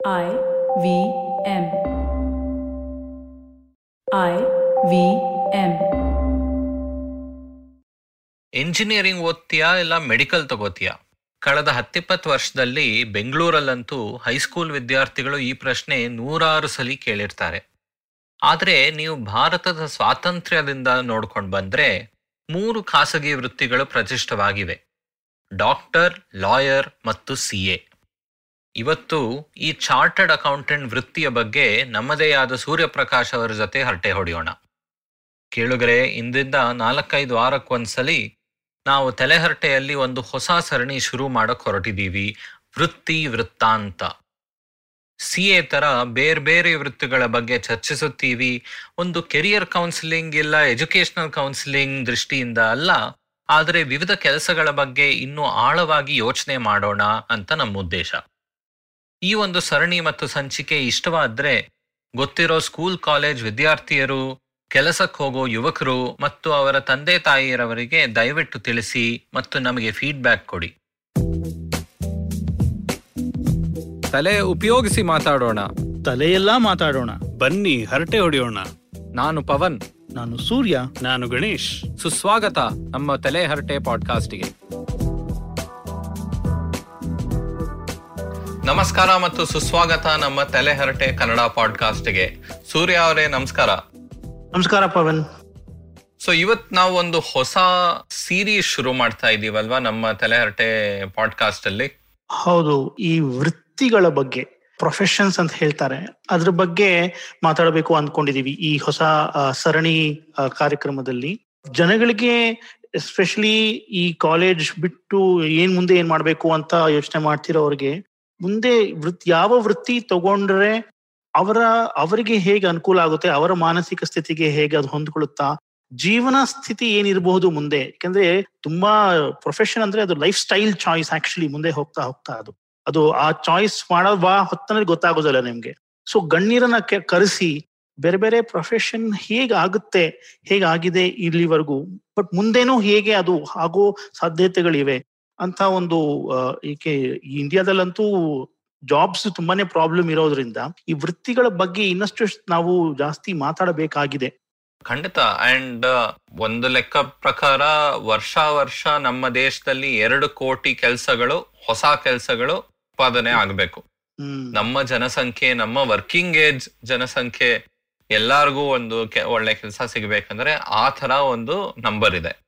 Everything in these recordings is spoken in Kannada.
I V M. I V M. Engineering ಓದ್ತೀಯಾ ಇಲ್ಲ ಮೆಡಿಕಲ್ ತಗೋತೀಯಾ ಕಳೆದ ಹತ್ತಿಪ್ಪತ್ತು ವರ್ಷದಲ್ಲಿ ಬೆಂಗಳೂರಲ್ಲಂತೂ ಹೈಸ್ಕೂಲ್ ವಿದ್ಯಾರ್ಥಿಗಳು ಈ ಪ್ರಶ್ನೆ ನೂರಾರು ಸಲ ಕೇಳಿರ್ತಾರೆ ಆದರೆ ನೀವು ಭಾರತದ ಸ್ವಾತಂತ್ರ್ಯದಿಂದ ನೋಡ್ಕೊಂಡು ಬಂದರೆ ಮೂರು ಖಾಸಗಿ ವೃತ್ತಿಗಳು ಪ್ರತಿಷ್ಠವಾಗಿವೆ ಡಾಕ್ಟರ್, ಲಾಯರ್ ಮತ್ತು ಸಿ ಎ ಇವತ್ತು ಈ ಚಾರ್ಟರ್ಡ್ ಅಕೌಂಟೆಂಟ್ ವೃತ್ತಿಯ ಬಗ್ಗೆ ನಮ್ಮದೇ ಆದ ಸೂರ್ಯಪ್ರಕಾಶ್ ಅವರ ಜೊತೆ ಹರಟೆ ಹೊಡೆಯೋಣ. ಕೇಳುಗರೆ ಇಂದಿಂದ ನಾಲ್ಕೈದು ವಾರಕ್ಕೊಂದ್ಸಲಿ ನಾವು ತಲೆಹರಟೆಯಲ್ಲಿ ಒಂದು ಹೊಸ ಸರಣಿ ಶುರು ಮಾಡಕ್ ಹೊರಟಿದ್ದೀವಿ ವೃತ್ತಿ ವೃತ್ತಾಂತ. ಸಿ ಎ ತರ ಬೇರೆ ಬೇರೆ ವೃತ್ತಿಗಳ ಬಗ್ಗೆ ಚರ್ಚಿಸುತ್ತೀವಿ. ಒಂದು ಕೆರಿಯರ್ ಕೌನ್ಸಿಲಿಂಗ್ ಇಲ್ಲ ಎಜುಕೇಶನಲ್ ಕೌನ್ಸಿಲಿಂಗ್ ದೃಷ್ಟಿಯಿಂದ ಅಲ್ಲ, ಆದರೆ ವಿವಿಧ ಕೆಲಸಗಳ ಬಗ್ಗೆ ಇನ್ನೂ ಆಳವಾಗಿ ಯೋಚನೆ ಮಾಡೋಣ ಅಂತ ನಮ್ಮ ಉದ್ದೇಶ. ಈ ಒಂದು ಸರಣಿ ಮತ್ತು ಸಂಚಿಕೆ ಇಷ್ಟವಾದ್ರೆ ಗೊತ್ತಿರೋ ಸ್ಕೂಲ್ ಕಾಲೇಜ್ ವಿದ್ಯಾರ್ಥಿಯರು ಕೆಲಸಕ್ಕೆ ಹೋಗೋ ಯುವಕರು ಮತ್ತು ಅವರ ತಂದೆ ತಾಯಿಯರವರಿಗೆ ದಯವಿಟ್ಟು ತಿಳಿಸಿ ಮತ್ತು ನಮಗೆ ಫೀಡ್ಬ್ಯಾಕ್ ಕೊಡಿ. ತಲೆ ಉಪಯೋಗಿಸಿ ಮಾತಾಡೋಣ. ತಲೆಯೆಲ್ಲ ಮಾತಾಡೋಣ. ಬನ್ನಿ ಹರಟೆ ಹೊಡೆಯೋಣ. ನಾನು ಪವನ್. ನಾನು ಸೂರ್ಯ. ನಾನು ಗಣೇಶ್. ಸುಸ್ವಾಗತ ನಮ್ಮ ತಲೆ ಹರಟೆ ಪಾಡ್ಕಾಸ್ಟ್ಗೆ ನಮಸ್ಕಾರ ಮತ್ತು ಸುಸ್ವಾಗತ ನಮ್ಮ ತಲೆಹರಟೆ ಕನ್ನಡ ಪಾಡ್ಕಾಸ್ಟ್ಗೆ. ಸೂರ್ಯ ಅವರೇ ನಮಸ್ಕಾರ. ನಮಸ್ಕಾರ ಪವನ್. ಸೊ ಇವತ್ ನಾವು ಒಂದು ಹೊಸ ಸೀರೀಸ್ ಶುರು ಮಾಡ್ತಾ ಇದೀವಲ್ವಾ ನಮ್ಮ ತಲೆಹರಟೆ ಪಾಡ್ಕಾಸ್ಟ್ ಅಲ್ಲಿ ಹೌದು ಈ ವೃತ್ತಿಗಳ ಬಗ್ಗೆ ಪ್ರೊಫೆಷನ್ಸ್ ಅಂತ ಹೇಳ್ತಾರೆ. ಅದ್ರ ಬಗ್ಗೆ ಮಾತಾಡಬೇಕು ಅಂದ್ಕೊಂಡಿದೀವಿ ಈ ಹೊಸ ಸರಣಿ ಕಾರ್ಯಕ್ರಮದಲ್ಲಿ. ಜನಗಳಿಗೆ ಎಸ್ಪೆಷಲಿ ಈ ಕಾಲೇಜ್ ಬಿಟ್ಟು ಏನ್ ಮುಂದೆ ಏನ್ ಮಾಡ್ಬೇಕು ಅಂತ ಯೋಚನೆ ಮಾಡ್ತಿರೋರಿಗೆ ಮುಂದೆ ವೃತ್ತಿ ಯಾವ ವೃತ್ತಿ ತಗೊಂಡ್ರೆ ಅವರ, ಅವರಿಗೆ ಹೇಗೆ ಅನುಕೂಲ ಆಗುತ್ತೆ, ಅವರ ಮಾನಸಿಕ ಸ್ಥಿತಿಗೆ ಹೇಗೆ ಅದು ಹೊಂದ್ಕೊಳ್ಳುತ್ತಾ, ಜೀವನ ಸ್ಥಿತಿ ಏನಿರಬಹುದು ಮುಂದೆ. ಯಾಕಂದ್ರೆ ತುಂಬಾ ಪ್ರೊಫೆಷನ್ ಅಂದ್ರೆ ಅದು ಲೈಫ್ ಸ್ಟೈಲ್ ಚಾಯ್ಸ್ ಆಕ್ಚುಲಿ ಮುಂದೆ ಹೋಗ್ತಾ ಹೋಗ್ತಾ ಅದು. ಅದು ಆ ಚಾಯ್ಸ್ ಮಾಡುವ ಹೊತ್ತನಲ್ಲಿ ಗೊತ್ತಾಗೋದಿಲ್ಲ ನಿಮ್ಗೆ. ಸೊ ಗಣ್ಯರನ್ನ ಕರೆಸಿ, ಬೇರೆ ಬೇರೆ ಪ್ರೊಫೆಷನ್ ಹೇಗೆ ಆಗುತ್ತೆ ಹೇಗಾಗಿದೆ ಇಲ್ಲಿವರೆಗೂ ಬಟ್ ಮುಂದೇನೂ ಹೇಗೆ ಅದು ಆಗೋ ಸಾಧ್ಯತೆಗಳಿವೆ. ಅಂತ ಒಂದು ಈಕೆ ಏಕೆ ಇಂಡಿಯಾದಲ್ಲಂತೂ ಜಾಬ್ಸ್ ತುಂಬಾನೇ ಪ್ರಾಬ್ಲಮ್ ಇರೋದ್ರಿಂದ ಈ ವೃತ್ತಿಗಳ ಬಗ್ಗೆ ಇನ್ನಷ್ಟು ನಾವು ಜಾಸ್ತಿ ಮಾತಾಡಬೇಕಾಗಿದೆ. ಖಂಡಿತ. ಅಂಡ್ ಒಂದು ಲೆಕ್ಕ ಪ್ರಕಾರ ವರ್ಷ ವರ್ಷ ನಮ್ಮ ದೇಶದಲ್ಲಿ ಎರಡು ಕೋಟಿ ಕೆಲಸಗಳು ಹೊಸ ಕೆಲಸಗಳು ಉತ್ಪಾದನೆ ಆಗಬೇಕು. ನಮ್ಮ ಜನಸಂಖ್ಯೆ ನಮ್ಮ ವರ್ಕಿಂಗ್ ಏಜ್ ಜನಸಂಖ್ಯೆ ಎಲ್ಲಾರ್ಗೂ ಒಂದು ಒಳ್ಳೆ ಕೆಲಸ ಸಿಗಬೇಕಂದ್ರೆ ಆ ತರ ಒಂದು ನಂಬರ್ ಇದೆ.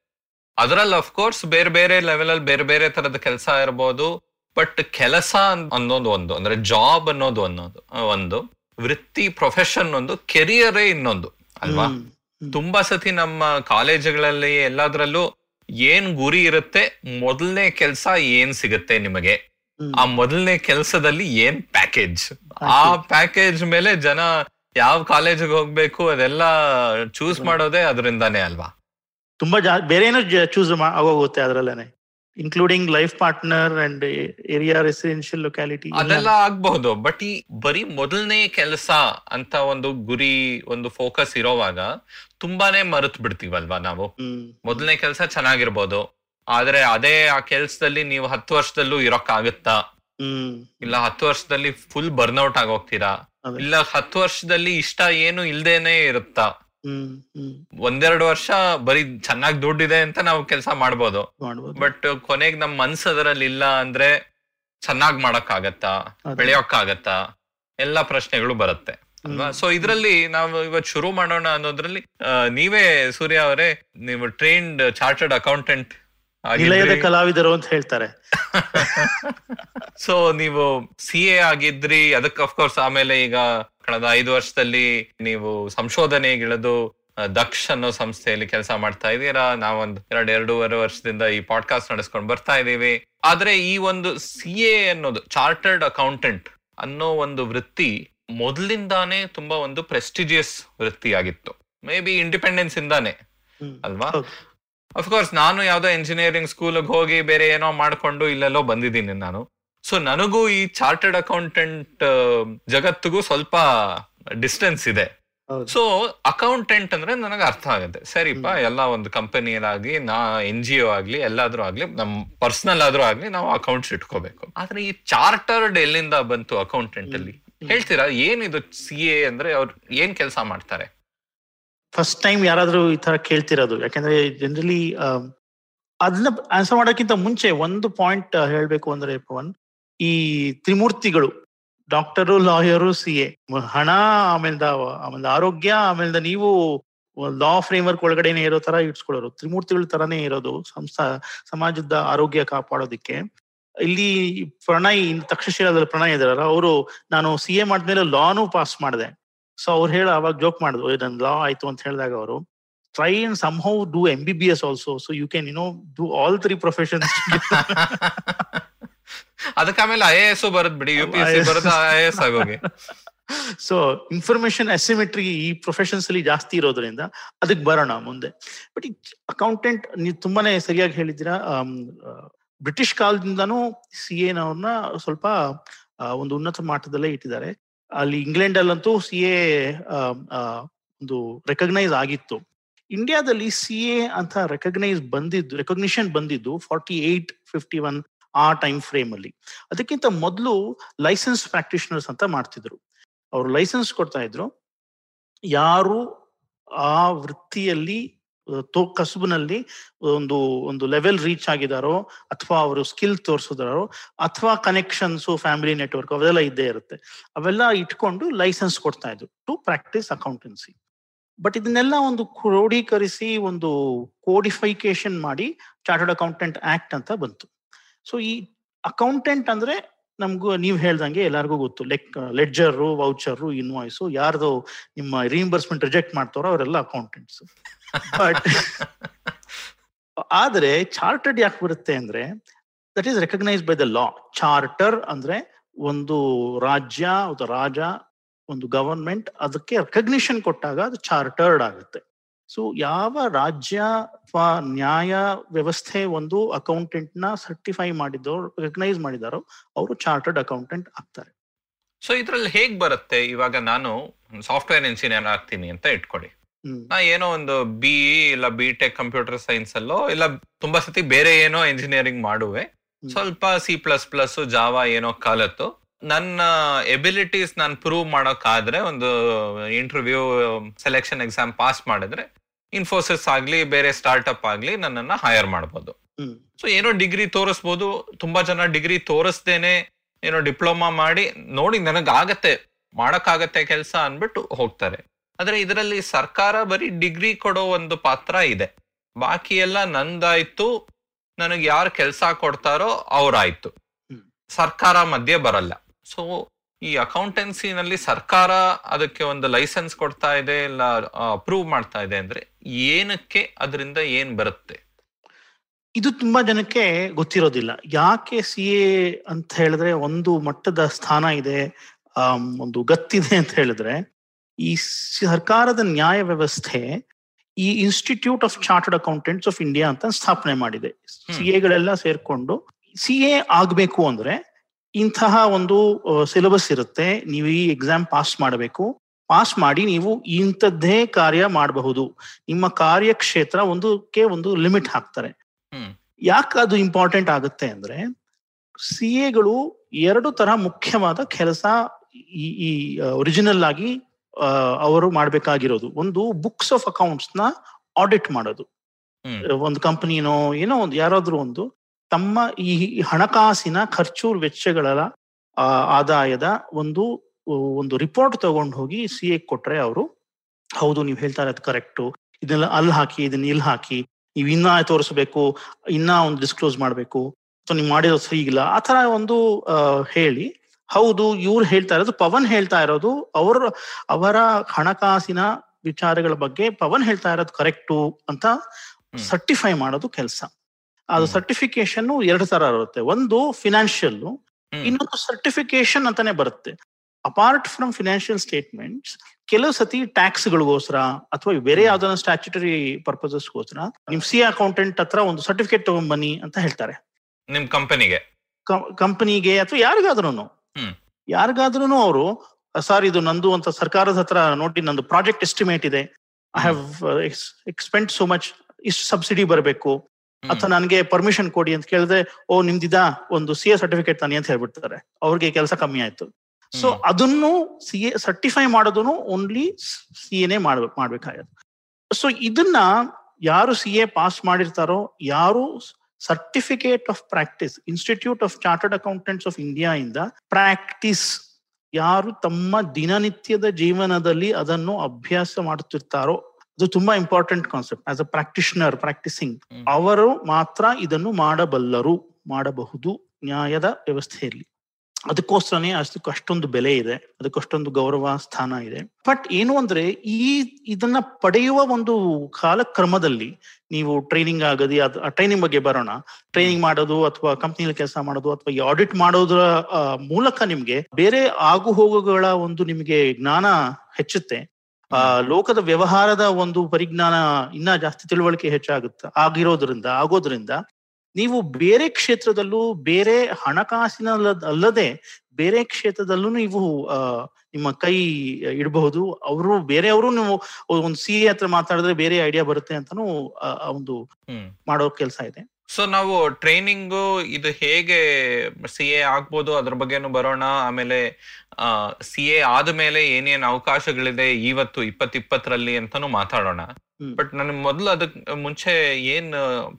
ಅದರಲ್ಲಿ ಅಫ್ಕೋರ್ಸ್ ಬೇರೆ ಬೇರೆ ಲೆವೆಲ್ ಅಲ್ಲಿ ಬೇರೆ ಬೇರೆ ತರದ ಕೆಲಸ ಇರ್ಬೋದು. ಬಟ್ ಕೆಲಸ ಅನ್ನೋದು ಒಂದು ಅಂದ್ರೆ ಜಾಬ್ ಅನ್ನೋದು ಅನ್ನೋದು ಒಂದು. ವೃತ್ತಿ ಪ್ರೊಫೆಷನ್ ಒಂದು ಕೆರಿಯರೇ ಇನ್ನೊಂದು ಅಲ್ವಾ? ತುಂಬಾ ಸತಿ ನಮ್ಮ ಕಾಲೇಜುಗಳಲ್ಲಿ ಎಲ್ಲಾದ್ರಲ್ಲೂ ಏನ್ ಗುರಿ ಇರುತ್ತೆ ಮೊದಲನೇ ಕೆಲಸ ಏನ್ ಸಿಗುತ್ತೆ ನಿಮಗೆ? ಆ ಮೊದಲನೇ ಕೆಲಸದಲ್ಲಿ ಏನ್ ಪ್ಯಾಕೇಜ್ ಆ ಪ್ಯಾಕೇಜ್ ಮೇಲೆ ಜನ ಯಾವ ಕಾಲೇಜಿಗೆ ಹೋಗ್ಬೇಕು ಅದೆಲ್ಲ ಚೂಸ್ ಮಾಡೋದೇ ಅದರಿಂದಾನೇ ಅಲ್ವಾ? ತುಂಬಾ ಜಾ ಬೇರೆ ಏನೋ ಚೂಸ್ ಆಗೋಗುತ್ತೆ ಅದ್ರಲ್ಲೇನೆ. Including life partner and area residential locality ಅದೆಲ್ಲ ಆಗಬಹುದು ಬಟ್ ಈ ಬರೀ ಮೊದಲನೇ ಕೆಲಸ ಅಂತ ಒಂದು ಗುರಿ ಒಂದು ಫೋಕಸ್ ಇರೋವಾಗ ತುಂಬಾನೇ ಮರೆತು ಬಿಡ್ತೀವಲ್ವಾ ನಾವು ಮೊದಲನೇ ಕೆಲಸ ಚೆನ್ನಾಗಿರ್ಬೋದು ಆದ್ರೆ ಅದೇ ಆ ಕೆಲ್ಸದಲ್ಲಿ ನೀವು ಹತ್ತು ವರ್ಷದಲ್ಲೂ ಇರೋಕ್ಕಾಗತ್ತಾ? ಇಲ್ಲ ಹತ್ತು ವರ್ಷದಲ್ಲಿ ಫುಲ್ ಬರ್ನ್ಔಟ್ ಆಗೋಗ್ತೀರಾ. ಇಲ್ಲ ಹತ್ತು ವರ್ಷದಲ್ಲಿ ಇಷ್ಟ ಏನು ಇಲ್ದೇನೆ ಇರುತ್ತಾ? ಒಂದೆರಡು ವರ್ಷ ಬರೀ ಚೆನ್ನಾಗಿ ದುಡ್ಡಿದೆ ಅಂತ ನಾವು ಕೆಲಸ ಮಾಡ್ಬೋದು. ಬಟ್ ಕೊನೆಗೆ ನಮ್ ಮನ್ಸು ಅದರಲ್ಲಿ ಇಲ್ಲ ಅಂದ್ರೆ ಚೆನ್ನಾಗ್ ಮಾಡಕ್ಕಾಗತ್ತಾ? ಬೆಳೆಯೋಕ್ ಬೆಳೆಯೋಕ್ಕಾಗತ್ತಾ? ಎಲ್ಲಾ ಪ್ರಶ್ನೆಗಳು ಬರುತ್ತೆ. ಅಲ್ವಾ. ಸೊ ಇದ್ರಲ್ಲಿ ನಾವು ಇವತ್ತು ಶುರು ಮಾಡೋಣ ಅನ್ನೋದ್ರಲ್ಲಿ ನೀವೇ ಸೂರ್ಯ ಅವರೇ ನೀವು ಟ್ರೈನ್ಡ್ ಚಾರ್ಟರ್ಡ್ ಅಕೌಂಟೆಂಟ್ ನಿಲಯದ ಕಲಾವಿದರು ಅಂತ ಹೇಳ್ತಾರೆ. ಸೊ ನೀವು ಸಿ ಎ ಆಗಿದ್ರಿ ಅದಕ್ಕೆ ಅಫ್ಕೋರ್ಸ್ ಆಮೇಲೆ ಈಗ ಕಳೆದ ಐದು ವರ್ಷದಲ್ಲಿ ನೀವು ಸಂಶೋಧನೆಗಿಳಿದು ಆ, ದಕ್ಷ ಅನ್ನೋ ಸಂಸ್ಥೆಯಲ್ಲಿ ಕೆಲಸ ಮಾಡ್ತಾ ಇದ್ದೀರಾ? ನಾವೊಂದು ಎರಡ್ ಎರಡೂವರೆ ವರ್ಷದಿಂದ ಈ ಪಾಡ್ಕಾಸ್ಟ್ ನಡೆಸ್ಕೊಂಡು ಬರ್ತಾ ಇದೀವಿ ಆದ್ರೆ ಈ ಒಂದು ಸಿ ಎ ಅನ್ನೋದು ಚಾರ್ಟರ್ಡ್ ಅಕೌಂಟೆಂಟ್ ಅನ್ನೋ ಒಂದು ವೃತ್ತಿ ಮೊದಲಿಂದಾನೇ ತುಂಬಾ ಒಂದು ಪ್ರೆಸ್ಟಿಜಿಯಸ್ ವೃತ್ತಿ ಆಗಿತ್ತು ಮೇ ಬಿ ಇಂಡಿಪೆಂಡೆನ್ಸ್ ಇಂದಾನೆ ಅಲ್ವಾ. ಅಫ್ಕೋರ್ಸ್ ನಾನು ಯಾವ್ದೋ ಇಂಜಿನಿಯರಿಂಗ್ ಸ್ಕೂಲ್ಗೆ ಹೋಗಿ ಬೇರೆ ಏನೋ ಮಾಡ್ಕೊಂಡು ಇಲ್ಲೆಲ್ಲೋ ಬಂದಿದ್ದೀನಿ ನಾನು. ಸೊ ನನಗೂ ಈ ಚಾರ್ಟರ್ಡ್ ಅಕೌಂಟೆಂಟ್ ಜಗತ್ತಿಗೂ ಸ್ವಲ್ಪ ಡಿಸ್ಟೆನ್ಸ್ ಇದೆ. ಸೊ ಅಕೌಂಟೆಂಟ್ ಅಂದ್ರೆ ನನಗೆ ಅರ್ಥ ಆಗುತ್ತೆ. ಸರಿಪ್ಪ ಎಲ್ಲ ಒಂದು ಕಂಪನಿಯಲ್ಲಾಗ್ಲಿ ನಾ ಎನ್ ಜಿ ಒ ಆಗ್ಲಿ ಎಲ್ಲಾದ್ರೂ ಆಗ್ಲಿ ನಮ್ ಪರ್ಸನಲ್ ಆದ್ರೂ ಆಗ್ಲಿ ನಾವು ಅಕೌಂಟ್ಸ್ ಇಟ್ಕೋಬೇಕು. ಆದ್ರೆ ಈ ಚಾರ್ಟರ್ಡ್ ಎಲ್ಲಿಂದ ಬಂತು ಅಕೌಂಟೆಂಟ್ ಅಲ್ಲಿ? ಹೇಳ್ತೀರಾ ಏನಿದು ಸಿ ಎ ಅಂದ್ರೆ ಅವ್ರು ಏನ್ ಕೆಲಸ ಮಾಡ್ತಾರೆ? ಫಸ್ಟ್ ಟೈಮ್ ಯಾರಾದ್ರೂ ಈ ತರ ಕೇಳ್ತಿರೋದು. ಯಾಕಂದ್ರೆ ಜನರಲಿ ಅದನ್ನ ಆನ್ಸರ್ ಮಾಡೋಕ್ಕಿಂತ ಮುಂಚೆ ಒಂದು ಪಾಯಿಂಟ್ ಹೇಳ್ಬೇಕು ಅಂದ್ರೆ ಪವನ್, ಈ ತ್ರಿಮೂರ್ತಿಗಳು ಡಾಕ್ಟರು ಲಾಯರು ಸಿ ಎ ಹಣ ಆಮೇಲೆ ಆಮೇಲೆ ಆರೋಗ್ಯ ಆಮೇಲೆ ನೀವು ಲಾ ಫ್ರೇಮ್ ವರ್ಕ್ ಒಳಗಡೆನೆ ಇರೋ ತರ ಇಟ್ಸ್ಕೊಳ್ಳೋರು. ತ್ರಿಮೂರ್ತಿಗಳ ತರನೇ ಇರೋದು ಸಂಸ್ಥಾ, ಸಮಾಜದ ಆರೋಗ್ಯ ಕಾಪಾಡೋದಿಕ್ಕೆ. ಇಲ್ಲಿ ಪ್ರಣಯ್, ತಕ್ಷಶಿಲಾದಲ್ಲಿ ಪ್ರಣಯ್ ಇದಾರಲ್ಲ ಅವರು, ನಾನು ಸಿ ಎ ಮಾಡಿದ್ಮೇಲೆ ಲಾನು ಪಾಸ್ ಮಾಡಿದೆ. ಸೊ ಅವ್ರು ಹೇಳ ಅವಾಗ ಜೋಕ್ ಮಾಡಿದ್ರು ನನ್ ಲಾ ಆಯ್ತು ಅಂತ ಹೇಳಿದಾಗ ಅವರು try in somehow do M B B S also so you can you know do all three profession ಅದಕ್ಕೆ ಆಮೇಲೆ ಐ ಎ ಎಸ್ ಬರುತ್ತೆ ಬಿಡಿ ಯು ಪಿ ಎಸ್ ಸಿ ಬರೋದು ಐ ಎ ಎಸ್ ಆಗೋಗಿ. ಸೊ ಇನ್ಫಾರ್ಮೇಶನ್ ಅಸಿಮೆಟ್ರಿ ಈ ಪ್ರೊಫೆಷನ್ಸ್ ಅಲ್ಲಿ ಜಾಸ್ತಿ ಇರೋದ್ರಿಂದ ಅದಕ್ಕೆ ಬರೋಣ ಮುಂದೆ. ಬಟ್ ಈ ಅಕೌಂಟೆಂಟ್ ನೀವು ತುಂಬಾನೇ ಸರಿಯಾಗಿ ಹೇಳಿದ್ದೀರಾ ಬ್ರಿಟಿಷ್ ಕಾಲದಿಂದಾನು ಸಿ ಅವ್ರನ್ನ ಸ್ವಲ್ಪ ಒಂದು ಉನ್ನತ ಮಟ್ಟದಲ್ಲೇ ಇಟ್ಟಿದ್ದಾರೆ. ಅಲ್ಲಿ ಇಂಗ್ಲೆಂಡ್ ಅಲ್ಲಂತೂ ಸಿ ಎ ಒಂದು ರೆಕಗ್ನೈಸ್ ಆಗಿತ್ತು. ಇಂಡಿಯಾದಲ್ಲಿ ಸಿ ಎ ಅಂತ ರೆಕಗ್ನೈಸ್ ಬಂದಿದ್ದು ರೆಕಗ್ನಿಷನ್ ಬಂದಿದ್ದು ಫಾರ್ಟಿ ಏಟ್ ಫಿಫ್ಟಿ ಒನ್ ಆ ಟೈಮ್ ಫ್ರೇಮ್ ಅಲ್ಲಿ. ಅದಕ್ಕಿಂತ ಮೊದಲು ಲೈಸೆನ್ಸ್ ಪ್ರಾಕ್ಟಿಷನರ್ಸ್ ಅಂತ ಮಾಡ್ತಿದ್ರು. ಅವರು ಲೈಸೆನ್ಸ್ ಕೊಡ್ತಾ ಇದ್ರು. ಯಾರು ಆ ವೃತ್ತಿಯಲ್ಲಿ ತೋ, ಕಸುಬಿನಲ್ಲಿ ಒಂದು ಒಂದು ಲೆವೆಲ್ ರೀಚ್ ಆಗಿದಾರೋ, ಅಥವಾ ಅವರು ಸ್ಕಿಲ್ ತೋರಿಸಿದಾರೋ, ಅಥವಾ ಕನೆಕ್ಷನ್ಸ್ ಫ್ಯಾಮಿಲಿ ನೆಟ್ವರ್ಕ್ ಅವೆಲ್ಲ ಇದ್ದೇ ಇರುತ್ತೆ. ಅವೆಲ್ಲ ಇಟ್ಕೊಂಡು ಲೈಸೆನ್ಸ್ ಕೊಡ್ತಾ ಇದ್ರು ಟು ಪ್ರಾಕ್ಟೀಸ್ ಅಕೌಂಟೆನ್ಸಿ ಬಟ್ ಇದನ್ನೆಲ್ಲ ಒಂದು ಕ್ರೋಢೀಕರಿಸಿ ಒಂದು ಕೋಡಿಫೈಕೇಶನ್ ಮಾಡಿ ಚಾರ್ಟರ್ಡ್ ಅಕೌಂಟೆಂಟ್ ಆಕ್ಟ್ ಅಂತ ಬಂತು. ಸೊ ಈ ಅಕೌಂಟೆಂಟ್ ಅಂದ್ರೆ ನಮ್ಗೂ, ನೀವ್ ಹೇಳ್ದಂಗೆ ಎಲ್ಲರಿಗೂ ಗೊತ್ತು. ಲೆಕ್ ಲೆಡ್ಜರು ವೌಚರ್ ಇನ್ವಾಯ್ಸು ಯಾರ್ದು ನಿಮ್ಮ ರಿಇಂಬರ್ಸ್ಮೆಂಟ್ ರಿಜೆಕ್ಟ್ ಮಾಡ್ತಾರೋ, ಅವರೆಲ್ಲ ಅಕೌಂಟೆಂಟ್ಸ್ ಬಟ್ ಆದ್ರೆ ಚಾರ್ಟರ್ಡ್ ಯಾಕೆ ಬರುತ್ತೆ ಅಂದ್ರೆ that is recognise by the law charter ಅಂದ್ರೆ ಒಂದು ರಾಜ್ಯ ಅಥವಾ ರಾಜ, ಒಂದು ಗವರ್ಮೆಂಟ್ ಅದಕ್ಕೆ ರೆಕಗ್ನಿಷನ್ ಕೊಟ್ಟಾಗ ಅದು ಚಾರ್ಟರ್ಡ್ ಆಗುತ್ತೆ. ಸೊ ಯಾವ ರಾಜ್ಯ ಅಥವಾ ನ್ಯಾಯ ವ್ಯವಸ್ಥೆ ಒಂದು ಅಕೌಂಟೆಂಟ್ನ ಸರ್ಟಿಫೈ ಮಾಡಿದವರು ರೆಕಗ್ನೈಸ್ ಮಾಡಿದಾರೋ, ಅವರು ಚಾರ್ಟರ್ಡ್ ಅಕೌಂಟೆಂಟ್ ಆಗ್ತಾರೆ. ಸೊ ಇದ್ರಲ್ಲಿ ಹೇಗ್ ಬರುತ್ತೆ? ಇವಾಗ ನಾನು ಸಾಫ್ಟ್ವೇರ್ ಇಂಜಿನಿಯರ್ ಆಗ್ತೀನಿ ಅಂತ ಇಟ್ಕೊಳ್ಳಿ. ನಾ ಏನೋ ಒಂದು ಬಿ ಇಲ್ಲ ಬಿ ಟೆಕ್ ಕಂಪ್ಯೂಟರ್ ಸೈನ್ಸ್ ಅಲ್ಲೋ ಇಲ್ಲ ತುಂಬಾ ಸತಿ ಬೇರೆ ಏನೋ ಇಂಜಿನಿಯರಿಂಗ್ ಮಾಡುವೆ. ಸ್ವಲ್ಪ ಸಿ ಪ್ಲಸ್ ಪ್ಲಸ್ ಜಾವಾ ಏನೋ ಕಲತ್ತು. ನನ್ನ ಎಬಿಲಿಟೀಸ್ ನಾನು ಪ್ರೂವ್ ಮಾಡೋಕ್ಕಾದ್ರೆ ಒಂದು ಇಂಟರ್ವ್ಯೂ ಸೆಲೆಕ್ಷನ್ ಎಕ್ಸಾಮ್ ಪಾಸ್ ಮಾಡಿದ್ರೆ ಇನ್ಫೋಸಿಸ್ ಆಗ್ಲಿ ಬೇರೆ ಸ್ಟಾರ್ಟ್ಅಪ್ ಆಗ್ಲಿ ನನ್ನನ್ನ ಹೈಯರ್ ಮಾಡ್ಬೋದು. ಸೊ ಏನೋ ಡಿಗ್ರಿ ತೋರಿಸ್ಬೋದು ತುಂಬಾ ಜನ ಡಿಗ್ರಿ ತೋರಿಸ್ದೇನೆ ಏನೋ ಡಿಪ್ಲೊಮಾ ಮಾಡಿ ನೋಡಿ ನನಗಾಗತ್ತೆ ಮಾಡಕ್ಕಾಗತ್ತೆ ಕೆಲಸ ಅಂದ್ಬಿಟ್ಟು ಹೋಗ್ತಾರೆ. ಆದ್ರೆ ಇದರಲ್ಲಿ ಸರ್ಕಾರ ಬರೀ ಡಿಗ್ರಿ ಕೊಡೋ ಒಂದು ಪಾತ್ರ ಇದೆ. ಬಾಕಿ ಎಲ್ಲ ನಂದಾಯ್ತು ನನಗೆ ಯಾರು ಕೆಲಸ ಕೊಡ್ತಾರೋ ಅವ್ರಾಯ್ತು. ಸರ್ಕಾರ ಮಧ್ಯೆ ಬರಲ್ಲ. ಸೊ ಈ ಅಕೌಂಟೆನ್ಸಿನಲ್ಲಿ ಸರ್ಕಾರ ಅದಕ್ಕೆ ಒಂದು ಲೈಸೆನ್ಸ್ ಕೊಡ್ತಾ ಇದೆ ಇಲ್ಲ ಅಪ್ರೂವ್ ಮಾಡ್ತಾ ಇದೆ ಅಂದ್ರೆ ಏನಕ್ಕೆ ಅದರಿಂದ ಏನ್ ಬರುತ್ತೆ? ಇದು ತುಂಬಾ ಜನಕ್ಕೆ ಗೊತ್ತಿರೋದಿಲ್ಲ. ಯಾಕೆ ಸಿ ಎ ಅಂತ ಹೇಳಿದ್ರೆ ಒಂದು ಮಟ್ಟದ ಸ್ಥಾನ ಇದೆ ಒಂದು ಗತ್ತಿದೆ ಅಂತ ಹೇಳಿದ್ರೆ ಈ ಸರ್ಕಾರದ ನ್ಯಾಯ ವ್ಯವಸ್ಥೆ ಈ institute of chartered accountants of India ಅಂತ ಸ್ಥಾಪನೆ ಮಾಡಿದೆ. ಸಿ ಎಗಳೆಲ್ಲ ಸೇರ್ಕೊಂಡು ಸಿ ಎ ಆಗ್ಬೇಕು ಅಂದ್ರೆ ಇಂತಹ ಒಂದು ಸಿಲೆಬಸ್ ಇರುತ್ತೆ. ನೀವು ಈ ಎಕ್ಸಾಮ್ ಪಾಸ್ ಮಾಡಬೇಕು. ಪಾಸ್ ಮಾಡಿ ನೀವು ಇಂಥದ್ದೇ ಕಾರ್ಯ ಮಾಡಬಹುದು. ನಿಮ್ಮ ಕಾರ್ಯಕ್ಷೇತ್ರ ಒಂದಕ್ಕೆ ಒಂದು ಲಿಮಿಟ್ ಹಾಕ್ತಾರೆ. ಯಾಕೆ ಅದು ಇಂಪಾರ್ಟೆಂಟ್ ಆಗುತ್ತೆ ಅಂದ್ರೆ ಸಿ ಎಗಳು ಎರಡು ತರ ಮುಖ್ಯವಾದ ಕೆಲಸ ಈ ಒರಿಜಿನಲ್ ಆಗಿ ಅವರು ಮಾಡ್ಬೇಕಾಗಿರೋದು. ಒಂದು ಬುಕ್ಸ್ ಆಫ್ ಅಕೌಂಟ್ಸ್ನ ಆಡಿಟ್ ಮಾಡೋದು. ಒಂದು ಕಂಪನಿನೋ ಏನೋ ಒಂದು ಯಾರಾದ್ರೂ ಒಂದು ತಮ್ಮ ಈ ಹಣಕಾಸಿನ ಖರ್ಚು ವೆಚ್ಚಗಳ ಆದಾಯದ ಒಂದು ಒಂದು ರಿಪೋರ್ಟ್ ತಗೊಂಡು ಹೋಗಿ ಸಿ ಎ ಕೊಟ್ರೆ ಅವರು ಹೌದು ನೀವು ಹೇಳ್ತಾ ಇರೋದು ಕರೆಕ್ಟು ಇದನ್ನೆಲ್ಲ ಅಲ್ಲಿ ಹಾಕಿ ಇದನ್ನ ಇಲ್ಲಿ ಹಾಕಿ ನೀವು ಇನ್ನ ತೋರಿಸ್ಬೇಕು ಇನ್ನ ಒಂದು ಡಿಸ್ಕ್ಲೋಸ್ ಮಾಡಬೇಕು. ಅಥವಾ ನೀವು ಮಾಡಿರೋದು ಸರಿ ಇಲ್ಲ ಆ ತರ ಒಂದು ಹೇಳಿ ಹೌದು ಇವ್ರು ಹೇಳ್ತಾ ಇರೋದು ಪವನ್ ಹೇಳ್ತಾ ಇರೋದು ಅವರ ಅವರ ಹಣಕಾಸಿನ ವಿಚಾರಗಳ ಬಗ್ಗೆ ಪವನ್ ಹೇಳ್ತಾ ಇರೋದು ಕರೆಕ್ಟು ಅಂತ ಸರ್ಟಿಫೈ ಮಾಡೋದು ಕೆಲಸ. ಅದು. ಸರ್ಟಿಫಿಕೇಶನ್ ಎರಡು ತರ ಇರುತ್ತೆ. ಒಂದು ಫಿನಾನ್ಷಿಯಲ್ ಇನ್ನೊಂದು ಸರ್ಟಿಫಿಕೇಶನ್ ಅಂತಾನೆ ಬರುತ್ತೆ. ಅಪಾರ್ಟ್ ಫ್ರಮ್ ಫಿನಾನ್ಷಿಯಲ್ ಸ್ಟೇಟ್ಮೆಂಟ್ಸ್ ಕೆಲವು ಸತಿ ಟ್ಯಾಕ್ಸ್ಗಳಿಗೋಸ್ಕರ ಅಥವಾ ಬೇರೆ ಯಾವ್ದಾನ ಸ್ಟ್ಯಾಚ್ಯುಟರಿ ಪರ್ಪಸಸ್ಗೋಸ್ಕರ ನಿಮ್ ಸಿ ಅಕೌಂಟೆಂಟ್ ಹತ್ರ ಒಂದು ಸರ್ಟಿಫಿಕೇಟ್ ತಗೊಂಬನ್ನಿ ಅಂತ ಹೇಳ್ತಾರೆ. ನಿಮ್ ಕಂಪನಿಗೆ ಕಂಪನಿಗೆ ಅಥವಾ ಯಾರಿಗಾದ್ರೂ. ಯಾರಿಗಾದ್ರೂ ಅವರು ಸರ್ ಇದು ನಂದು ಅಂತ ಸರ್ಕಾರದ ಹತ್ರ ನೋಡಿ ನಂದು ಪ್ರಾಜೆಕ್ಟ್ ಎಸ್ಟಿಮೇಟ್ ಇದೆ. I have expend so much ಇಷ್ಟು ಸಬ್ಸಿಡಿ ಬರಬೇಕು. ಅಥವಾ ನನಗೆ ಪರ್ಮಿಷನ್ ಕೊಡಿ ಅಂತ ಕೇಳಿದ್ರೆ ಓ ನಿಮ್ದಿದ ಒಂದು ಸಿ ಎ ಸರ್ಟಿಫಿಕೇಟ್ ತಾನೆ ಅಂತ ಹೇಳ್ಬಿಡ್ತಾರೆ. ಅವ್ರಿಗೆ ಕೆಲಸ ಕಮ್ಮಿ ಆಯ್ತು. ಸೊ. ಅದನ್ನು ಸಿ ಎ ಸರ್ಟಿಫೈ ಮಾಡೋದನ್ನು ಓನ್ಲಿ ಸಿ ಎನೇ ಮಾಡ್ಬೇಕು ಮಾಡ್ಬೇಕಾಗತ್ತೆ. ಸೊ ಇದನ್ನ ಯಾರು ಸಿ ಎ ಪಾಸ್ ಮಾಡಿರ್ತಾರೋ ಯಾರು certificate of practice institute of chartered accountants of India ಇಂದ ಪ್ರಾಕ್ಟೀಸ್ ಯಾರು ತಮ್ಮ ದಿನನಿತ್ಯದ ಜೀವನದಲ್ಲಿ ಅದನ್ನು ಅಭ್ಯಾಸ ಮಾಡುತ್ತಿರ್ತಾರೋ ಅದು ತುಂಬಾ important concept as a practitioner practising ಅವರು ಮಾತ್ರ ಇದನ್ನು ಮಾಡಬಲ್ಲರು ಮಾಡಬಹುದು ನ್ಯಾಯದ ವ್ಯವಸ್ಥೆಯಲ್ಲಿ. ಅದಕ್ಕೋಸ್ಕರನೇ ಅಷ್ಟಕ್ಕೆ ಅಷ್ಟೊಂದು ಬೆಲೆ ಇದೆ ಅದಕ್ಕಷ್ಟೊಂದು ಗೌರವ ಸ್ಥಾನ ಇದೆ. ಬಟ್ ಏನು ಅಂದ್ರೆ ಈ ಇದನ್ನ ಪಡೆಯುವ ಒಂದು ಕಾಲಕ್ರಮದಲ್ಲಿ ನೀವು ಟ್ರೈನಿಂಗ್ ಆಗದಿ ಅದು ಟ್ರೈನಿಂಗ್ ಬಗ್ಗೆ ಬರೋಣ. ಟ್ರೈನಿಂಗ್ ಮಾಡೋದು ಅಥವಾ ಕಂಪ್ನಿಯಲ್ಲಿ ಕೆಲಸ ಮಾಡೋದು ಅಥವಾ ಈ ಆಡಿಟ್ ಮಾಡೋದ್ರ ಮೂಲಕ ನಿಮ್ಗೆ ಬೇರೆ ಆಗು ಹೋಗುಗಳ ಒಂದು ನಿಮಗೆ ಜ್ಞಾನ ಹೆಚ್ಚುತ್ತೆ. ಆ, ಲೋಕದ ವ್ಯವಹಾರದ ಒಂದು ಪರಿಜ್ಞಾನ ಇನ್ನ ಜಾಸ್ತಿ ತಿಳುವಳಿಕೆ ಹೆಚ್ಚಾಗುತ್ತೆ, ಆಗಿರೋದ್ರಿಂದ, ಆಗೋದ್ರಿಂದ ನೀವು ಬೇರೆ ಕ್ಷೇತ್ರದಲ್ಲೂ ಬೇರೆ ಹಣಕಾಸಿನ ಅಲ್ಲ- ಅಲ್ಲದೆ ಬೇರೆ ಕ್ಷೇತ್ರದಲ್ಲೂ ನೀವು ನಿಮ್ಮ ಕೈ ಇಡಬಹುದು. ಅವರು ಬೇರೆಯವರು ನೀವು ಒಂದು ಸಿ ಎ ಹತ್ರ ಮಾತಾಡಿದ್ರೆ ಬೇರೆ ಐಡಿಯಾ ಬರುತ್ತೆ ಅಂತಾನು ಒಂದು ಮಾಡೋ ಕೆಲಸ ಇದೆ. ಸೊ ನಾವು ಟ್ರೈನಿಂಗು ಇದು ಹೇಗೆ ಸಿ ಎ ಆಗ್ಬೋದು ಅದ್ರ ಬಗ್ಗೆನೂ ಬರೋಣ. ಆಮೇಲೆ ಸಿ ಎ ಆದ್ಮೇಲೆ ಏನೇನ್ ಅವಕಾಶಗಳಿದೆ ಇವತ್ತು ಇಪ್ಪತ್ ಇಪ್ಪತ್ತರಲ್ಲಿ ಅಂತಾನು ಮಾತಾಡೋಣ. ಬಟ್ ನನ್ ಮೊದಲು ಅದಕ್ ಮುಂಚೆ ಏನ್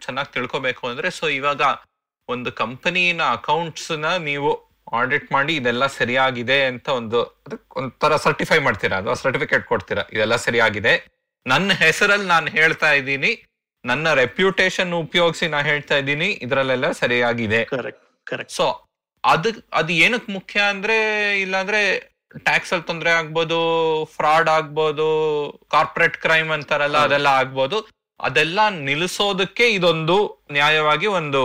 ಚೆನ್ನಾಗಿ ತಿಳ್ಕೊಬೇಕು ಅಂದ್ರೆ ಸೊ ಇವಾಗ ಒಂದು ಕಂಪನಿನ ಅಕೌಂಟ್ಸ್ನ ನೀವು ಆಡಿಟ್ ಮಾಡಿ ಇದೆಲ್ಲ ಸರಿಯಾಗಿದೆ ಅಂತ ಒಂದು ಅದಕ್ಕೆ ಒಂಥರ ಸರ್ಟಿಫೈ ಮಾಡ್ತೀರಾ? ಅಥವಾ ಸರ್ಟಿಫಿಕೇಟ್ ಕೊಡ್ತೀರಾ? ಇದೆಲ್ಲ ಸರಿಯಾಗಿದೆ. ನನ್ನ ಹೆಸರಲ್ಲಿ ನಾನು ಹೇಳ್ತಾ ಇದ್ದೀನಿ. ನನ್ನ ರೆಪ್ಯುಟೇಷನ್ ಉಪಯೋಗಿಸಿ ನಾ ಹೇಳ್ತಾ ಇದ್ದೀನಿ ಇದ್ರಲ್ಲೆಲ್ಲ ಸರಿಯಾಗಿದೆ. ಕರೆಕ್ಟ್ ಕರೆಕ್ಟ್ ಸೊ ಅದ್ ಅದು ಏನಕ್ ಮುಖ್ಯ ಅಂದ್ರೆ ಇಲ್ಲಾಂದ್ರೆ ಟ್ಯಾಕ್ಸ್ ಅಲ್ಲಿ ತೊಂದರೆ ಆಗ್ಬೋದು ಫ್ರಾಡ್ ಆಗ್ಬೋದು ಕಾರ್ಪೊರೇಟ್ ಕ್ರೈಮ್ ಅಂತಾರಲ್ಲ ಅದೆಲ್ಲ ಆಗ್ಬೋದು. ಅದೆಲ್ಲ ನಿಲ್ಲಿಸೋದಕ್ಕೆ ಇದೊಂದು ನ್ಯಾಯವಾಗಿ ಒಂದು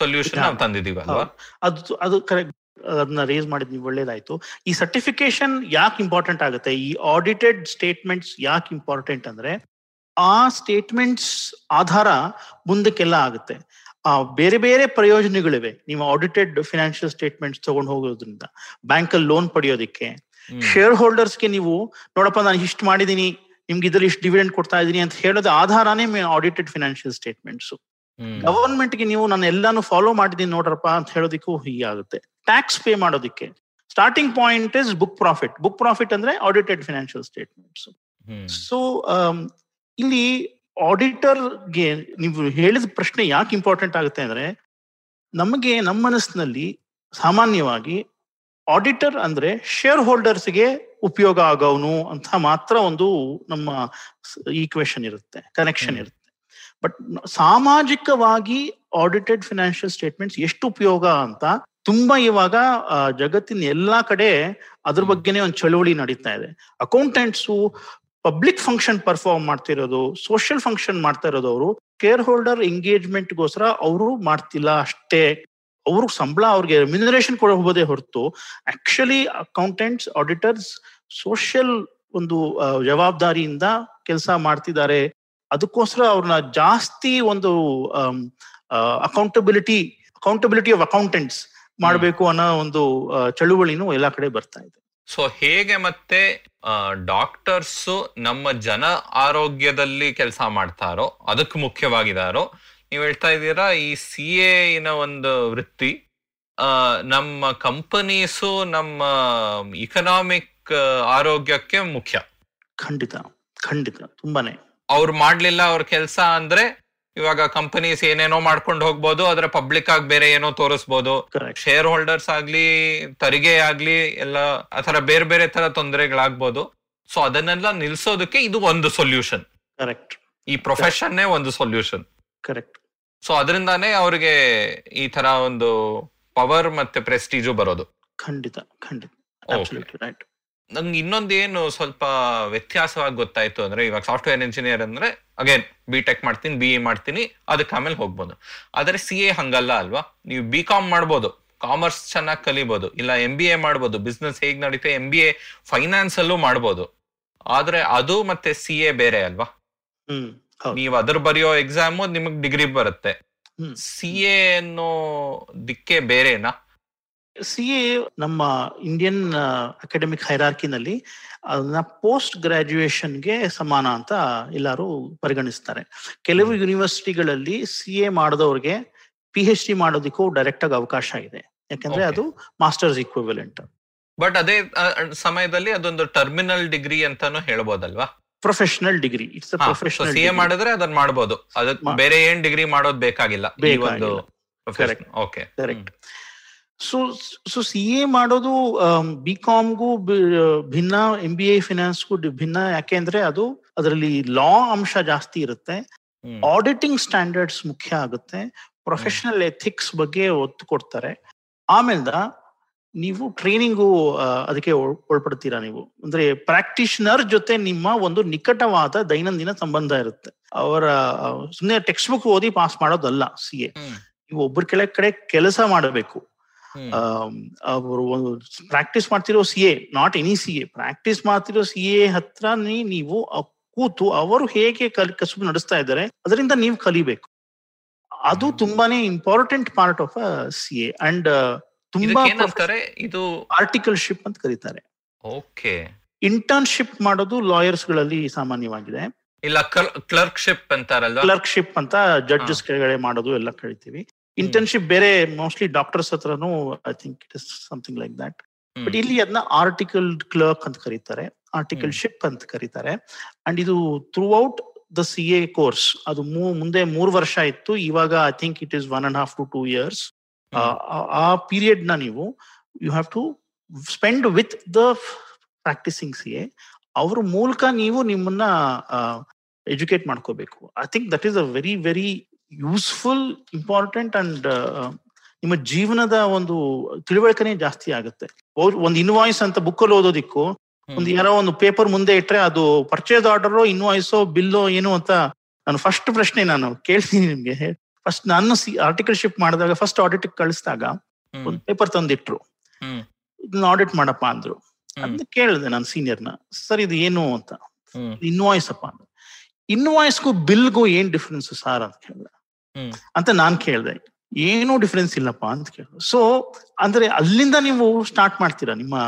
ಸೊಲ್ಯೂಷನ್ ನಾವು ತಂದಿದೀವಲ್ವಾ ತಂದಿದೀವಿ ಅಲ್ವಾ? ಅದು ಅದು ಕರೆಕ್ಟ್ ಅದನ್ನ ರೇಸ್ ಮಾಡಿದ್ ನೀವು ಒಳ್ಳೇದಾಯ್ತು. ಈ ಸರ್ಟಿಫಿಕೇಶನ್ ಯಾಕೆ ಇಂಪಾರ್ಟೆಂಟ್ ಆಗುತ್ತೆ? ಈ ಆಡಿಟೆಡ್ ಸ್ಟೇಟ್ಮೆಂಟ್ಸ್ ಯಾಕೆ ಇಂಪಾರ್ಟೆಂಟ್ ಅಂದ್ರೆ ಆ ಸ್ಟೇಟ್ಮೆಂಟ್ಸ್ ಆಧಾರ ಮುಂದಕ್ಕೆಲ್ಲ ಆಗುತ್ತೆ. ಆ ಬೇರೆ ಬೇರೆ ಪ್ರಯೋಜನಗಳಿವೆ. ನೀವು ಆಡಿಟೆಡ್ ಫಿನಾನ್ಷಿಯಲ್ ಸ್ಟೇಟ್ಮೆಂಟ್ಸ್ ತಗೊಂಡು ಹೋಗೋದ್ರಿಂದ. ಬ್ಯಾಂಕ್ ಅಲ್ಲಿ ಲೋನ್ ಪಡೆಯೋದಿಕ್ಕೆ. ಶೇರ್ ಹೋಲ್ಡರ್ಸ್ಗೆ ನೀವು ನೋಡಪ್ಪ ನಾನು ಇಷ್ಟು ಮಾಡಿದೀನಿ ನಿಮ್ಗೆ ಇದ್ರಲ್ಲಿ ಇಷ್ಟು ಡಿವಿಡೆಂಡ್ ಕೊಡ್ತಾ ಇದೀನಿ ಅಂತ ಹೇಳೋದು ಆಧಾರನೇ ಆಡಿಟೆಡ್ ಫಿನಾನ್ಷಿಯಲ್ ಸ್ಟೇಟ್ಮೆಂಟ್ಸ್ ಗವರ್ಮೆಂಟ್ಗೆ ಗವರ್ಮೆಂಟ್ಗೆ ನೀವು ನಾನು ಎಲ್ಲಾನು ಫಾಲೋ ಮಾಡಿದೀನಿ ನೋಡ್ರಪ್ಪ ಅಂತ ಹೇಳೋದಕ್ಕೂ ಹೀಗಾಗುತ್ತೆ ಟ್ಯಾಕ್ಸ್ ಪೇ ಮಾಡೋದಕ್ಕೆ. Starting point is book profit book profit ಅಂದ್ರೆ ಆಡಿಟೆಡ್ ಫಿನಾನ್ಷಿಯಲ್ ಸ್ಟೇಟ್ಮೆಂಟ್ಸ್. ಸೊ ಇಲ್ಲಿ ಆಡಿಟರ್ಗೆ ನೀವು ಹೇಳಿದ ಪ್ರಶ್ನೆ ಯಾಕೆ ಇಂಪಾರ್ಟೆಂಟ್ ಆಗುತ್ತೆ ಅಂದ್ರೆ ನಮಗೆ ನಮ್ಮ ಮನಸ್ಸಿನಲ್ಲಿ ಸಾಮಾನ್ಯವಾಗಿ ಆಡಿಟರ್ ಅಂದ್ರೆ ಶೇರ್ ಹೋಲ್ಡರ್ಸ್ಗೆ ಉಪಯೋಗ ಆಗೋನು ಅಂತ ಮಾತ್ರ ಒಂದು ನಮ್ಮ ಈಕ್ವೇಶನ್ ಇರುತ್ತೆ ಕನೆಕ್ಷನ್ ಇರುತ್ತೆ. ಬಟ್ ಸಾಮಾಜಿಕವಾಗಿ ಆಡಿಟೆಡ್ ಫಿನಾನ್ಷಿಯಲ್ ಸ್ಟೇಟ್ಮೆಂಟ್ಸ್ ಎಷ್ಟು ಉಪಯೋಗ ಅಂತ ತುಂಬಾ ಇವಾಗ ಜಗತ್ತಿನ ಎಲ್ಲಾ ಕಡೆ ಅದ್ರ. ಬಗ್ಗೆನೇ ಒಂದು ಚಳುವಳಿ ನಡೀತಾ ಇದೆ. ಅಕೌಂಟೆಂಟ್ಸು ಪಬ್ಲಿಕ್ ಫಂಕ್ಷನ್ ಪರ್ಫಾರ್ಮ್ ಮಾಡ್ತಿರೋದು ಸೋಷಿಯಲ್ ಫಂಕ್ಷನ್ ಮಾಡ್ತಾ ಇರೋದು ಅವರು ಕೇರ್ ಹೋಲ್ಡರ್ ಎಂಗೇಜ್ಮೆಂಟ್ಗೋಸ್ಕರ ಅವರು ಮಾಡ್ತಿಲ್ಲ ಅಷ್ಟೇ. ಅವ್ರಿಗೆ ಸಂಬಳ ಅವ್ರಿಗೆ ರೆಮ್ಯುನರೇಷನ್ ಹೋಗೋದೇ ಹೊರತು ಆಕ್ಚುಲಿ ಅಕೌಂಟೆಂಟ್ಸ್ ಆಡಿಟರ್ಸ್ ಸೋಷಿಯಲ್ ಒಂದು ಜವಾಬ್ದಾರಿಯಿಂದ ಕೆಲಸ ಮಾಡ್ತಿದ್ದಾರೆ. ಅದಕ್ಕೋಸ್ಕರ ಅವ್ರನ್ನ ಜಾಸ್ತಿ ಒಂದು ಅಕೌಂಟಬಿಲಿಟಿ ಅಕೌಂಟಬಿಲಿಟಿ ಆಫ್ ಅಕೌಂಟೆಂಟ್ಸ್ ಮಾಡಬೇಕು ಅನ್ನೋ ಒಂದು ಚಳುವಳಿನೂ ಎಲ್ಲಾ ಕಡೆ ಬರ್ತಾ ಇದೆ. ಸೊ ಹೇಗೆ ಮತ್ತೆ ಡಾಕ್ಟರ್ಸ್ ನಮ್ಮ ಜನ ಆರೋಗ್ಯದಲ್ಲಿ ಕೆಲಸ ಮಾಡ್ತಾರೋ ಅದಕ್ಕೆ ಮುಖ್ಯವಾಗಿದಾರೋ ನೀವು ಹೇಳ್ತಾ ಇದ್ದೀರಾ ಈ ಸಿ ಎನ ಒಂದು ವೃತ್ತಿ ನಮ್ಮ ಕಂಪನೀಸು ನಮ್ಮ ಇಕನಾಮಿಕ್ ಆರೋಗ್ಯಕ್ಕೆ ಮುಖ್ಯ. ಖಂಡಿತ ಖಂಡಿತ ತುಂಬಾನೇ. ಅವ್ರು ಮಾಡ್ಲಿಲ್ಲ ಅವ್ರ ಕೆಲಸ ಅಂದ್ರೆ ಇವಾಗ ಕಂಪನೀಸ್ ಏನೇನೋ ಮಾಡ್ಕೊಂಡು ಹೋಗ್ಬೋದು ಆದ್ರೆ ಪಬ್ಲಿಕ್ ಆಗಿ ಬೇರೆ ಏನೋ ತೋರಿಸ್ಬೋದು. ಶೇರ್ ಹೋಲ್ಡರ್ಸ್ ಆಗ್ಲಿ ತೆರಿಗೆ ಆಗ್ಲಿ ಎಲ್ಲ ಆತರ ಬೇರೆ ಬೇರೆ ತರ ತೊಂದರೆಗಳಾಗ್ಬೋದು. ಸೊ ಅದನ್ನೆಲ್ಲ ನಿಲ್ಸೋದಕ್ಕೆ ಇದು ಒಂದು ಸೊಲ್ಯೂಷನ್ ಕರೆಕ್ಟ್ ಈ ಪ್ರೊಫೆಷನ್ನೇ ಒಂದು ಸೊಲ್ಯೂಷನ್ ಕರೆಕ್ಟ್ ಸೊ ಅದರಿಂದಾನೇ ಅವ್ರಿಗೆ ಈ ತರ ಒಂದು ಪವರ್ ಮತ್ತೆ ಪ್ರೆಸ್ಟೀಜು ಬರೋದು. ಖಂಡಿತ ಖಂಡಿತ. ನಂಗೆ ಇನ್ನೊಂದು ಏನು ಸ್ವಲ್ಪ ವ್ಯತ್ಯಾಸವಾಗಿ ಗೊತ್ತಾಯ್ತು ಅಂದ್ರೆ ಇವಾಗ ಸಾಫ್ಟ್ವೇರ್ ಇಂಜಿನಿಯರ್ ಅಂದ್ರೆ ಅಗೇನ್ ಬಿ ಟೆಕ್ ಮಾಡ್ತೀನಿ ಬಿ ಎ ಮಾಡ್ತೀನಿ ಅದಕ್ಕೆ ಆಮೇಲೆ ಹೋಗ್ಬೋದು. ಆದರೆ ಸಿ ಎ ಹಂಗಲ್ಲ ಅಲ್ವಾ? ನೀವು ಬಿ ಕಾಮ್ ಮಾಡ್ಬೋದು ಕಾಮರ್ಸ್ ಚೆನ್ನಾಗಿ ಕಲಿಬಹುದು ಇಲ್ಲ ಎಂ ಬಿ ಎ ಮಾಡ್ಬೋದು ಬಿಸ್ನೆಸ್ ಹೇಗೆ ನಡೀತೆ ಎಂ ಬಿ ಎ ಫೈನಾನ್ಸ್ ಅಲ್ಲೂ ಮಾಡ್ಬೋದು. ಆದ್ರೆ ಅದು ಮತ್ತೆ ಸಿ ಎ ಬೇರೆ ಅಲ್ವಾ? ನೀವು ಅದ್ರ ಬರೆಯೋ ಎಕ್ಸಾಮು ನಿಮಗ್ ಡಿಗ್ರಿ ಬರುತ್ತೆ. ಸಿ ಎ ಅನ್ನೋ ದಿಕ್ಕೆ ಬೇರೆನಾ? ಸಿ ಎ ನಮ್ಮ ಇಂಡಿಯನ್ ಅಕಾಡೆಮಿಕ್ ಹೈರಾರ್ಕಿನಲ್ಲಿ ಅದನ್ನ ಪೋಸ್ಟ್ ಗ್ರಾಜುಯೇಷನ್ಗೆ ಸಮಾನ ಅಂತ ಎಲ್ಲರೂ ಪರಿಗಣಿಸ್ತಾರೆ. ಕೆಲವು ಯೂನಿವರ್ಸಿಟಿಗಳಲ್ಲಿ ಸಿ ಎ ಮಾಡಿದವ್ರಿಗೆ ಪಿ ಎಚ್ ಡಿ ಮಾಡೋದಕ್ಕೂ ಡೈರೆಕ್ಟ್ ಆಗಿ ಅವಕಾಶ ಇದೆ. ಯಾಕಂದ್ರೆ ಅದು ಮಾಸ್ಟರ್ಸ್ ಇಕ್ವಿವೆಲೆಂಟ್ ಬಟ್ ಅದೇ ಸಮಯದಲ್ಲಿ ಅದೊಂದು ಟರ್ಮಿನಲ್ ಡಿಗ್ರಿ ಅಂತಾನು ಹೇಳ್ಬೋದಲ್ವಾ? Professional degree it's C A professional ಮಾಡಿದ್ರೆ ಅದನ್ನ ಮಾಡಬಹುದು ಅದಕ್ಕೆ ಬೇರೆ ಏನ್ ಡಿಗ್ರಿ ಮಾಡೋದು ಬೇಕಾಗಿಲ್ಲ. ಈ ಒಂದು ಬೇಕಾಗಿಲ್ಲ. Okay Correct. So so C A ಮಾಡೋದು ಬಿ ಕಾಮ್ಗೂ ಭಿನ್ನ ಎಂ ಬಿ ಎ ಫಿನಾನ್ಸ್ಗೂ ಭಿನ್ನ. ಯಾಕೆಂದ್ರೆ ಅದು ಅದರಲ್ಲಿ ಲಾ ಅಂಶ ಜಾಸ್ತಿ ಇರುತ್ತೆ. ಆಡಿಟಿಂಗ್ ಸ್ಟ್ಯಾಂಡರ್ಡ್ಸ್ ಮುಖ್ಯ ಆಗುತ್ತೆ. ಪ್ರೊಫೆಷನಲ್ ಎಥಿಕ್ಸ್ ಬಗ್ಗೆ ಒತ್ತು ಕೊಡ್ತಾರೆ. ಆಮೇಲೆ ನೀವು ಟ್ರೈನಿಂಗು ಅದಕ್ಕೆ ಒಳ್- ಒಳಪಡ್ತೀರಾ ನೀವು? ಅಂದ್ರೆ ಪ್ರಾಕ್ಟೀಷನರ್ ಜೊತೆ ನಿಮ್ಮ ಒಂದು ನಿಕಟವಾದ ದೈನಂದಿನ ಸಂಬಂಧ ಇರುತ್ತೆ. ಅವರ ಸುಮ್ಮನೆ ಟೆಕ್ಸ್ಟ್ ಬುಕ್ ಓದಿ ಪಾಸ್ ಮಾಡೋದಲ್ಲ ಸಿ ಎ ನೀವು ಒಬ್ಬರ ಕೆಳ ಕಡೆ ಕೆಲಸ ಮಾಡಬೇಕು. ಅವರು ಒಂದು ಪ್ರಾಕ್ಟೀಸ್ ಮಾಡ್ತಿರೋ C A not any C A practice ಮಾಡ್ತಿರೋ ಸಿ ಎ ಹತ್ರ ನೀವು ಕೂತು ಅವರು ಹೇಗೆ ಕಲ್ ಕಸುಬು ನಡೆಸ್ತಾ ಇದ್ದಾರೆ ಅದರಿಂದ ನೀವು ಕಲಿಬೇಕು. ಅದು ತುಂಬಾನೇ important part of C A and ತುಂಬಾ ಇದು ಇದು ಆರ್ಟಿಕಲ್ಶಿಪ್ ಅಂತ ಕರೀತಾರೆ. ಓಕೆ. ಇಂಟರ್ನ್ಶಿಪ್ ಮಾಡೋದು ಲಾಯರ್ಸ್ಗಳಲ್ಲಿ ಸಾಮಾನ್ಯವಾಗಿದೆ. ಇಲ್ಲ ಕ್ಲರ್ಕ್ಶಿಪ್ ಅಂತಾರಲ್ಲ ಕ್ಲರ್ಕ್ಶಿಪ್ ಅಂತ ಜಡ್ಜಸ್ ಕೆಳಗಡೆ ಮಾಡೋದು ಎಲ್ಲ ಕರಿತೀವಿ. ಇಂಟರ್ನ್ಶಿಪ್ ಬೇರೆ ಮೋಸ್ಟ್ಲಿ ಡಾಕ್ಟರ್ಸ್ ಹತ್ರನೂ I think it is something like that. But ಇಲ್ಲಿ ಅದನ್ನ ಆರ್ಟಿಕಲ್ ಕ್ಲರ್ಕ್ ಅಂತ ಕರೀತಾರೆ ಆರ್ಟಿಕಲ್ ಶಿಪ್ ಅಂತ ಕರೀತಾರೆ. ಅಂಡ್ ಇದು throughout the C A course ಅದು ಮುಂದೆ ಮೂರು ವರ್ಷ ಇತ್ತು. ಇವಾಗ I think it is one and half to two years ಆ ಪೀರಿಯಡ್ನ ನೀವು you have to spend with the practising C A ಅವ್ರ ಮೂಲಕ ನೀವು ನಿಮ್ಮನ್ನ ಎಜುಕೇಟ್ ಮಾಡ್ಕೋಬೇಕು. I think that is a very very useful important and ನಿಮ್ಮ ಜೀವನದ ಒಂದು ತಿಳುವಳಿಕೆನೇ ಜಾಸ್ತಿ ಆಗುತ್ತೆ. ಒಂದು ಇನ್ವಾಯ್ಸ್ ಅಂತ ಬುಕ್ಕಲ್ಲಿ ಓದೋದಿಕ್ಕೂ ಒಂದು ಯಾರೋ ಒಂದು ಪೇಪರ್ ಮುಂದೆ ಇಟ್ರೆ ಅದು ಪರ್ಚೇಸ್ ಆರ್ಡರ್ ಇನ್ವಾಯ್ಸೋ ಬಿಲ್ಲೋ ಏನು ಅಂತ ನಾನು ಫಸ್ಟ್ ಪ್ರಶ್ನೆ ನಾನು ಕೇಳ್ತೀನಿ ನಿಮ್ಗೆ. ಫಸ್ಟ್ ನಾನು ಆರ್ಟಿಕಲ್ ಶಿಪ್ ಮಾಡಿದಾಗ ಫಸ್ಟ್ ಆಡಿಟ್ ಕಳಿಸಿದಾಗ ಒಂದು ಪೇಪರ್ ತಂದಿಟ್ರು. ಇದನ್ನ ಆಡಿಟ್ ಮಾಡಪ್ಪ ಅಂದ್ರು. ಅಂತ ಕೇಳಿದೆ ನಾನು ಸೀನಿಯರ್ನ ಸರ್ ಇದು ಏನು ಅಂತ. ಇನ್ವಾಯ್ಸ್ ಅಪ್ಪ ಅಂದ್ರೆ. ಇನ್ವಾಯ್ಸ್ಗೂ ಬಿಲ್ಗೂ ಏನ್ ಡಿಫ್ರೆನ್ಸ್ ಸಾರ್ ಅಂತ ಕೇಳಿದೆ. ಅಂತ ನಾನ್ ಕೇಳಿದೆ. ಏನೂ ಡಿಫ್ರೆನ್ಸ್ ಇಲ್ಲಪ್ಪ ಅಂತ ಕೇಳಿದೆ. ಸೊ ಅಂದ್ರೆ ಅಲ್ಲಿಂದ ನೀವು ಸ್ಟಾರ್ಟ್ ಮಾಡ್ತೀರಾ ನಿಮ್ಮ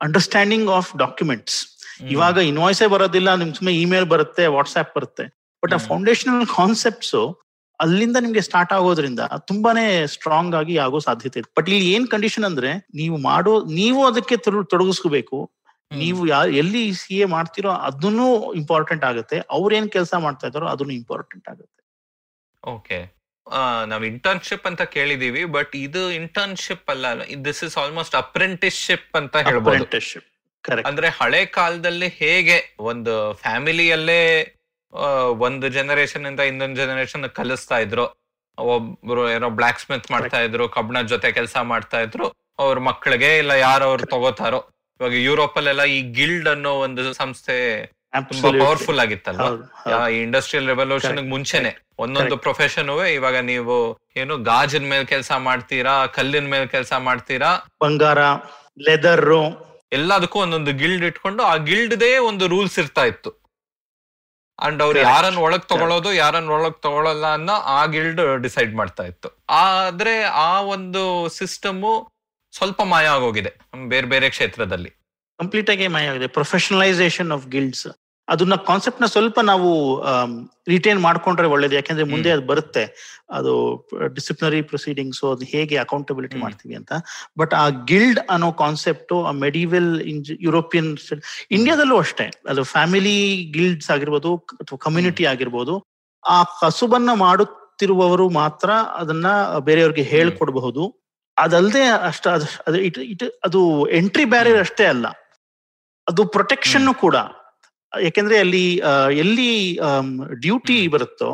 ಅಂಡರ್ಸ್ಟ್ಯಾಂಡಿಂಗ್ ಆಫ್ ಡಾಕ್ಯುಮೆಂಟ್ಸ್. ಇವಾಗ ಇನ್ವಾಯ್ಸೇ ಬರೋದಿಲ್ಲ ನಿಮ್ ಸುಮ್ಮನೆ ಇಮೇಲ್ ಬರುತ್ತೆ ವಾಟ್ಸ್ಆಪ್ ಬರುತ್ತೆ. ಬಟ್ ಆ. ಫೌಂಡೇಶನಲ್ ಕಾನ್ಸೆಪ್ಟ್ಸ್ ಅಲ್ಲಿಂದ ನಿಮ್ಗೆ ಸ್ಟಾರ್ಟ್ ಆಗೋದ್ರಿಂದ ತುಂಬಾನೇ ಸ್ಟ್ರಾಂಗ್ ಆಗಿ ಆಗೋ ಸಾಧ್ಯತೆ ಇದೆ ಬಟ್ ಇಲ್ಲಿ ಏನ್ ಕಂಡೀಷನ್ ಅಂದ್ರೆ ನೀವು ಮಾಡೋ ನೀವು ಅದಕ್ಕೆ ತೊಡ- ತೊಡಗಿಸ್ಕೋಬೇಕು. ನೀವು ಎಲ್ಲಿ ಸಿ ಎ ಮಾಡ್ತಿರೋ ಅದನ್ನು ಇಂಪಾರ್ಟೆಂಟ್ ಆಗುತ್ತೆ. ಅವ್ರ ಏನ್ ಕೆಲಸ ಮಾಡ್ತಾ ಇದಾರೋ ಅದನ್ನು ಇಂಪಾರ್ಟೆಂಟ್ ಆಗುತ್ತೆ. ಓಕೆ ನಾವ್ ಇಂಟರ್ನ್ಶಿಪ್ ಅಂತ ಕೇಳಿದೀವಿ ಬಟ್ ಇದು ಇಂಟರ್ನ್ಶಿಪ್ ಅಲ್ಲ. ದಿಸ್ ಇಸ್ ಆಲ್ಮೋಸ್ಟ್ ಅಪ್ರೆಂಟಿಸ್ಶಿಪ್ ಅಂತ ಹೇಳ್ಬೋದು. ಅಂದ್ರೆ ಹಳೆ ಕಾಲದಲ್ಲಿ ಹೇಗೆ ಒಂದು ಫ್ಯಾಮಿಲಿಯಲ್ಲೇ ಒಂದು ಜನರೇಷನ್ ಇಂದ ಇನ್ನೊಂದು ಜನರೇಷನ್ ಕಲಿಸ್ತಾ ಇದ್ರು. ಒಬ್ರು ಏನೋ ಬ್ಲಾಕ್ ಸ್ಮಿತ್ ಮಾಡ್ತಾ ಇದ್ರು ಕಬ್ಣ ಜೊತೆ ಕೆಲಸ ಮಾಡ್ತಾ ಇದ್ರು. ಅವ್ರ ಮಕ್ಕಳಿಗೆ ಇಲ್ಲ ಯಾರು ಅವ್ರು ತಗೋತಾರೋ. ಇವಾಗ ಯುರೋಪ್ ಅಲ್ಲೆಲ್ಲ ಈ ಗಿಲ್ಡ್ ಅನ್ನೋ ಒಂದು ಸಂಸ್ಥೆ ಪವರ್ಫುಲ್ ಆಗಿತ್ತಲ್ಲ ಈ ಇಂಡಸ್ಟ್ರಿಯಲ್ ರೆವಲ್ಯೂಷನ್ ಮುಂಚೆನೆ ಒಂದೊಂದು ಪ್ರೊಫೆಷನ್ ಇವಾಗ ನೀವು ಏನು ಗಾಜಿನ ಮೇಲೆ ಕೆಲಸ ಮಾಡ್ತೀರಾ ಕಲ್ಲಿನ ಮೇಲೆ ಕೆಲಸ ಮಾಡ್ತೀರಾ? ಬಂಗಾರ ಲೆದರ್ ಎಲ್ಲದಕ್ಕೂ ಒಂದೊಂದು ಗಿಲ್ಡ್ ಇಟ್ಕೊಂಡು ಆ ಗಿಲ್ಡ್ದೇ ಒಂದು ರೂಲ್ಸ್ ಇರ್ತಾ ಇತ್ತು. ಅಂಡ್ ಅವ್ರು ಯಾರನ್ನ ಒಳಗ್ ತಗೊಳ್ಳೋದು ಯಾರನ್ನ ಒಳಗ್ ತಗೊಳ್ಳಲ್ಲ ಅನ್ನೋ ಆ ಗಿಲ್ಡ್ ಡಿಸೈಡ್ ಮಾಡ್ತಾ ಇತ್ತು. ಆದ್ರೆ ಆ ಒಂದು ಸಿಸ್ಟಮ್ ಸ್ವಲ್ಪ ಮಾಯ ಆಗೋಗಿದೆ ಬೇರೆ ಬೇರೆ ಕ್ಷೇತ್ರದಲ್ಲಿ. ಕಂಪ್ಲೀಟ್ ಆಗಿ ಮಾಯ ಆಗಿದೆ. ಪ್ರೊಫೆಷನಲೈಸೇಷನ್ ಆಫ್ ಗಿಲ್ಡ್ಸ್ ಅದನ್ನ ಕಾನ್ಸೆಪ್ಟ್ನ ಸ್ವಲ್ಪ ನಾವು ರಿಟೈನ್ ಮಾಡ್ಕೊಂಡ್ರೆ ಒಳ್ಳೇದು. ಯಾಕೆಂದ್ರೆ ಮುಂದೆ ಅದು ಬರುತ್ತೆ. ಅದು ಡಿಸಿಪ್ಲಿನರಿ ಪ್ರೊಸೀಡಿಂಗ್ಸ್ ಅದು ಹೇಗೆ ಅಕೌಂಟಬಿಲಿಟಿ ಮಾಡ್ತೀವಿ ಅಂತ. ಬಟ್ ಆ ಗಿಲ್ಡ್ ಅನ್ನೋ ಕಾನ್ಸೆಪ್ಟ್ ಆ ಮೆಡಿವೆಲ್ ಯುರೋಪಿಯನ್ ಇಂಡಿಯಾದಲ್ಲೂ ಅಷ್ಟೇ. ಅದು ಫ್ಯಾಮಿಲಿ ಗಿಲ್ಡ್ಸ್ ಆಗಿರ್ಬೋದು ಅಥವಾ ಕಮ್ಯುನಿಟಿ ಆಗಿರ್ಬೋದು ಆ ಕಸುಬನ್ನ ಮಾಡುತ್ತಿರುವವರು ಮಾತ್ರ ಅದನ್ನ ಬೇರೆಯವ್ರಿಗೆ ಹೇಳ್ಕೊಡ್ಬಹುದು. ಅದಲ್ಲದೆ ಅಷ್ಟ ಅದು ಇಟ್ ಇಟ್ ಅದು ಎಂಟ್ರಿ ಬ್ಯಾರಿಯರ್ ಅಷ್ಟೇ ಅಲ್ಲ. ಅದು ಪ್ರೊಟೆಕ್ಷನ್ ಕೂಡ. ಯಾಕೆಂದ್ರೆ ಅಲ್ಲಿ ಎಲ್ಲಿ ಡ್ಯೂಟಿ ಬರುತ್ತೋ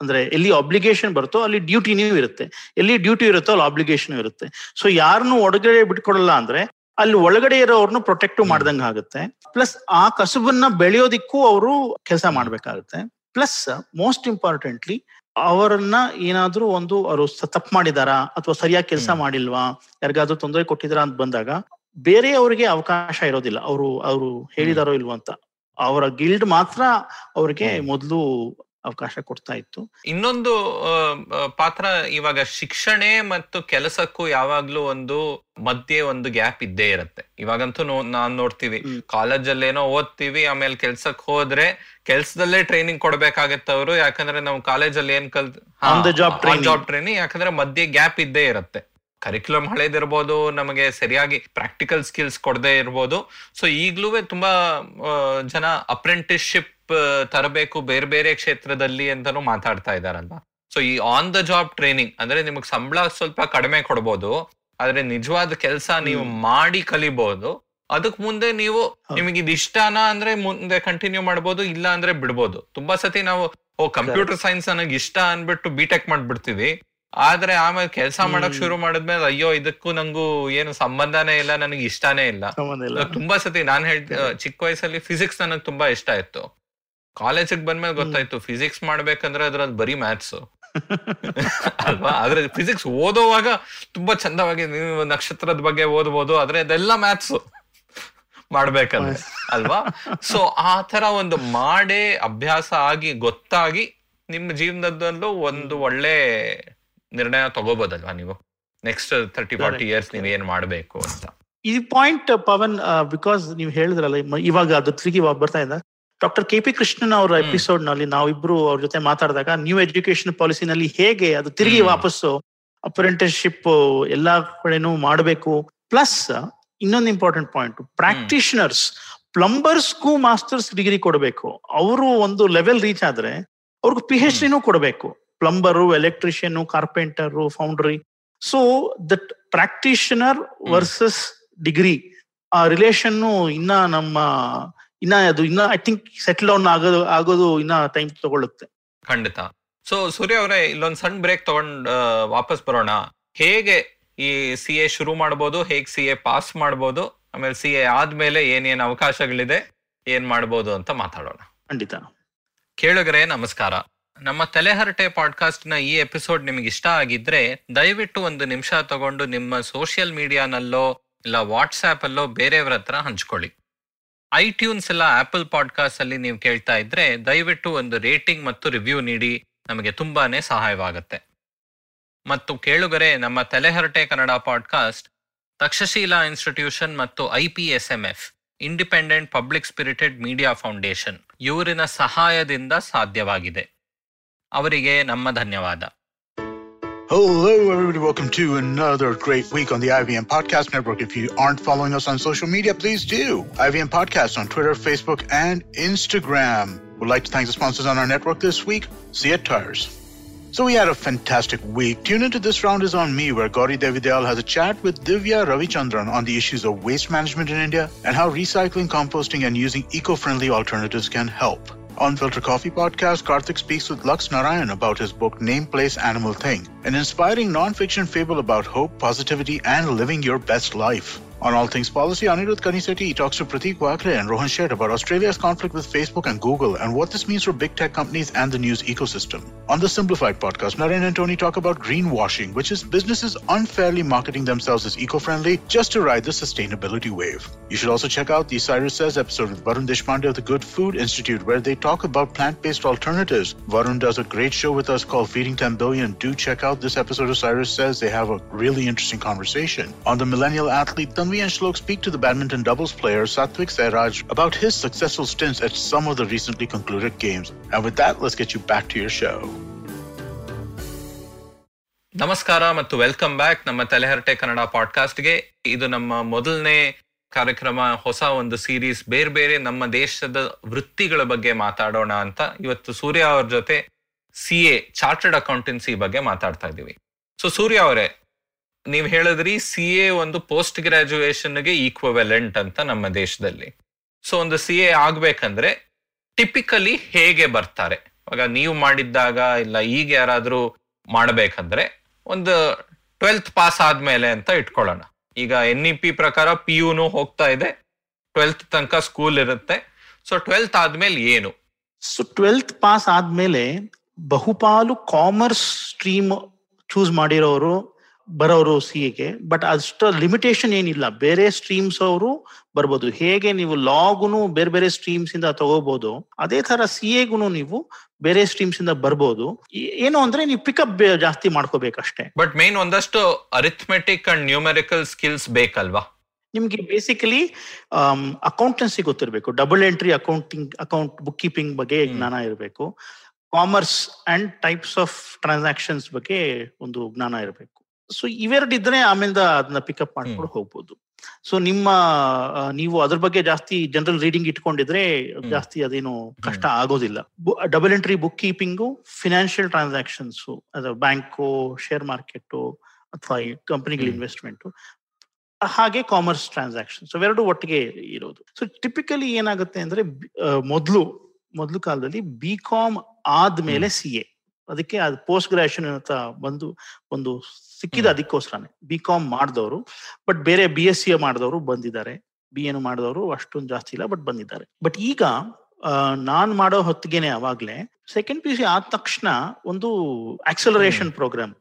ಅಂದ್ರೆ ಎಲ್ಲಿ ಅಬ್ಲಿಗೇಷನ್ ಬರುತ್ತೋ ಅಲ್ಲಿ ಡ್ಯೂಟಿನೂ ಇರುತ್ತೆ. ಎಲ್ಲಿ ಡ್ಯೂಟಿ ಇರುತ್ತೋ ಅಲ್ಲಿ ಅಬ್ಲಿಗೇಷನ್ ಇರುತ್ತೆ. ಸೊ ಯಾರನ್ನು ಒಳಗಡೆ ಬಿಟ್ಕೊಡಲ್ಲ ಅಂದ್ರೆ ಅಲ್ಲಿ ಒಳಗಡೆ ಇರೋರ್ನು ಪ್ರೊಟೆಕ್ಟ್. ಮಾಡ್ದಂಗ ಆಗುತ್ತೆ. ಪ್ಲಸ್ ಆ ಕಸುಬನ್ನ ಬೆಳೆಯೋದಿಕ್ಕೂ ಅವರು ಕೆಲಸ ಮಾಡ್ಬೇಕಾಗುತ್ತೆ. ಪ್ಲಸ್ ಮೋಸ್ಟ್ ಇಂಪಾರ್ಟೆಂಟ್ಲಿ ಅವರನ್ನ ಏನಾದ್ರೂ ಒಂದು ಅವರು ತಪ್ಪು ಮಾಡಿದಾರಾ ಅಥವಾ ಸರಿಯಾಗಿ ಕೆಲಸ. ಮಾಡಿಲ್ವಾ ಯಾರಿಗಾದ್ರೂ ತೊಂದರೆ ಕೊಟ್ಟಿದಾರಾ ಅಂತ ಬಂದಾಗ ಬೇರೆಯವರಿಗೆ ಅವಕಾಶ ಇರೋದಿಲ್ಲ. ಅವರು ಅವರು ಹೇಳಿದಾರೋ ಇಲ್ವೋ ಅಂತ. ಅವರ ಗಿಲ್ಡ್ ಮಾತ್ರ ಅವ್ರಿಗೆ. ಮೊದಲು ಅವಕಾಶ ಕೊಡ್ತಾ ಇತ್ತು. ಇನ್ನೊಂದು ಪಾತ್ರ ಇವಾಗ ಶಿಕ್ಷಣ ಮತ್ತು ಕೆಲಸಕ್ಕೂ ಯಾವಾಗ್ಲೂ ಒಂದು ಮಧ್ಯೆ ಒಂದು ಗ್ಯಾಪ್ ಇದ್ದೇ ಇರುತ್ತೆ. ಇವಾಗಂತೂ ನಾನ್ ನೋಡ್ತೀವಿ ಕಾಲೇಜ್ ಅಲ್ಲಿ ಏನೋ ಓದ್ತೀವಿ ಆಮೇಲೆ ಕೆಲ್ಸಕ್ ಹೋದ್ರೆ ಕೆಲ್ಸದಲ್ಲೇ ಟ್ರೈನಿಂಗ್ ಕೊಡ್ಬೇಕಾಗತ್ತೆ ಅವರು ಯಾಕಂದ್ರೆ ನಾವು ಕಾಲೇಜಲ್ಲಿ ಏನ್ ಕಲ್ ಜಾಬ್ ಟ್ರೈನಿಂಗ್ ಯಾಕಂದ್ರೆ ಮಧ್ಯೆ ಗ್ಯಾಪ್ ಇದ್ದೇ ಇರುತ್ತೆ. ಕರಿಕ್ಯುಲಮ್ ಹಳೇದಿರ್ಬೋದು ನಮಗೆ ಸರಿಯಾಗಿ ಪ್ರಾಕ್ಟಿಕಲ್ ಸ್ಕಿಲ್ಸ್ ಕೊಡದೇ ಇರ್ಬೋದು. ಸೊ ಈಗ್ಲೂ ತುಂಬಾ ಜನ ಅಪ್ರೆಂಟಿಸ್ಶಿಪ್ ತರಬೇಕು ಬೇರೆ ಬೇರೆ ಕ್ಷೇತ್ರದಲ್ಲಿ ಅಂತಾನು ಮಾತಾಡ್ತಾ ಇದಾರಲ್ಲ ಸೊ ಈ ಆನ್ ದ ಜಾಬ್ ಟ್ರೈನಿಂಗ್ ಅಂದ್ರೆ ನಿಮಗೆ ಸಂಬಳ ಸ್ವಲ್ಪ ಕಡಿಮೆ ಕೊಡ್ಬೋದು. ಆದ್ರೆ ನಿಜವಾದ ಕೆಲಸ ನೀವು ಮಾಡಿ ಕಲಿಬಹುದು ಅದಕ್ ಮುಂದೆ ನೀವು. ನಿಮಗೆ ಇದು ಇಷ್ಟನಾ ಅಂದ್ರೆ ಮುಂದೆ ಕಂಟಿನ್ಯೂ ಮಾಡ್ಬೋದು ಇಲ್ಲ ಅಂದ್ರೆ ಬಿಡ್ಬೋದು. ತುಂಬಾ ಸತಿ ನಾವು ಓ ಕಂಪ್ಯೂಟರ್ ಸೈನ್ಸ್ ನನಗೆ ಇಷ್ಟ ಅನ್ಬಿಟ್ಟು ಬಿಟೆಕ್ ಮಾಡ್ಬಿಡ್ತೀವಿ. ಆದ್ರೆ ಆಮೇಲೆ ಕೆಲಸ ಮಾಡಕ್. ಶುರು ಮಾಡಿದ್ಮೇಲೆ ಅಯ್ಯೋ ಇದಕ್ಕೂ ನಂಗೂ ಏನು ಸಂಬಂಧನೇ ಇಲ್ಲ ನನಗೆ ಇಷ್ಟಾನೇ ಇಲ್ಲ. ತುಂಬಾ ಸತಿ ನಾನ್ ಹೇಳ್ ಚಿಕ್ಕ ವಯಸ್ಸಲ್ಲಿ ಫಿಸಿಕ್ಸ್ ನನಗೆ ತುಂಬಾ ಇಷ್ಟ ಇತ್ತು ಕಾಲೇಜಿಗೆ ಬಂದ್ಮೇಲೆ ಗೊತ್ತಾಯ್ತು ಫಿಸಿಕ್ಸ್ ಮಾಡ್ಬೇಕಂದ್ರೆ ಅದ್ರಲ್ಲಿ ಬರೀ ಮ್ಯಾಥ್ಸ್ ಅಲ್ವಾ? ಆದ್ರೆ ಫಿಸಿಕ್ಸ್ ಓದೋವಾಗ ತುಂಬಾ ಚಂದವಾಗಿ ನೀವು ನಕ್ಷತ್ರದ ಬಗ್ಗೆ ಓದ್ಬೋದು ಆದ್ರೆ ಅದೆಲ್ಲ ಮ್ಯಾಥ್ಸ್ ಮಾಡ್ಬೇಕಂದ್ರೆ ಅಲ್ವಾ? ಸೊ ಆ ತರ ಒಂದು ಮಾಡೇ ಅಭ್ಯಾಸ ಆಗಿ ಗೊತ್ತಾಗಿ ನಿಮ್ಮ ಜೀವನದಲ್ಲೂ ಒಂದು ಒಳ್ಳೆ ನಿರ್ಣಯ ತಗೋಬೋದಲ್ವಾ ನೀವು? ನೆಕ್ಸ್ಟ್ ತರ್ಟಿ ಫಾರ್ಟಿ ಇಯರ್ಸ್ ನೀವು ಏನ್ ಮಾಡ್ಬೇಕು ಅಂತ. ಈ ಪಾಯಿಂಟ್ ಪವನ್ ಬಿಕಾಸ್ ನೀವು ಹೇಳಿದ್ರಲ್ಲ ಇವಾಗ ಅದು ತಿರುಗಿ ಬರ್ತಾ ಇದೆ. ಡಾಕ್ಟರ್ ಕೆ ಪಿ ಕೃಷ್ಣನ್ ಅವರ ಎಪಿಸೋಡ್ನಲ್ಲಿ ನಾವಿಬ್ರು ಅವ್ರ ಜೊತೆ ಮಾತಾಡಿದಾಗ ನ್ಯೂ ಎಜುಕೇಶನ್ ಪಾಲಿಸಿನಲ್ಲಿ ಹೇಗೆ ಅದು ತಿರುಗಿ. ವಾಪಸ್ಸು ಅಪ್ರೆಂಟಿಸ್ಶಿಪ್ ಎಲ್ಲಾ ಕಡೆನೂ ಮಾಡಬೇಕು. ಪ್ಲಸ್ ಇನ್ನೊಂದು ಇಂಪಾರ್ಟೆಂಟ್ ಪಾಯಿಂಟ್ ಪ್ರಾಕ್ಟಿಷನರ್ಸ್ ಪ್ಲಂಬರ್ಸ್ಗೂ ಮಾಸ್ಟರ್ಸ್ ಡಿಗ್ರಿ ಕೊಡಬೇಕು. ಅವರು ಒಂದು ಲೆವೆಲ್ ರೀಚ್ ಆದ್ರೆ ಅವ್ರಿಗೆ ಪಿ ಎಚ್ ಡಿನೂ ಕೊಡಬೇಕು. Plumber electrician carpenter foundry so that practitioner versus degree ಆ ರಿಲೇಷನ್ ಇನ್ನ ನಮ್ಮ ಇನ್ನ ಅದು ಇನ್ನ ಐ ಥಿಂಕ್ ಸೆಟಲ್ ಡೌನ್ ಆಗೋದು ಆಗೋದು ಇನ್ನ ಟೈಮ್ ತಗೊಳ್ಳುತ್ತೆ. ಖಂಡಿತ. ಸೊ ಸೂರ್ಯ ಅವರೇ ಇಲ್ಲೊಂದು ಸಣ್ಣ ಬ್ರೇಕ್ ತಗೊಂಡ್ ವಾಪಸ್ ಬರೋಣ. ಹೇಗೆ ಈ ಸಿ ಎ ಶುರು ಮಾಡ್ಬೋದು ಹೇಗೆ ಸಿ ಎ ಪಾಸ್ ಮಾಡ್ಬೋದು ಆಮೇಲೆ ಸಿ ಎ ಆದ್ಮೇಲೆ ಏನೇನು ಅವಕಾಶಗಳಿದೆ ಏನ್ ಮಾಡ್ಬೋದು ಅಂತ ಮಾತಾಡೋಣ. ಖಂಡಿತ. ಕೇಳುಗರೆ ನಮಸ್ಕಾರ. ನಮ್ಮ ತಲೆಹರಟೆ ಪಾಡ್ಕಾಸ್ಟ್ನ ಈ ಎಪಿಸೋಡ್ ನಿಮ್ಗೆ ಇಷ್ಟ ಆಗಿದ್ರೆ ದಯವಿಟ್ಟು ಒಂದು ನಿಮಿಷ ತಗೊಂಡು ನಿಮ್ಮ ಸೋಷಿಯಲ್ ಮೀಡಿಯಾನಲ್ಲೋ ಇಲ್ಲ ವಾಟ್ಸ್ಆಪ್ ಅಲ್ಲೋ ಬೇರೆಯವ್ರ ಹತ್ರ ಹಂಚ್ಕೊಳ್ಳಿ. ಐಟ್ಯೂನ್ಸ್ ಎಲ್ಲ ಆಪಲ್ ಪಾಡ್ಕಾಸ್ಟ್ ಅಲ್ಲಿ ನೀವು ಕೇಳ್ತಾ ಇದ್ರೆ ದಯವಿಟ್ಟು ಒಂದು ರೇಟಿಂಗ್ ಮತ್ತು ರಿವ್ಯೂ ನೀಡಿ, ನಮಗೆ ತುಂಬಾನೇ ಸಹಾಯವಾಗುತ್ತೆ. ಮತ್ತು ಕೇಳುಗರೆ, ನಮ್ಮ ತಲೆಹರಟೆ ಕನ್ನಡ ಪಾಡ್ಕಾಸ್ಟ್, ತಕ್ಷಶೀಲಾ ಇನ್ಸ್ಟಿಟ್ಯೂಷನ್ ಮತ್ತು I P S M F, independent public spirited media foundation, ಇವರಿನ ಸಹಾಯದಿಂದ ಸಾಧ್ಯವಾಗಿದೆ. ಅವರಿಗೆ ನಮ್ಮ ಧನ್ಯವಾದ Hello, everybody. Welcome to another great week on the IVM Podcast Network. If you aren't following us on social media, please do. IVM Podcast on Twitter, Facebook, and Instagram. We'd like to thank the sponsors on our network this week, See It Tires. So we had a fantastic week. Tune into This Round is on Me, where Gauri Devidal has a chat with Divya Ravichandran on the issues of waste management in India and how recycling, composting, and using eco-friendly alternatives can help. On Filter Coffee podcast, Karthik speaks with Lux Narayan about his book Name, Place, Animal Thing, an inspiring non-fiction fable about hope, positivity, and living your best life. On All Things Policy, Anirudh Kaniseti talks to Pratik Wakre and Rohan Shet about Australia's conflict with Facebook and Google and what this means for big tech companies and the news ecosystem. On the Simplified podcast, Naren and Tony talk about greenwashing, which is businesses unfairly marketing themselves as eco-friendly just to ride the sustainability wave. You should also check out the Cyrus Says episode with Varun Deshpande of the Good Food Institute, where they talk about plant-based alternatives. Varun does a great show with us called Feeding 10 Billion. Do check out this episode of Cyrus Says. They have a really interesting conversation. On the Millennial Athlete, Tanvi and Shlok speak to the badminton doubles player Satwik Sairaj about his successful stints at some of the recently concluded games. And with that, let's get you back to your show. ನಮಸ್ಕಾರ ಮತ್ತು ವೆಲ್ಕಮ್ ಬ್ಯಾಕ್ ನಮ್ಮ ತಲೆಹರಟೆ ಕನ್ನಡ ಪಾಡ್ಕಾಸ್ಟ್ಗೆ ಇದು ನಮ್ಮ ಮೊದಲನೇ ಕಾರ್ಯಕ್ರಮ ಹೊಸ ಒಂದು ಸೀರೀಸ್ ಬೇರೆ ಬೇರೆ ನಮ್ಮ ದೇಶದ ವೃತ್ತಿಗಳ ಬಗ್ಗೆ ಮಾತಾಡೋಣ ಅಂತ ಇವತ್ತು ಸೂರ್ಯ ಅವ್ರ ಜೊತೆ ಸಿ ಎ ಚಾರ್ಟರ್ಡ್ ಅಕೌಂಟೆನ್ಸಿ ಬಗ್ಗೆ ಮಾತಾಡ್ತಾ ಇದ್ದೀವಿ ಸೊ ಸೂರ್ಯ ಅವರೇ ನೀವು ಹೇಳಿದ್ರಿ ಸಿ ಎ ಒಂದು ಪೋಸ್ಟ್ ಗ್ರಾಜುಯೇಷನ್ಗೆ ಈಕ್ವಲೆಂಟ್ ಅಂತ ನಮ್ಮ ದೇಶದಲ್ಲಿ. ಸೊ ಒಂದು ಸಿ ಎ ಆಗ್ಬೇಕಂದ್ರೆ ಟಿಪಿಕಲಿ ಹೇಗೆ ಬರ್ತಾರೆ? ಇವಾಗ ನೀವು ಮಾಡಿದ್ದಾಗ ಇಲ್ಲ ಈಗ ಯಾರಾದ್ರೂ ಮಾಡ್ಬೇಕಂದ್ರೆ ಒಂದು ಟ್ವೆಲ್ತ್ ಪಾಸ್ ಆದ್ಮೇಲೆ ಅಂತ ಇಟ್ಕೊಳ್ಳೋಣ. ಈಗ ಎನ್ ಇ ಪಿ ಪ್ರಕಾರ ಪಿ ಯುನು ಹೋಗ್ತಾ ಇದೆ. ಟ್ವೆಲ್ತ್ ತನಕ ಸ್ಕೂಲ್ ಇರುತ್ತೆ. ಸೊ ಟ್ವೆಲ್ತ್ ಆದ್ಮೇಲೆ ಏನು? ಸೊ ಟ್ವೆಲ್ತ್ ಪಾಸ್ ಆದ್ಮೇಲೆ ಬಹುಪಾಲು ಕಾಮರ್ಸ್ ಸ್ಟ್ರೀಮ್ ಚೂಸ್ ಮಾಡಿರೋರು ಬರೋರು ಸಿ ಎಗೆ ಬಟ್ ಅಷ್ಟು ಲಿಮಿಟೇಷನ್ ಏನಿಲ್ಲ. ಬೇರೆ ಸ್ಟ್ರೀಮ್ಸ್ ಅವರು ಬರ್ಬೋದು. ಹೇಗೆ ನೀವು ಲಾಗುನು ಬೇರೆ ಬೇರೆ ಸ್ಟ್ರೀಮ್ಸ್ ಇಂದ ತಗೋಬಹುದು ಅದೇ ತರ ಸಿ ಎಗುನು ನೀವು ಬೇರೆ ಸ್ಟ್ರೀಮ್ಸ್ ಇಂದ ಬರ್ಬೋದು. ಏನು ಅಂದ್ರೆ ನೀವು ಪಿಕಪ್ ಜಾಸ್ತಿ ಮಾಡ್ಕೋಬೇಕಷ್ಟೇ. ಬಟ್ ಮೇನ್ ಒಂದಷ್ಟು ಅರಿಥ್ಮೆಟಿಕ್ ಅಂಡ್ ನ್ಯೂಮೆರಿಕಲ್ ಸ್ಕಿಲ್ಸ್ ಬೇಕಲ್ವಾ? ನಿಮ್ಗೆ ಬೇಸಿಕಲಿ ಅಕೌಂಟೆನ್ಸಿ ಗೊತ್ತಿರಬೇಕು double entry accounting account book keeping ಬಗ್ಗೆ ಜ್ಞಾನ ಇರಬೇಕು. Commerce and types of transactions ಬಗ್ಗೆ ಒಂದು ಜ್ಞಾನ ಇರಬೇಕು. ಸೊ ಇವೆರಡಿದ್ರೆ ಆಮೇಲೆ ಅದನ್ನ ಪಿಕಪ್ ಮಾಡ್ಕೊಂಡು ಹೋಗ್ಬೋದು. ಸೊ ನಿಮ್ಮ ನೀವು ಅದ್ರ ಬಗ್ಗೆ ಜಾಸ್ತಿ ಜನರಲ್ ರೀಡಿಂಗ್ ಇಟ್ಕೊಂಡಿದ್ರೆ ಜಾಸ್ತಿ ಅದೇನು ಕಷ್ಟ ಆಗೋದಿಲ್ಲ. Double entry book keeping financial transactions ಅದ ಬ್ಯಾಂಕು ಶೇರ್ ಮಾರ್ಕೆಟ್ ಅಥವಾ ಕಂಪನಿಗಳ ಇನ್ವೆಸ್ಟ್ಮೆಂಟ್ ಹಾಗೆ ಕಾಮರ್ಸ್ ಟ್ರಾನ್ಸಾಕ್ಷನ್ಸ್ ಎರಡು ಒಟ್ಟಿಗೆ ಇರೋದು. ಸೊ ಟಿಪಿಕಲಿ ಏನಾಗುತ್ತೆ ಅಂದ್ರೆ ಮೊದಲು ಮೊದಲು ಮೊದ್ಲು ಮೊದ್ಲು ಕಾಲದಲ್ಲಿ ಬಿ ಕಾಮ್ ಆದ್ಮೇಲೆ ಸಿ ಎ ಅದಕ್ಕೆ ಅದು ಪೋಸ್ಟ್ ಗ್ರಾಜುಯೇಷನ್ ಅಂತ ಬಂದು ಒಂದು ಸಿಕ್ಕಿದ ಅದಕ್ಕೋಸ್ಕರನೇ. ಬಿ ಕಾಮ್ ಮಾಡಿದವರು ಬಟ್ ಬೇರೆ ಬಿ ಎಸ್ ಸಿ ಮಾಡಿದವರು ಬಂದಿದ್ದಾರೆ. ಬಿ ಎನ್ ಮಾಡಿದವರು ಅಷ್ಟೊಂದು ಜಾಸ್ತಿ ಇಲ್ಲ ಬಟ್ ಬಂದಿದ್ದಾರೆ. ಬಟ್ ಈಗ ನಾನ್ ಮಾಡೋ ಹೊತ್ತಿಗೆನೆ ಅವಾಗ್ಲೇ ಸೆಕೆಂಡ್ ಪಿ ಯು ಸಿ ಆದ ತಕ್ಷಣ ಒಂದು ಆಕ್ಸಲರೇಷನ್ ಪ್ರೋಗ್ರಾಮ್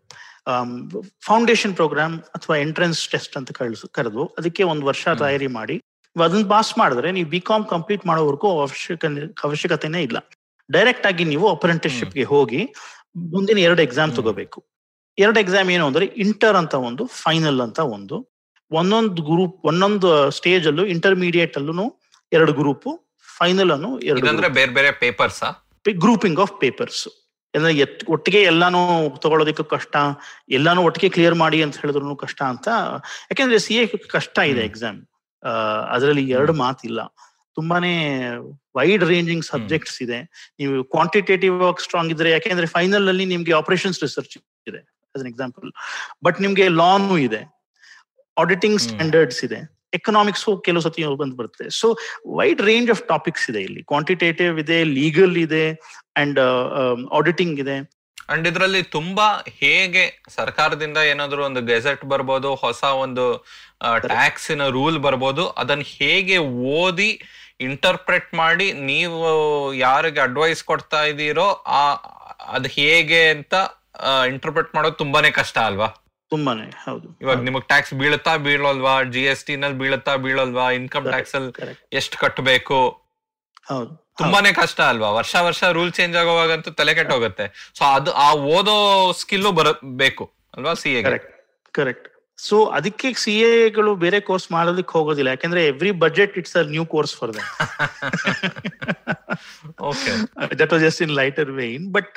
ಫೌಂಡೇಶನ್ ಪ್ರೋಗ್ರಾಮ್ ಅಥವಾ ಎಂಟ್ರೆನ್ಸ್ ಟೆಸ್ಟ್ ಅಂತ ಕಳಿಸ್ ಕರೆದು ಅದಕ್ಕೆ ಒಂದು ವರ್ಷ ತಯಾರಿ ಮಾಡಿ. ಅದನ್ನ ಪಾಸ್ ಮಾಡಿದ್ರೆ ನೀವು ಬಿ ಕಾಮ್ ಕಂಪ್ಲೀಟ್ ಮಾಡೋವರೆಗೂ ಅವಶ್ಯಕ ಅವಶ್ಯಕತೆನೇ ಇಲ್ಲ. ಡೈರೆಕ್ಟ್ ಆಗಿ ನೀವು ಅಪ್ರೆಂಟಿಸ್ಶಿಪ್ಗೆ ಹೋಗಿ ಮುಂದಿನ ಎರಡು ಎಕ್ಸಾಮ್ ತಗೋಬೇಕು. ಎರಡು ಎಕ್ಸಾಮ್ ಏನು ಅಂದ್ರೆ ಇಂಟರ್ ಅಂತ ಒಂದು ಫೈನಲ್ ಅಂತ ಒಂದು. ಒಂದೊಂದು ಗ್ರೂಪ್ ಒಂದೊಂದು ಸ್ಟೇಜ್ ಅಲ್ಲೂ ಇಂಟರ್ಮೀಡಿಯೇಟ್ ಅಲ್ಲೂ ಎರಡು ಗ್ರೂಪ್ ಫೈನಲ್ ಅನ್ನು ಎರಡು ಬೇರೆ ಬೇರೆ ಪೇಪರ್ಸ್ ಗ್ರೂಪಿಂಗ್ ಆಫ್ ಪೇಪರ್ಸ್ ಒಟ್ಟಿಗೆ ಎಲ್ಲಾನು ತಗೊಳ್ಳೋದಕ್ಕೂ ಕಷ್ಟ ಎಲ್ಲಾನು ಒಟ್ಟಿಗೆ ಕ್ಲಿಯರ್ ಮಾಡಿ ಅಂತ ಹೇಳಿದ್ರು ಕಷ್ಟ ಅಂತ. ಯಾಕೆಂದ್ರೆ ಸಿ ಎ ಕಷ್ಟ ಇದೆ. ಎಕ್ಸಾಮ್ ಅದರಲ್ಲಿ ಎರಡು ಮಾತಿಲ್ಲ. ತುಂಬಾನೇ ವೈಡ್ ರೇಂಜಿಂಗ್ ಸಬ್ಜೆಕ್ಟ್ಸ್ ಇದೆ. ನೀವು ಕ್ವಾಂಟಿಟೇಟಿವ್ ವರ್ಕ್ ಸ್ಟ್ರಾಂಗ್ ಇದ್ರೆ ಯಾಕೆಂದ್ರೆ ಫೈನಲ್ ಅಲ್ಲಿ ನಿಮ್ಗೆ ಆಪರೇಷನ್ಸ್ ರಿಸರ್ಚ್ ಇದೆ ಅನ್ ಎಕ್ಸಾಂಪಲ್ ಬಟ್ ನಿಮ್ಗೆ ಲಾನು ಇದೆ. ಆಡಿಟಿಂಗ್ ಸ್ಟ್ಯಾಂಡರ್ಡ್ಸ್ ಇದೆ. ಎಕನಾಮಿಕ್ಸ್ ಕೆಲವು ಸತಿ ಬಂದು ಬರುತ್ತೆ. So wide range of topics ಇದೆ ಇಲ್ಲಿ. ಕ್ವಾಂಟಿಟೇಟಿವ್ ಇದೆ ಲೀಗಲ್ ಇದೆ ಅಂಡ್ ಆಡಿಟಿಂಗ್ ಇದೆ. ಅಂಡ್ ಇದರಲ್ಲಿ ತುಂಬಾ ಹೇಗೆ ಸರ್ಕಾರದಿಂದ ಏನಾದ್ರು ಒಂದು ಗೆಜೆಟ್ ಬರ್ಬೋದು ಹೊಸ ಒಂದು ಟ್ಯಾಕ್ಸಿನ ರೂಲ್ ಬರ್ಬೋದು ಅದನ್ನ ಹೇಗೆ ಓದಿ ಇಂಟರ್ಪ್ರೆಟ್ ಮಾಡಿ ನೀವು ಯಾರಿಗೆ ಅಡ್ವೈಸ್ ಕೊಡ್ತಾ ಇದ್ದೀರೋ ಆ ಅದ್ ಹೇಗೆ ಅಂತ ಇಂಟರ್ಪ್ರೆಟ್ ಮಾಡೋದು ತುಂಬಾನೇ ಕಷ್ಟ ಅಲ್ವಾ? ತುಂಬಾನೇ ಹೌದು. ಇವಾಗ ನಿಮಗ್ ಟ್ಯಾಕ್ಸ್ ಬೀಳುತ್ತಾ ಬೀಳಲ್ವಾ? ಜಿ ಎಸ್ ಟಿ ನಲ್ಲಿ ಬೀಳುತ್ತಾ ಬೀಳಲ್ವಾ? ಇನ್ಕಮ್ ಟ್ಯಾಕ್ಸ್ ಅಲ್ಲಿ ಎಷ್ಟು ಕಟ್ಟಬೇಕು ಹೌದು. ತುಂಬಾನೇ ಕಷ್ಟ ಅಲ್ವಾ? ವರ್ಷ ವರ್ಷ ರೂಲ್ ಚೇಂಜ್ ಆಗೋವಾಗಂತೂ ತಲೆ ಕೆಟ್ಟೋಗುತ್ತೆ. ಸೊ ಅದು ಆ ಓದೋ ಸ್ಕಿಲ್ ಬರಬೇಕು ಅಲ್ವಾ C A correct correct so ಅದಕ್ಕೆ ಸಿ ಎಗಳು ಬೇರೆ ಕೋರ್ಸ್ ಮಾಡೋದಕ್ಕೆ ಹೋಗೋದಿಲ್ಲ. ಯಾಕಂದ್ರೆ every budget it's a new course for that was just in lighter vein but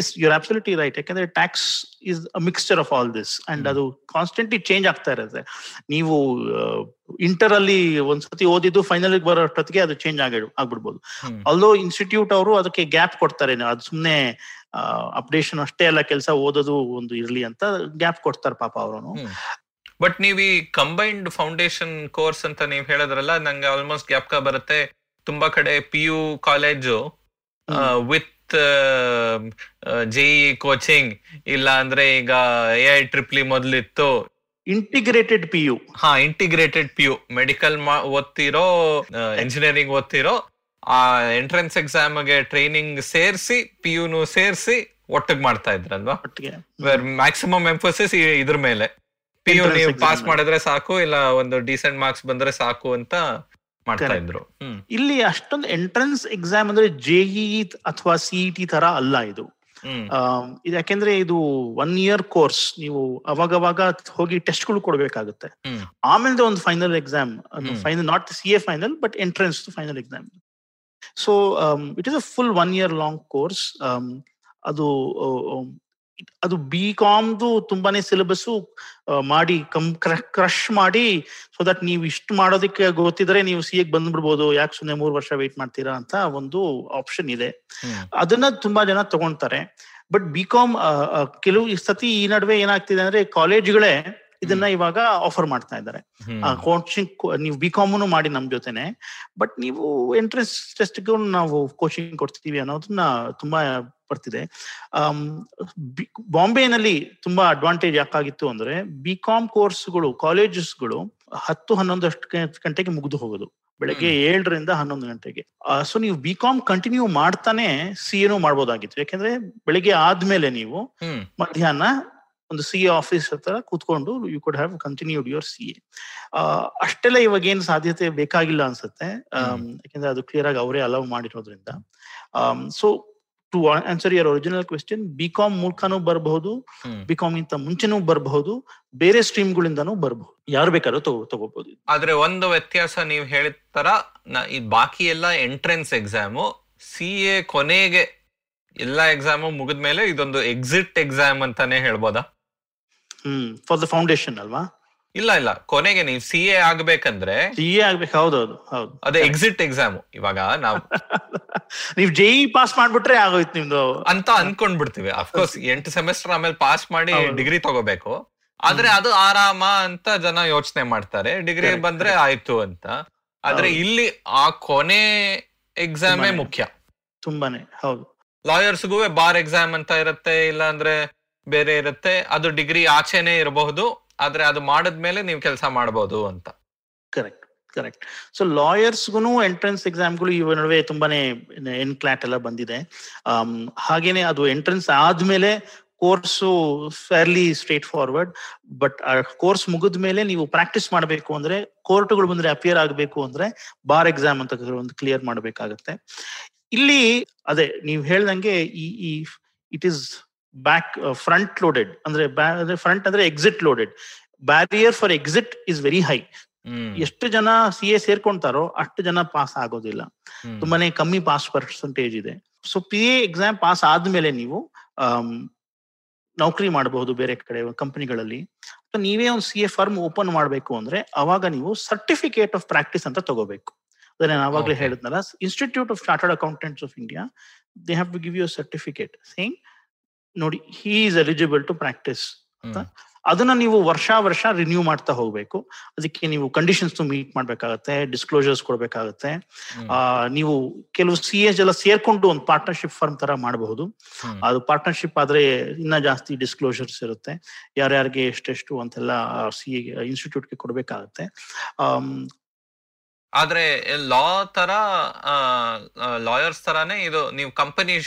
yes you're absolutely right ಯಾಕಂದ್ರೆ tax is a mixture of all this and ಅದು ಕಾನ್ಸ್ಟೆಂಟ್ಲಿ ಚೇಂಜ್ ಆಗ್ತಾ ಇರುತ್ತೆ. ನೀವು ಇಂಟರ್ ಅಲ್ಲಿ ಒಂದ್ಸತಿ ಓದಿದ್ದು ಫೈನಲ್ ಬರೋಷ್ಟೊತ್ತಿಗೆ ಅದು ಚೇಂಜ್ ಆಗಿ ಆಗ್ಬಿಡ್ಬೋದು. ಅಲ್ಲೋ ಇನ್ಸ್ಟಿಟ್ಯೂಟ್ ಅವರು ಅದಕ್ಕೆ ಗ್ಯಾಪ್ ಕೊಡ್ತಾರೆ ಅದು ಸುಮ್ಮನೆ ಅಪ್ಡೇಷನ್ ಅಷ್ಟೇ ಅಲ್ಲ ಕೆಲಸ ಓದೋದು ಒಂದು ಇರ್ಲಿ ಅಂತ ಗ್ಯಾಪ್ ಕೊಡ್ತಾರೆ ಪಾಪ ಅವರು ಬಟ್ ನೀವು ಈ ಕಂಬೈನ್ಡ್ ಫೌಂಡೇಶನ್ ಕೋರ್ಸ್ ಅಂತ ನೀವು ಹೇಳಿದ್ರಲ್ಲ ನಂಗೆ ಆಲ್ಮೋಸ್ಟ್ ಗ್ಯಾಪ್ ಬರುತ್ತೆ. ತುಂಬಾ ಕಡೆ P U college with JEE coaching ಇಲ್ಲ ಅಂದ್ರೆ ಈಗ ಎ ಐ ಟ್ರಿಪ್ಲಿ ಮೊದಲಿತ್ತು. ಇಂಟಿಗ್ರೇಟೆಡ್ ಪಿ ಯು ಹಾ ಇಂಟಿಗ್ರೇಟೆಡ್ ಪಿ ಯು ಮೆಡಿಕಲ್ ಓದ್ತಿರೋ ಇಂಜಿನಿಯರಿಂಗ್ ಓದ್ತಿರೋ ಆ ಎಂಟ್ರೆನ್ಸ್ ಎಕ್ಸಾಮ್ಗೆ ಟ್ರೈನಿಂಗ್ ಸೇರಿಸಿ ಪಿ ಯುನು ಸೇರಿಸಿ ಒಟ್ಟಿಗೆ ಮಾಡ್ತಾ ಇದ್ರಲ್ವಾ? ಮ್ಯಾಕ್ಸಿಮಮ್ ಎಂಫೋಸಿಸ್ ಇದ್ರ ಮೇಲೆ. ಪಿ ಯು ನೀವು ಪಾಸ್. ಮಾಡಿದ್ರೆ ಸಾಕು ಇಲ್ಲ ಒಂದು ಡಿಸೆಂಟ್ ಮಾರ್ಕ್ಸ್ ಬಂದ್ರೆ ಸಾಕು ಅಂತ ಮಾಡ್ತಾ. ಇದ್ರು. ಇಲ್ಲಿ ಅಷ್ಟೊಂದು ಎಂಟ್ರೆನ್ಸ್ ಎಕ್ಸಾಮ್ ಅಂದ್ರೆ ಜೆಇ ಅಥವಾ ಸಿಇಟಿ ತರ ಅಲ್ಲ ಇದು. ಯಾಕೆಂದ್ರೆ ಇದು ಒನ್ ಇಯರ್ ಕೋರ್ಸ್ ನೀವು ಅವಾಗವಾಗ ಹೋಗಿ ಟೆಸ್ಟ್ಗಳು ಕೊಡ್ಬೇಕಾಗುತ್ತೆ. ಕೊಡಬೇಕಾಗುತ್ತೆ ಆಮೇಲೆ ಒಂದು final exam. Final not C A final but entrance final exam so it is a full one year long course ಅದು ಅದು ಬಿ ಕಾಮ್ದು ತುಂಬಾನೇ ಸಿಲೆಬಸ್ ಮಾಡಿ ಕಮ್ ಕ್ರಶ್ ಮಾಡಿ ಸೊ ದಟ್ ನೀವು ಇಷ್ಟು ಮಾಡೋದಕ್ಕೆ ಗೊತ್ತಿದ್ರೆ ನೀವು ಸಿ ಎಗ್ ಬಂದ್ಬಿಡ್ಬೋದು. ಯಾಕೆ ಸುಮ್ಮನೆ ಮೂರು ವರ್ಷ ವೇಟ್ ಮಾಡ್ತೀರಾ ಅಂತ ಒಂದು ಆಪ್ಷನ್ ಇದೆ. ಅದನ್ನ ತುಂಬಾ ಜನ ತಗೊಂತಾರೆ ಬಟ್ ಬಿ ಕಾಮ್ ಕೆಲವು ಈ ಸತಿ ಈ ನಡುವೆ ಏನಾಗ್ತಿದೆ ಅಂದ್ರೆ ಕಾಲೇಜ್ಗಳೇ ಇದನ್ನ ಇವಾಗ ಆಫರ್ ಮಾಡ್ತಾ ಇದ್ದಾರೆ. ಕೋಚಿಂಗ್ ನೀವು ಬಿ ಕಾಮನು ಮಾಡಿ ನಮ್ ಜೊತೆನೆ ಬಟ್ ನೀವು ಎಂಟ್ರೆನ್ಸ್ ಟೆಸ್ಟ್ಗೂ ನಾವು ಕೋಚಿಂಗ್ ಕೊಡ್ತೀವಿ ಅನ್ನೋದನ್ನ ತುಂಬಾ ಬರ್ತಿದೆ. ಬಾಂಬೆನಲ್ಲಿ ತುಂಬಾ ಅಡ್ವಾಂಟೇಜ್ ಯಾಕಾಗಿತ್ತು ಅಂದ್ರೆ ಬಿ ಕಾಮ್ ಕೋರ್ಸ್ಗಳು ಕಾಲೇಜಸ್ಗಳು ಹತ್ತು ಹನ್ನೊಂದಷ್ಟು ಗಂಟೆಗೆ ಮುಗಿದು ಹೋಗೋದು. ಬೆಳಗ್ಗೆ ಏಳರಿಂದ ಹನ್ನೊಂದು ಗಂಟೆಗೆ. ಸೊ ನೀವು ಬಿ ಕಾಮ್ ಕಂಟಿನ್ಯೂ ಮಾಡ್ತಾನೆ ಸಿ ಎನು ಮಾಡ್ಬೋದಾಗಿತ್ತು. ಯಾಕಂದ್ರೆ ಬೆಳಿಗ್ಗೆ ಆದ್ಮೇಲೆ ನೀವು ಮಧ್ಯಾಹ್ನ ಒಂದು ಸಿ ಎ ಆಫೀಸ್ ಹತ್ರ ಕೂತ್ಕೊಂಡು you could have continued your C A ಅಷ್ಟೆಲ್ಲ ಇವಾಗ ಏನ್ ಸಾಧ್ಯತೆ ಬೇಕಾಗಿಲ್ಲ ಅನ್ಸುತ್ತೆ. ಯಾಕೆಂದ್ರೆ ಅದು ಕ್ಲಿಯರ್ ಆಗಿ ಅವರೇ ಅಲೌ ಮಾಡಿರೋದ್ರಿಂದ. So to answer your original question B com ಮೂಲಕನೂ ಬರಬಹುದು. ಬಿ ಕಾಮ್ ಇಂತ ಮುಂಚೆನೂ ಬರಬಹುದು ಬೇರೆ ಸ್ಟ್ರೀಮ್ ಗಳಿಂದನೂ ಬರಬಹುದು. ಯಾರು ಬೇಕಾದ್ರೂ ತಗೋ ತಗೋಬಹುದು. ಆದ್ರೆ ಒಂದು ವ್ಯತ್ಯಾಸ ನೀವು ಹೇಳಿದ ತರ ಈ ಬಾಕಿ ಎಲ್ಲ ಎಂಟ್ರೆನ್ಸ್ ಎಕ್ಸಾಮು ಸಿ ಎ ಕೊನೆಗೆ ಎಲ್ಲಾ ಎಕ್ಸಾಮು ಮುಗಿದ್ಮೇಲೆ ಇದೊಂದು ಎಕ್ಸಿಟ್ ಎಕ್ಸಾಮ್ ಅಂತಾನೆ ಹೇಳ್ಬೋದಾ? ಹ್ಮ್ ಫಾರ್ ದ ಫೌಂಡೇಶನ್ ಅಲ್ವಾ? ಇಲ್ಲ ಇಲ್ಲ. ಕೊನೆಗೆ ನೀವು ಸಿ ಎ ಆಗ್ಬೇಕಂದ್ರೆ ಸಿ ಎ ಆಗ್ಬೇಕು ಹೌದೌದು ಹೌದು. ಅದೇ ಎಕ್ಸಿಟ್ ಎಕ್ಸಾಮ್ ಇವಾಗ ನಾವು ನೀವು ಜೆ ಪಾಸ್ ಮಾಡ್ಬಿಟ್ರೆ ಆಗೋಯ್ತು ನಿಮ್ದು. ಅಂತ ಅನ್ಕೊಂಡ್ ಬಿಡ್ತೀವಿ ಅಫ್ಕೋರ್ಸ್ ಎಂಟು ಸೆಮಿಸ್ಟರ್ ಆಮೇಲೆ ಪಾಸ್ ಮಾಡಿ ಡಿಗ್ರಿ ತಗೋಬೇಕು. ಆದ್ರೆ ಅದು ಆರಾಮ ಅಂತ ಜನ ಯೋಚನೆ ಮಾಡ್ತಾರೆ. ಡಿಗ್ರಿ ಬಂದ್ರೆ ಆಯ್ತು ಅಂತ. ಆದ್ರೆ ಇಲ್ಲಿ ಆ ಕೊನೆ ಎಕ್ಸಾಮೇ ಮುಖ್ಯ. ತುಂಬಾನೇ ಹೌದು. ಲಾಯರ್ಸ್ಗೂ ಬಾರ್ ಎಕ್ಸಾಮ್ ಅಂತ ಇರುತ್ತೆ. ಇಲ್ಲ ಅಂದ್ರೆ ಬೇರೆ ಇರುತ್ತೆ. ಅದು ಡಿಗ್ರಿ ಆಚೆನೆ ಇರಬಹುದು. ಆದ್ರೆ ಅದು ಮಾಡಿದ್ಮೇಲೆ ನೀವು ಕೆಲಸ ಮಾಡಬಹುದು ಅಂತ. ಕರೆಕ್ಟ್ ಕರೆಕ್ಟ್ ಸೊ ಲಾಯರ್ಸ್ಗೂ ಎಂಟ್ರೆನ್ಸ್ ಎಕ್ಸಾಮ್ಗಳು ಇವ ನಡುವೆ ತುಂಬಾನೇ ಎನ್ ಕ್ಲಾಟ್ ಎಲ್ಲ ಬಂದಿದೆ. ಹಾಗೇನೆ ಅದು ಎಂಟ್ರೆನ್ಸ್ ಆದ್ಮೇಲೆ course fairly straightforward but course ಮುಗಿದ ಮೇಲೆ ನೀವು ಪ್ರಾಕ್ಟೀಸ್ ಮಾಡಬೇಕು ಅಂದ್ರೆ ಕೋರ್ಟ್ಗಳು ಬಂದ್ರೆ ಅಪಿಯರ್ ಆಗಬೇಕು ಅಂದ್ರೆ ಬಾರ್ ಎಕ್ಸಾಮ್ ಅಂತ ಒಂದು ಕ್ಲಿಯರ್ ಮಾಡಬೇಕಾಗತ್ತೆ. ಇಲ್ಲಿ, ಅದೇ, ನೀವು ಹೇಳ್ದಂಗೆ ಈ it is back front loaded ಅಂದ್ರೆ ಫ್ರಂಟ್ ಅಂದ್ರೆ exit loaded barrier for exit is very high ಎಷ್ಟು ಜನ ಸಿ ಎ ಸೇರ್ಕೊಂತಾರೋ ಅಷ್ಟು ಜನ ಪಾಸ್ ಆಗೋದಿಲ್ಲ. ತುಂಬಾನೇ ಕಮ್ಮಿ ಪಾಸ್ ಪರ್ಸೆಂಟೇಜ್ ಇದೆ. So P A exam pass ಆದ್ಮೇಲೆ ನೀವು ನೌಕರಿ ಮಾಡಬಹುದು ಬೇರೆ ಕಡೆ ಕಂಪನಿಗಳಲ್ಲಿ ನೀವೇ ಒಂದು ಸಿ ಎ ಫರ್ಮ್ ಓಪನ್ ಮಾಡಬೇಕು ಅಂದ್ರೆ ಅವಾಗ ನೀವು ಸರ್ಟಿಫಿಕೇಟ್ ಆಫ್ ಪ್ರಾಕ್ಟೀಸ್ ಅಂತ ತಗೋಬೇಕು. ಅದನ್ನ ನಾನು ಆವಾಗಲೇ ಹೇಳಿದ್ನಲ್ಲ institute of chartered accountants of India they have to give you certificate saying ನೋಡಿ he is eligible to practise ಅಂತ. ಅದನ್ನ ನೀವು ವರ್ಷ ವರ್ಷ ರಿನ್ಯೂ ಮಾಡ್ತಾ ಹೋಗ್ಬೇಕು. ಅದಕ್ಕೆ ನೀವು ಕಂಡೀಷನ್ಸ್ ಮೀಟ್ ಮಾಡ್ಬೇಕಾಗತ್ತೆ ಡಿಸ್ಕ್ಲೋಜರ್ಸ್ ಕೊಡ್ಬೇಕಾಗತ್ತೆ. ಆ, ನೀವು ಕೆಲವು ಸಿ ಎಸ್ ಎಲ್ಲ ಸೇರ್ಕೊಂಡು ಒಂದು ಪಾರ್ಟ್ನರ್ಶಿಪ್ ಫರ್ಮ್ ತರ ಮಾಡಬಹುದು. ಅದು ಪಾರ್ಟ್ನರ್ಶಿಪ್ ಆದ್ರೆ ಇನ್ನ ಜಾಸ್ತಿ ಡಿಸ್ಕ್ಲೋಜರ್ಸ್ ಇರುತ್ತೆ. ಯಾರ್ಯಾರಿಗೆ ಎಷ್ಟೆಷ್ಟು ಅಂತೆಲ್ಲ ಸಿ ಇನ್ಸ್ಟಿಟ್ಯೂಟ್ಗೆ ಕೊಡ್ಬೇಕಾಗತ್ತೆ. ಆದ್ರೆ ಲಾ ತರ ಲಾಯರ್ಸ್ ತರಾನೇ ಇದು ನೀವು ಕಂಪನಿ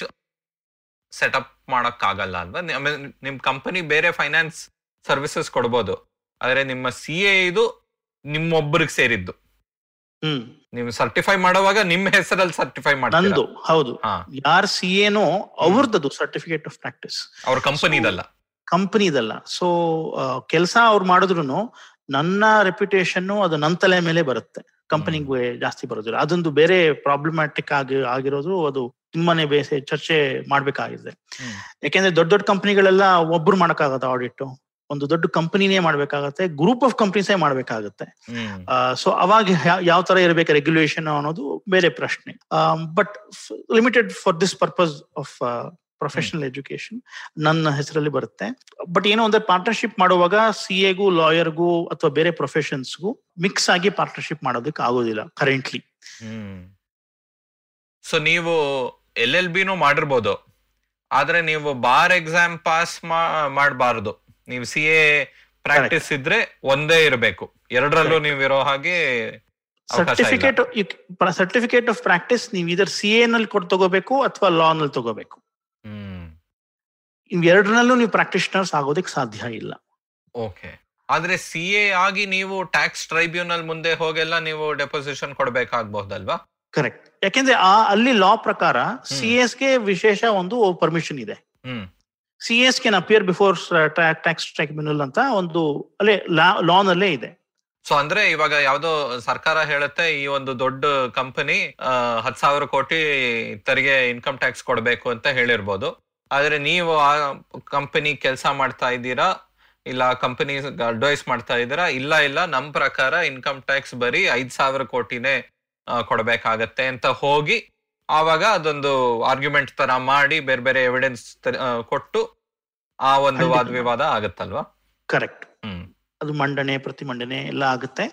ಸೆಟಪ್ ಮಾಡಕ್ ಆಗಲ್ಲ ಅಲ್ವಾ ಆಮೇಲೆ ನಿಮ್ ಕಂಪನಿ ಬೇರೆ ಫೈನಾನ್ಸ್ ಸರ್ವಿಸಸ್ ಕೊಡ್ಬೋದು. ಆದ್ರೆ ನಿಮ್ಮ ಸಿ ಎ ಇದು ನಿಮ್ಮೊಬ್ಬರಿಗೆ ಸೇರಿದ್ದು. ಹ್ಮ್. ನೀವು ಸರ್ಟಿಫೈ ಮಾಡುವಾಗ ನಿಮ್ಮ ಹೆಸರಲ್ಲಿ ಸರ್ಟಿಫೈ ಮಾಡ್ತೀರಾ? ನಂದು ಹೌದು. ಯಾರ್ ಸಿ ಎನೋ ಅವ್ರದ್ದು ಸರ್ಟಿಫಿಕೇಟ್ ಆಫ್ ಪ್ರಾಕ್ಟೀಸ್ ಅವ್ರ ಕಂಪನಿದಲ್ಲ ಕಂಪನಿದಲ್ಲ ಸೊ ಕೆಲಸ ಅವ್ರು ಮಾಡಿದ್ರು ನನ್ನ ರೆಪ್ಯುಟೇಷನ್ ಅದು ನನ್ನ ತಲೆ ಮೇಲೆ ಬರುತ್ತೆ. ಕಂಪನಿಗೆ ಜಾಸ್ತಿ ಬರೋದಿಲ್ಲ. ಅದೊಂದು ಬೇರೆ ಪ್ರಾಬ್ಲಮ್ಯಾಟಿಕ್ ಆಗಿ ಆಗಿರೋದು ಅದು ತುಂಬಾನೇ ಬೇಸೆ ಚರ್ಚೆ ಮಾಡ್ಬೇಕಾಗಿದೆ. ಯಾಕೆಂದ್ರೆ ದೊಡ್ಡ ದೊಡ್ಡ ಕಂಪನಿಗಳೆಲ್ಲ ಒಬ್ರು ಮಾಡಕ್ಕಾಗತ್ತೆ ಆಡಿಟ್ ಒಂದು ದೊಡ್ಡ ಕಂಪನಿನೇ ಮಾಡ್ಬೇಕಾಗತ್ತೆ ಗ್ರೂಪ್ ಆಫ್ ಕಂಪನೀಸೇ ಮಾಡ್ಬೇಕಾಗತ್ತೆ. ಸೊ ಅವಾಗ ಯಾವ ತರ ಇರಬೇಕು ರೆಗ್ಯುಲೇಷನ್ ಅನ್ನೋದು ಬೇರೆ ಪ್ರಶ್ನೆ. But limited for this purpose of professional education ನನ್ನ ಹೆಸರಲ್ಲಿ ಬರುತ್ತೆ. ಬಟ್ ಏನೋ ಅಂದ್ರೆ ಪಾರ್ಟ್ನರ್ಶಿಪ್ ಮಾಡುವಾಗ ಸಿ ಎಗೂ ಲಾಯರ್ಗೂ ಅಥವಾ ಬೇರೆ ಪ್ರೊಫೆಷನ್ಸ್ಗೂ ಮಿಕ್ಸ್ ಆಗಿ ಪಾರ್ಟ್ನರ್ಶಿಪ್ ಮಾಡೋದಕ್ಕೆ ಆಗೋದಿಲ್ಲ ಕರೆಂಟ್ಲಿ ಸೊ ನೀವು ಎಲ್ ಎಲ್ ಬಿನೂ ಮಾಡಿರ್ಬೋದು. ಆದ್ರೆ ನೀವು ಬಾರ್ ಎಕ್ಸಾಮ್ ಪಾಸ್ ಮಾಡಬಾರದು. ನೀವು ಸಿ ಎ ಪ್ರಾಕ್ಟೀಸ್ ಇದ್ರೆ ಒಂದೇ ಇರಬೇಕು. ಎರಡರಲ್ಲೂ. ನೀವು ಇರೋ ಹಾಗೆ. ಸರ್ಟಿಫಿಕೇಟ್ ಸರ್ಟಿಫಿಕೇಟ್ ಆಫ್ ಪ್ರಾಕ್ಟೀಸ್ ನೀವು ಇದರ್ ಸಿ ಎ ನಲ್ಲಿ ಕೊಟ್ಟು ತಗೋಬೇಕು ಅಥವಾ ಲಾ ನಲ್ಲಿ ತಗೋಬೇಕು. ಇವ್ ಎರಡರಲ್ಲೂ ನೀವು ಪ್ರಾಕ್ಟೀಷನರ್ಸ್ ಆಗೋದಕ್ಕೆ ಸಾಧ್ಯ ಇಲ್ಲ. ಓಕೆ. ಆದ್ರೆ ಸಿ ಎ ಆಗಿ ನೀವು ಟ್ಯಾಕ್ಸ್ ಟ್ರೈಬ್ಯುನಲ್ ಮುಂದೆ ಹೋಗೆಲ್ಲ ನೀವು ಡೆಪೋಸಿಷನ್ ಕೊಡಬೇಕಾಗಬಹುದಲ್ವಾ? ಕರೆಕ್ಟ್. ಯಾಕೆಂದ್ರೆ ಆ ಅಲ್ಲಿ ಲಾ ಪ್ರಕಾರ ಸಿ ಎಸ್ಗೆ ವಿಶೇಷ ಒಂದು ಪರ್ಮಿಷನ್ ಇದೆ. C S can appear before tax tribunal ಅಂತ ಒಂದು ಅಲ್ಲೇ ಲಾ ನಲ್ಲೇ ಇದೆ. ಸೊ ಅಂದ್ರೆ ಇವಾಗ ಯಾವ್ದೋ ಸರ್ಕಾರ ಹೇಳುತ್ತೆ ಈ ಒಂದು ದೊಡ್ಡ ಕಂಪನಿ ಹತ್ ಸಾವಿರ ಕೋಟಿ ತೆರಿಗೆ ಇನ್ಕಮ್ ಟ್ಯಾಕ್ಸ್ ಕೊಡಬೇಕು ಅಂತ ಹೇಳಿರ್ಬೋದು. ಆದ್ರೆ ನೀವು ಆ ಕಂಪನಿ ಕೆಲಸ ಮಾಡ್ತಾ ಇದ್ದೀರಾ? ಇಲ್ಲ ಕಂಪನಿ ಅಡ್ವೈಸ್ ಮಾಡ್ತಾ ಇದ್ದೀರಾ? ಇಲ್ಲ ಇಲ್ಲ ನಮ್ ಪ್ರಕಾರ ಇನ್ಕಮ್ ಟ್ಯಾಕ್ಸ್ ಬರೀ ಐದ್ ಸಾವಿರ ಕೋಟಿನೇ ಕೊಡಬೇಕಾಗತ್ತೆ ಅಂತ ಹೋಗಿ ಆವಾಗ ಅದೊಂದು ಆರ್ಗ್ಯುಮೆಂಟ್ ತರ ಮಾಡಿ ಬೇರೆ ಬೇರೆ ಎವಿಡೆನ್ಸ್ ಕೊಟ್ಟು ಆ ಒಂದು ವಾದ. ವಿವಾದ ಆಗತ್ತಲ್ವಾ? ಕರೆಕ್ಟ್ ಅದು ಮಂಡನೆ ಪ್ರತಿಮಂಡನೆ ಎಲ್ಲ ಆಗುತ್ತೆ.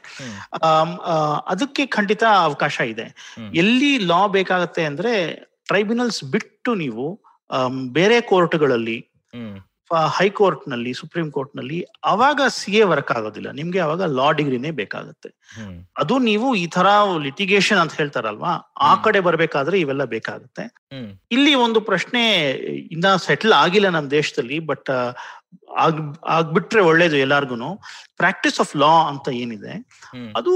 ಅದಕ್ಕೆ ಖಂಡಿತ ಅವಕಾಶ ಇದೆ. ಎಲ್ಲಿ ಲಾ ಬೇಕಾಗತ್ತೆ ಅಂದ್ರೆ ಟ್ರೈಬ್ಯುನಲ್ಸ್ ಬಿಟ್ಟು ನೀವು ಬೇರೆ ಕೋರ್ಟ್ಗಳಲ್ಲಿ ಹೈಕೋರ್ಟ್ನಲ್ಲಿ ಸುಪ್ರೀಂ ಕೋರ್ಟ್ನಲ್ಲಿ ಅವಾಗ ಸಿ ಎ ವರ್ಕ್ ಆಗೋದಿಲ್ಲ. ನಿಮ್ಗೆ ಅವಾಗ ಲಾ ಡಿಗ್ರಿನೇ ಬೇಕಾಗುತ್ತೆ. ಅದು ನೀವು ಈ ತರ ಲಿಟಿಗೇಷನ್ ಅಂತ ಹೇಳ್ತಾರಲ್ವಾ ಆ ಕಡೆ ಬರ್ಬೇಕಾದ್ರೆ ಇವೆಲ್ಲ ಬೇಕಾಗುತ್ತೆ. ಇಲ್ಲಿ ಒಂದು ಪ್ರಶ್ನೆ ಇನ್ನ ಸೆಟಲ್ ಆಗಿಲ್ಲ ನಮ್ಮ ದೇಶದಲ್ಲಿ ಬಟ್ ಆಗ್ ಆಗ್ಬಿಟ್ರೆ ಒಳ್ಳೇದು ಎಲ್ಲಾರ್ಗುನು. ಪ್ರಾಕ್ಟೀಸ್ ಆಫ್ ಲಾ ಅಂತ ಏನಿದೆ ಅದು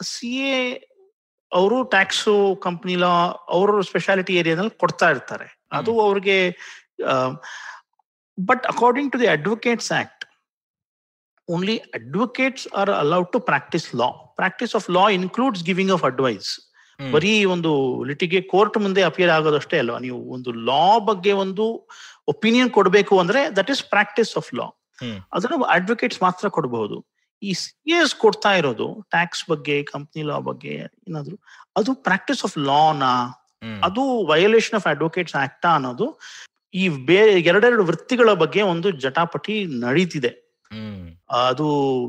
ಸಿ ಎ ಅವರು ಟ್ಯಾಕ್ಸು ಕಂಪ್ನಿ ಲಾ ಅವರು ಸ್ಪೆಷಾಲಿಟಿ ಏರಿಯಾದಲ್ಲಿ ಕೊಡ್ತಾ ಇರ್ತಾರೆ. ಅದು ಅವ್ರಿಗೆ but according to the advocates act only advocates are allowed to practise law practice of law includes giving of advice. ಬರೀ ಒಂದು ಲಿಟಿಗೆ ಕೋರ್ಟ್ ಮುಂದೆ ಅಪಿಯರ್ ಆಗೋದಷ್ಟೇ ಅಲ್ವಾ? ನೀವು ಒಂದು ಲಾ ಬಗ್ಗೆ ಒಂದು ಒಪಿನಿಯನ್ ಕೊಡಬೇಕು ಅಂದ್ರೆ that is practice of law ಅದನ್ನು ಅಡ್ವೊಕೇಟ್ಸ್ ಮಾತ್ರ ಕೊಡಬಹುದು. ಈ ಸಿ ಎಸ್ ಕೊಡ್ತಾ ಇರೋದು ಟ್ಯಾಕ್ಸ್ ಬಗ್ಗೆ ಕಂಪ್ನಿ ಲಾ ಬಗ್ಗೆ ಏನಾದ್ರು ಅದು ಪ್ರಾಕ್ಟೀಸ್ ಆಫ್ ಲಾನಾ. ಅದು ವಯೋಲೇಷನ್ ಆಫ್ ಅಡ್ವೊಕೇಟ್ಸ್ ಆಕ್ಟಾ ಅನ್ನೋದು ಈ ಬೇರೆ ಎರಡೆರಡು ವೃತ್ತಿಗಳ ಬಗ್ಗೆ ಒಂದು ಜಟಾಪಟಿ ನಡೀತಿದೆ. ಅದು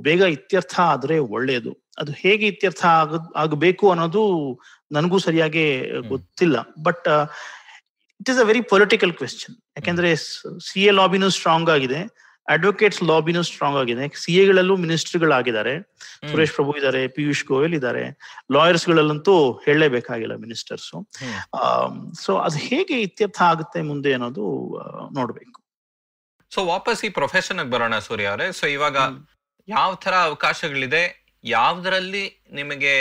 ಬೇಗ ಇತ್ಯರ್ಥ ಆದ್ರೆ ಒಳ್ಳೆಯದು ಅದು ಹೇಗೆ ಇತ್ಯರ್ಥ ಆಗ ಆಗಬೇಕು ಅನ್ನೋದು ನನಗೂ ಸರಿಯಾಗಿ ಗೊತ್ತಿಲ್ಲ. But it is a very political question ಯಾಕೆಂದ್ರೆ ಸಿ ಎ ಲಾಬಿನೂ ಸ್ಟ್ರಾಂಗ್ ಆಗಿದೆ. ಅಡ್ವೊಕೇಟ್ಸ್ ಲಾಬಿನೂ ಸ್ಟ್ರಾಂಗ್ ಆಗಿದೆ ಸಿ ಎಗಳಲ್ಲೂ ಮಿನಿಸ್ಟರ್ಗಳಾಗಿದ್ದಾರೆ. ಸುರೇಶ್ ಪ್ರಭು ಇದ್ದಾರೆ ಪಿಯೂಷ್ ಗೋಯಲ್ ಇದ್ದಾರೆ. ಲಾಯರ್ಸ್ ಗಳಲ್ಲಂತೂ ಹೇಳಲೇಬೇಕಾಗಿಲ್ಲ ಮಿನಿಸ್ಟರ್ಸ್. ಸೊ ಅದು ಹೇಗೆ ಇತ್ಯರ್ಥ ಆಗುತ್ತೆ ಮುಂದೆ ಅನ್ನೋದು ನೋಡ್ಬೇಕು. ಸೊ ವಾಪಸ್ ಈ ಪ್ರೊಫೆಷನ್ ಬರೋಣ ಸೂರ್ಯ ಅವರೇ. ಸೊ ಇವಾಗ ಯಾವ ತರ ಅವಕಾಶಗಳಿದೆ? ಯಾವ್ದ್ರಲ್ಲಿ ನಿಮಗೆ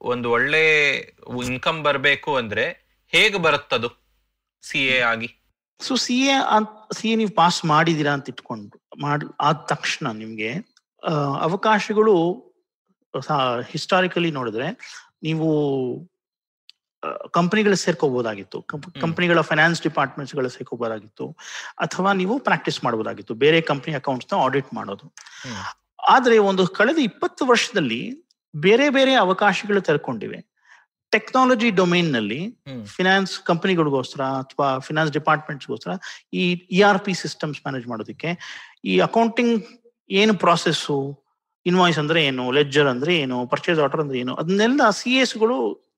ಒಂದು ಒಳ್ಳೆ ಇನ್ಕಮ್ ಬರಬೇಕು ಅಂದ್ರೆ ಹೇಗೆ ಬರುತ್ತದು? ಸಿ ಎ ಆಗಿ. So C A C A ನೀವು ಪಾಸ್ ಮಾಡಿದೀರಾ ಅಂತ ಇಟ್ಕೊಂಡು ಮಾಡ್ ಆದ ತಕ್ಷಣ ನಿಮ್ಗೆ ಅವಕಾಶಗಳು ಹಿಸ್ಟಾರಿಕಲಿ ನೋಡಿದ್ರೆ ನೀವು ಕಂಪನಿಗಳ ಸೇರ್ಕೋಬಹುದಾಗಿತ್ತು ಕಂಪನಿಗಳ ಫೈನಾನ್ಸ್ ಡಿಪಾರ್ಟ್ಮೆಂಟ್ಸ್ಗಳ ಸೇರ್ಕೋಬಹುದಾಗಿತ್ತು ಅಥವಾ ನೀವು ಪ್ರಾಕ್ಟೀಸ್ ಮಾಡಬಹುದಾಗಿತ್ತು ಬೇರೆ ಕಂಪನಿ ಅಕೌಂಟ್ಸ್ನ ಆಡಿಟ್ ಮಾಡೋದು. ಆದ್ರೆ ಒಂದು ಕಳೆದ ಇಪ್ಪತ್ತು ವರ್ಷದಲ್ಲಿ ಬೇರೆ ಬೇರೆ ಅವಕಾಶಗಳು ತೆರ್ಕೊಂಡಿವೆ. ಟೆಕ್ನಾಲಜಿ ಡೊಮೈನ್ನಲ್ಲಿ. ಫಿನಾನ್ಸ್ ಕಂಪನಿಗಳಿಗೋಸ್ಕರ ಅಥವಾ ಫಿನಾನ್ಸ್ ಡಿಪಾರ್ಟ್ಮೆಂಟ್ಸ್ಗೋಸ್ಕರ ಈ E R P systems manage ಮಾಡೋದಕ್ಕೆ ಈ ಅಕೌಂಟಿಂಗ್ ಏನು ಪ್ರಾಸೆಸ್ಸು ಇನ್ವಾಯ್ಸ್ ಅಂದ್ರೆ ಏನು ಲೆಜ್ಜರ್ ಅಂದ್ರೆ ಏನು ಪರ್ಚೇಸ್ ಆರ್ಡರ್ ಅಂದ್ರೆ ಏನು ಅದನ್ನೆಲ್ಲ ಸಿ ಎಸ್ಗಳು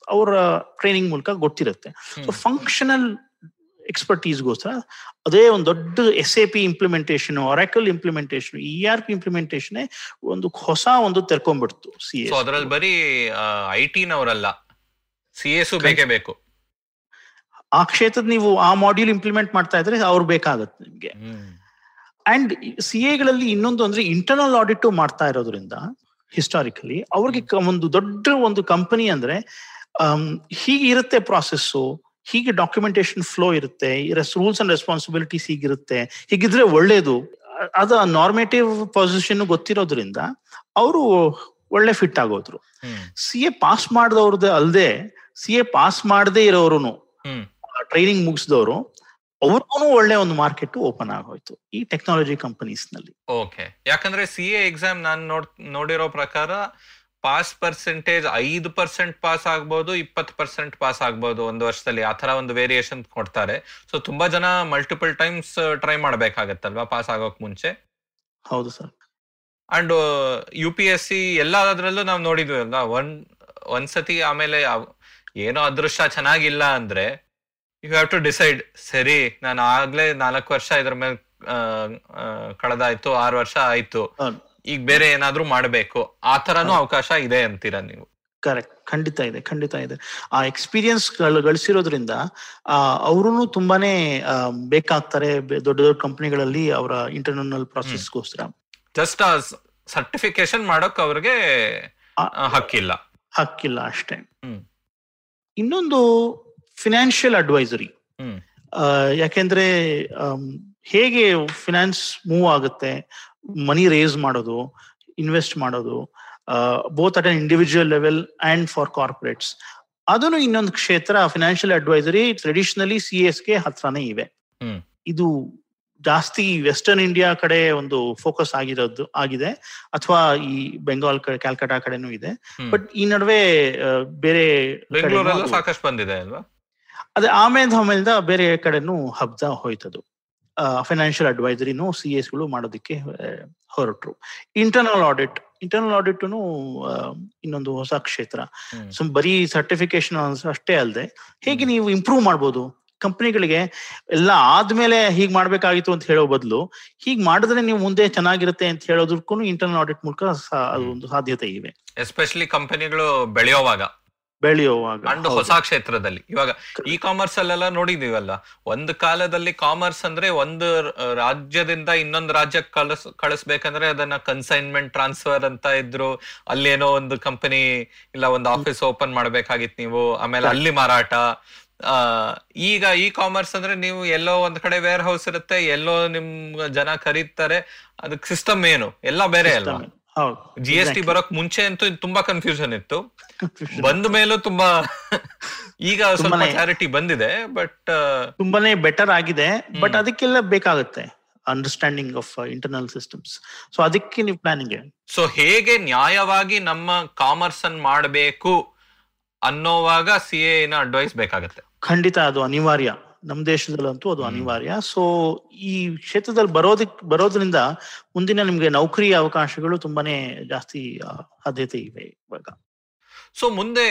ಅವರ ಟ್ರೈನಿಂಗ್ ಮೂಲಕ ಗೊತ್ತಿರುತ್ತೆ ಸೊ. ಫಂಕ್ಷನಲ್ ಎಕ್ಸ್ಪರ್ಟೀಸ್ಗೋಸ್ಕರ ಅದೇ ಒಂದು ದೊಡ್ಡ S A P implementation Oracle implementation E R P implementation ಒಂದು ಹೊಸ ಒಂದು ತೆರ್ಕೊಂಡ್ಬಿಡ್ತು ಸಿ ಸೊ ಅದ್ರಲ್ಲಿ ಬರೀ ಐ ಟಿ ನವರಲ್ಲ ಸಿ ಎಸ್ ಬೇಕೇ ಬೇಕು. ಆ ಕ್ಷೇತ್ರದ ನೀವು ಆ ಮಾಡ್ಯೂಲ್ ಇಂಪ್ಲಿಮೆಂಟ್ ಮಾಡ್ತಾ ಇದ್ರೆ ಅವ್ರು ಬೇಕಾಗತ್ತೆ ನಿಮ್ಗೆ. ಅಂಡ್ ಸಿ ಎಗಳಲ್ಲಿ ಇನ್ನೊಂದು ಅಂದ್ರೆ ಇಂಟರ್ನಲ್ ಆಡಿಟ್ ಮಾಡ್ತಾ ಇರೋದ್ರಿಂದ ಹಿಸ್ಟಾರಿಕಲಿ ಅವ್ರಿಗೆ ಒಂದು ದೊಡ್ಡ ಒಂದು ಕಂಪನಿ ಅಂದ್ರೆ ಹೀಗೆ ಇರುತ್ತೆ ಪ್ರಾಸೆಸ್ಸು ಹೀಗೆ ಡಾಕ್ಯುಮೆಂಟೇಶನ್ ಫ್ಲೋ ಇರುತ್ತೆ ರೂಲ್ಸ್ ಅಂಡ್ ರೆಸ್ಪಾನ್ಸಿಬಿಲಿಟೀಸ್ ಹೀಗಿರುತ್ತೆ ಹೀಗಿದ್ರೆ ಒಳ್ಳೇದು. ಅದ ನಾರ್ಮೇಟಿವ್ ಪೊಸಿಷನ್ ಗೊತ್ತಿರೋದ್ರಿಂದ ಅವರು ಒಳ್ಳೆ ಫಿಟ್ ಆಗೋದ್ರು. ಸಿ ಎ ಪಾಸ್ ಮಾಡಿದವ್ರದ್ದು ಅಲ್ಲದೆ ಸಿ ಎ ಪಾಸ್ ಮಾಡದೇ ಇರೋರು. ಟ್ರೈನಿಂಗ್ ಮುಗಿಸಿದವರು ಅವ್ರಿಗೂ ಒಳ್ಳೆ ಒಂದು ಮಾರ್ಕೆಟ್ ಓಪನ್ ಆಗೋಯ್ತು ಈ ಟೆಕ್ನಾಲಜಿ ಕಂಪನೀಸ್ನಲ್ಲಿ. ಓಕೆ ಯಾಕಂದ್ರೆ ಸಿ ಎ ಎಕ್ಸಾಮ್ ನಾನು ನೋಡ್ ನೋಡಿರೋ ಪ್ರಕಾರ ಪಾಸ್ ಪರ್ಸೆಂಟೇಜ್ ಐದು ಪರ್ಸೆಂಟ್ ಪಾಸ್ ಆಗ್ಬೋದು ಇಪ್ಪತ್ತು ಪರ್ಸೆಂಟ್ ಪಾಸ್ ಆಗ್ಬೋದು ಒಂದು ವರ್ಷದಲ್ಲಿ. ಆ ತರ ಒಂದು ವೇರಿಯೇಷನ್ ಕೊಡ್ತಾರೆ. ಸೊ ತುಂಬಾ ಜನ ಮಲ್ಟಿಪಲ್ ಟೈಮ್ಸ್ ಟ್ರೈ ಮಾಡ್ಬೇಕಾಗತ್ತಲ್ವಾ ಪಾಸ್ ಆಗೋಕ್ ಮುಂಚೆ? ಹೌದು sir and U P S C ಎಲ್ಲದರಲ್ಲೂ ನಾವು ನೋಡಿದ್ವಿ ಅಲ್ವಾ? ಒಂದ್ ಒಂದ್ಸತಿ ಆಮೇಲೆ ಏನೋ ಅದೃಷ್ಟ ಚೆನ್ನಾಗಿಲ್ಲ ಅಂದ್ರೆ ಯು ಹ್ಯಾವ್ ಟು ಡಿಸೈಡ್ ಸರಿ ನಾನು ಆಗ್ಲೇ ನಾಲ್ಕು ವರ್ಷ ಇದ್ರ ಮೇಲೆ ಕಳೆದಾಯ್ತು ಆರು ವರ್ಷ ಆಯ್ತು. ಈಗ ಬೇರೆ ಏನಾದ್ರೂ ಮಾಡಬೇಕು. ಆ ತರನು ಅವಕಾಶ ಇದೆ ಅಂತೀರಾ ನೀವು? ಕರೆಕ್ಟ್ ಖಂಡಿತ ಇದೆ ಖಂಡಿತ ಇದೆ. ಆ ಎಕ್ಸ್ಪೀರಿಯನ್ಸ್ ಗಳಿಸಿರೋದ್ರಿಂದ ಅವರು ತುಂಬಾನೇ ಬೇಕಾಗ್ತಾರೆ ದೊಡ್ಡ ದೊಡ್ಡ ಕಂಪನಿಗಳಲ್ಲಿ ಅವರ ಇಂಟರ್ನಲ್ ಪ್ರಾಸೆಸ್ಗೋಸ್ಕರ ಜಸ್ಟ್ ಸರ್ಟಿಫಿಕೇಶನ್ ಮಾಡೋಕ್ ಅವ್ರಿಗೆ ಹಕ್ಕಿಲ್ಲ. ಹಕ್ಕಿಲ್ಲ ಅಷ್ಟೇ. ಹ್ಮ್. ಇನ್ನೊಂದು ಫಿನಾನ್ಷಿಯಲ್ ಅಡ್ವೈಸರಿ. ಯಾಕೆಂದ್ರೆ ಹೇಗೆ ಫಿನಾನ್ಸ್ ಮೂವ್ ಆಗುತ್ತೆ ಮನಿ ರೇಸ್ ಮಾಡೋದು ಇನ್ವೆಸ್ಟ್ ಮಾಡೋದು both at an individual level and for corporates ಅದನ್ನು ಇನ್ನೊಂದು ಕ್ಷೇತ್ರ financial advisory traditionally C S K ಹತ್ರನೇ ಇವೆ. ಇದು ಜಾಸ್ತಿ ವೆಸ್ಟರ್ನ್ ಇಂಡಿಯಾ ಕಡೆ ಒಂದು ಫೋಕಸ್ ಆಗಿರೋದು ಆಗಿದೆ. ಅಥವಾ ಈ ಬೆಂಗಾಲ್ ಕಡೆ ಕ್ಯಾಲ್ಕಟಾ ಕಡೆನೂ ಇದೆ. ಬಟ್ ಈ ನಡುವೆ ಬೇರೆ ಸಾಕಷ್ಟು ಬಂದಿದೆ ಅಲ್ವಾ? ಅದೇ ಆಮೇಲೆ ಆಮೇಲಿಂದ ಬೇರೆ ಕಡೆನೂ ಹಬ್ದ ಹೋಯ್ತದು. ಫೈನಾನ್ಷಿಯಲ್ ಅಡ್ವೈಸರಿನೂ ಸಿ ಎಸ್ಗಳು ಮಾಡೋದಕ್ಕೆ ಹೊರಟರು. ಇಂಟರ್ನಲ್ ಆಡಿಟ್ ಇಂಟರ್ನಲ್ ಆಡಿಟ್ ಇನ್ನೊಂದು ಹೊಸ ಕ್ಷೇತ್ರ. ಸೊ ಬರೀ ಸರ್ಟಿಫಿಕೇಶನ್ ಅಷ್ಟೇ ಅಲ್ಲದೆ ಹೇಗೆ ನೀವು ಇಂಪ್ರೂವ್ ಮಾಡ್ಬೋದು? ಕಂಪನಿಗಳಿಗೆ ಎಲ್ಲ ಆದ್ಮೇಲೆ ಹೀಗ್ ಮಾಡ್ಬೇಕಾಗಿತ್ತು ಅಂತ ಹೇಳೋ ಬದಲು ಹೀಗ್ ಮಾಡಿದ್ರೆ ನೀವು ಮುಂದೆ ಚೆನ್ನಾಗಿರುತ್ತೆ ಅಂತ ಹೇಳೋದಕ್ಕೂ ಇಂಟರ್ನಲ್ ಆಡಿಟ್ ಮೂಲಕ ಅದೊಂದು ಸಾಧ್ಯತೆ ಇವೆ. ಎಸ್ಪೆಷಲಿ ಕಂಪನಿಗಳು ಬೆಳೆಯೋವಾಗ. ಬೆಳೆಯುವಾಗ. ಅಂಡ್. ಹೊಸ ಕ್ಷೇತ್ರದಲ್ಲಿ. ಇವಾಗ ಇ ಕಾಮರ್ಸ್ ಅಲ್ಲೆಲ್ಲ ನೋಡಿದೀವಲ್ಲ ಒಂದು ಕಾಲದಲ್ಲಿ ಕಾಮರ್ಸ್ ಅಂದ್ರೆ ಒಂದು ರಾಜ್ಯದಿಂದ ಇನ್ನೊಂದು ರಾಜ್ಯಕ್ಕೆ ಕಳಿಸ್ ಕಳಿಸ್ಬೇಕಂದ್ರೆ ಅದನ್ನ ಕನ್ಸೈನ್ಮೆಂಟ್ ಟ್ರಾನ್ಸ್ಫರ್ ಅಂತ ಇದ್ರು ಅಲ್ಲೇನೋ ಒಂದು ಕಂಪನಿ ಇಲ್ಲ ಒಂದು ಆಫೀಸ್ ಓಪನ್ ಮಾಡ್ಬೇಕಾಗಿತ್ತು ನೀವು ಆಮೇಲೆ ಅಲ್ಲಿ ಮಾರಾಟ ಈಗ ಇ ಕಾಮರ್ಸ್ ಅಂದ್ರೆ ನೀವು ಎಲ್ಲೋ ಒಂದ್ ಕಡೆ ವೇರ್ ಹೌಸ್ ಇರುತ್ತೆ ಎಲ್ಲೋ ನಿಮ್ ಜನ ಖರೀದ್ತಾರೆ ಅದಕ್ಕೆ ಸಿಸ್ಟಮ್ ಏನು? ಎಲ್ಲ ಬೇರೆ ಅಲ್ವಾ? ಹೌದು ಜಿ ಎಸ್ ಟಿ ಬರೋಕ್ ಮುಂಚೆ ಅಂತೂ ತುಂಬಾ ಕನ್ಫ್ಯೂಷನ್ ಇತ್ತು. ಬಂದ ಮೇಲೂ ತುಂಬಾ ಈಗ ಸ್ವಲ್ಪ ಕ್ಲಾರಿಟಿ ಬಂದಿದೆ ಬಟ್ ತುಂಬಾನೇ ಬೆಟರ್ ಆಗಿದೆ ಬಟ್ ಅದಕ್ಕೆಲ್ಲ ಬೇಕಾಗುತ್ತೆ understanding of internal systems so ಅದಕ್ಕೆ ನೀವು ಪ್ಲಾನಿಂಗ್ ಸೊ ಹೇಗೆ ನ್ಯಾಯವಾಗಿ ನಮ್ಮ ಕಾಮರ್ಸ್ ಅನ್ ಮಾಡಬೇಕು? ಅನ್ನೋವಾಗ ಸಿ ಎನ ಅಡ್ವೈಸ್ ಬೇಕಾಗತ್ತೆ. ಖಂಡಿತ ಅದು ಅನಿವಾರ್ಯ. ನಮ್ಮ ದೇಶದಲ್ಲಂತೂ ಅದು ಅನಿವಾರ್ಯ. ಸೊ ಈ ಕ್ಷೇತ್ರದಲ್ಲಿ ಬರೋದಕ್ ಬರೋದ್ರಿಂದ ಮುಂದಿನ ನಿಮ್ಗೆ ನೌಕರಿ ಅವಕಾಶಗಳು ತುಂಬಾನೇ ಜಾಸ್ತಿ ಆದ್ಯತೆ ಸಾಧ್ಯತೆ ಇವೆ ಇವಾಗ. ಸೊ ಮುಂದೆ